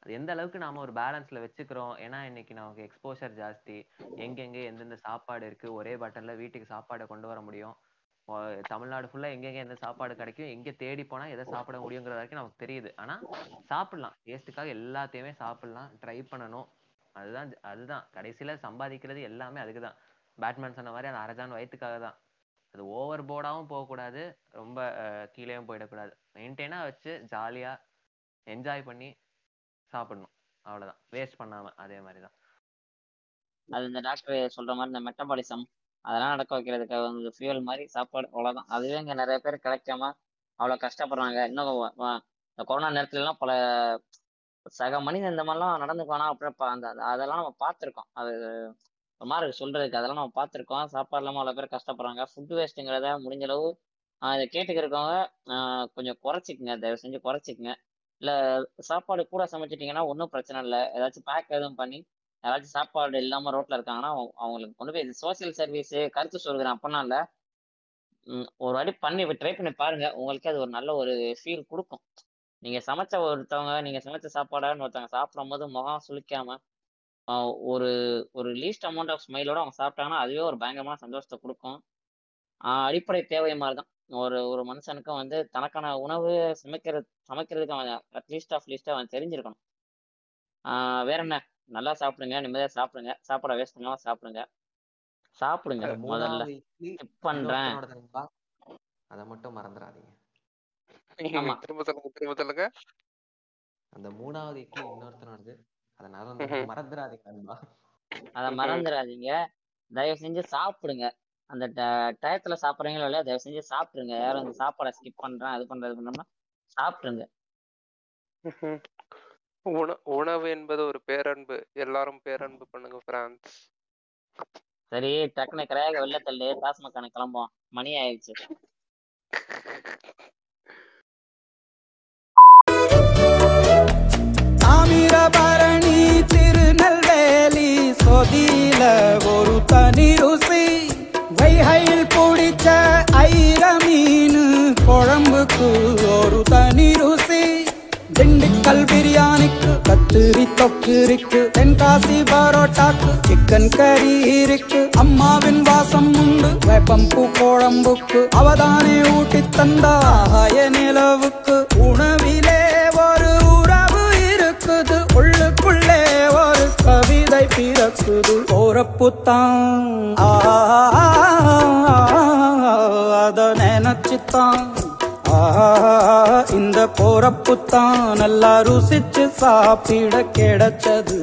C: அது எந்த அளவுக்கு நாம ஒரு பேலன்ஸ்ல வச்சுக்கிறோம்? ஏன்னா இன்னைக்கு நமக்கு எக்ஸ்போஷர் ஜாஸ்தி. எங்கெங்க எந்தெந்த சாப்பாடு இருக்கு? ஒரே பட்டன்ல வீட்டுக்கு சாப்பாடை கொண்டு வர முடியும். ஓ- தமிழ்நாடு ஃபுல்லா எங்கெங்க எந்த சாப்பாடு கிடைக்கும்? எங்க தேடி போனா எதை சாப்பிட முடியுங்கிற வரைக்கும் நமக்கு தெரியுது. ஆனா சாப்பிடலாம். டேஸ்ட்டுக்காக எல்லாத்தையுமே சாப்பிடலாம். ட்ரை பண்ணணும். அதுதான் அதுதான். கடைசியில சம்பாதிக்கிறது எல்லாமே அதுக்குதான். பேட்மேன் சொன்ன மாதிரி அந்த அரைஜான் வயிற்றுக்காக தான். அது ஓவர் போர்டாவும் போகக்கூடாது ரொம்ப கீழேயும் போயிடக்கூடாது. மெயின்டைனா வச்சு ஜாலியா என்ஜாய் பண்ணி சாப்பிடணும். அவ்வளவுதான். வேஸ்ட் பண்ணாம அதே மாதிரி தான்
D: அது இந்த டாக்டர் சொல்ற மாதிரி இந்த மெட்டபாலிசம் அதெல்லாம் நடக்க வைக்கிறதுக்கு வந்து ஃபியூல் மாதிரி சாப்பாடு அவ்வளவுதான். அதுவே இங்க நிறைய பேர் கிடைக்காம அவ்வளவு கஷ்டப்படுறாங்க. இன்னும் இந்த கொரோனா நேரத்துல எல்லாம் பல சக மனிதன் இந்த மாதிரிலாம் நடந்துக்குவானா அப்புறம் அந்த அந்த- அதெல்லாம் நம்ம பார்த்துருக்கோம். அது ஒரு மாதிரி சொல்றதுக்கு அதெல்லாம் நம்ம பார்த்துருக்கோம். சாப்பாடு இல்லாமல் அவ்வளோ பேர் கஷ்டப்படுறாங்க. ஃபுட் வேஸ்ட்டுங்கிறத முடிஞ்ச அளவு இதை கேட்டுக்கிறவங்க கொஞ்சம் குறைச்சிக்கங்க. தயவு செஞ்சு குறைச்சிக்கங்க. இல்லை சாப்பாடு கூட சமைச்சிட்டிங்கன்னா ஒன்றும் பிரச்சனை இல்லை. ஏதாச்சும் பேக் எதுவும் பண்ணி யாராச்சும் சாப்பாடு இல்லாமல் ரோட்டில் இருக்காங்கன்னா அவங்களுக்கு கொண்டு போய் சோசியல் சர்வீஸு கருத்து சொல்கிறேன் அப்படின்னா இல்லை ஒரு வாட்டி பண்ணி ட்ரை பண்ணி பாருங்க. உங்களுக்கே அது ஒரு நல்ல ஒரு ஃபீல் கொடுக்கும். நீங்கள் சமைச்ச ஒருத்தவங்க நீங்கள் சமைச்ச சாப்பாடான்னு ஒருத்தவங்க சாப்பிடும் போது முகம் சுளிக்காமல் ஒரு ஒரு லீஸ்ட் அமௌண்ட் ஆஃப் ஸ்மைலோட அவங்க சாப்பிட்டாங்கன்னா அதுவே ஒரு பயங்கரமான சந்தோஷத்தை கொடுக்கும். அடிப்படை தேவை மாதிரி தான் ஒரு ஒரு மனுஷனுக்கும் வந்து தனக்கான உணவு சமைக்கிறது சமைக்கிறதுக்கு அவன் அட்லீஸ்ட் ஆஃப் லீஸ்ட் அவன் தெரிஞ்சிருக்கணும். ஆஹ் வேற என்ன? நல்லா சாப்பிடுங்க நிம்மதியா சாப்பிடுங்க. சாப்பாடை வேஸ்ட் பண்ணாம சாப்பிடுங்க. சாப்பிடுங்க முதல்ல. பண்றேன்.
C: அதை மட்டும் மறந்துடாதீங்க.
D: ஆமா.
B: திரும்ப சொல்லுங்க திரும்ப சொல்லுங்க.
C: அந்த மூணாவது இட்லி இன்னொருத்தனோடது. அதை. மறந்துடாதீங்க நண்பா
D: அதை மறந்துடாதீங்க தயவு செஞ்சு சாப்பிடுங்க. அந்த ட- டயத்துல சாப்பிட்றீங்களோ இல்லையா தயவு செஞ்சு சாப்பிட்டுருங்க யாரும் அந்த சாப்பாடை ஸ்கிப் பண்றேன் அது பண்றது பண்ணோம்னா.
B: உண உணவு என்பது ஒரு பேரன்பு. எல்லாரும் பேரன்பு பண்ணுங்க பிரான்ஸ்
D: சரி டக்குனு கரையாக வெளில தள்ளு டாஸ்மாக்கான கிளம்புவோம். மணி ஆயிடுச்சு.
E: திருநெல்வேலி ஒரு தனி ருசி. வைகையில் பிடிச்ச ஐர மீன் குழம்புக்கு ஒரு தனி ருசி. திண்டுக்கல் பிரியாணிக்கு கத்திரி தொக்கு இருக்கு தென்காசி பரோட்டாக்கு சிக்கன் கறி இருக்கு. அம்மாவின் வாசம் உண்டு வேப்பம்பூ குழம்புக்கு அவதானே ஊட்டி தந்தாய நிலவுக்கு. உணவிலே பிறக்குது போறப்புத்தான் அத நினைச்சுத்தான். இந்த போறப்புத்தான் நல்லா ருசிச்சு சாப்பிட கிடைச்சது.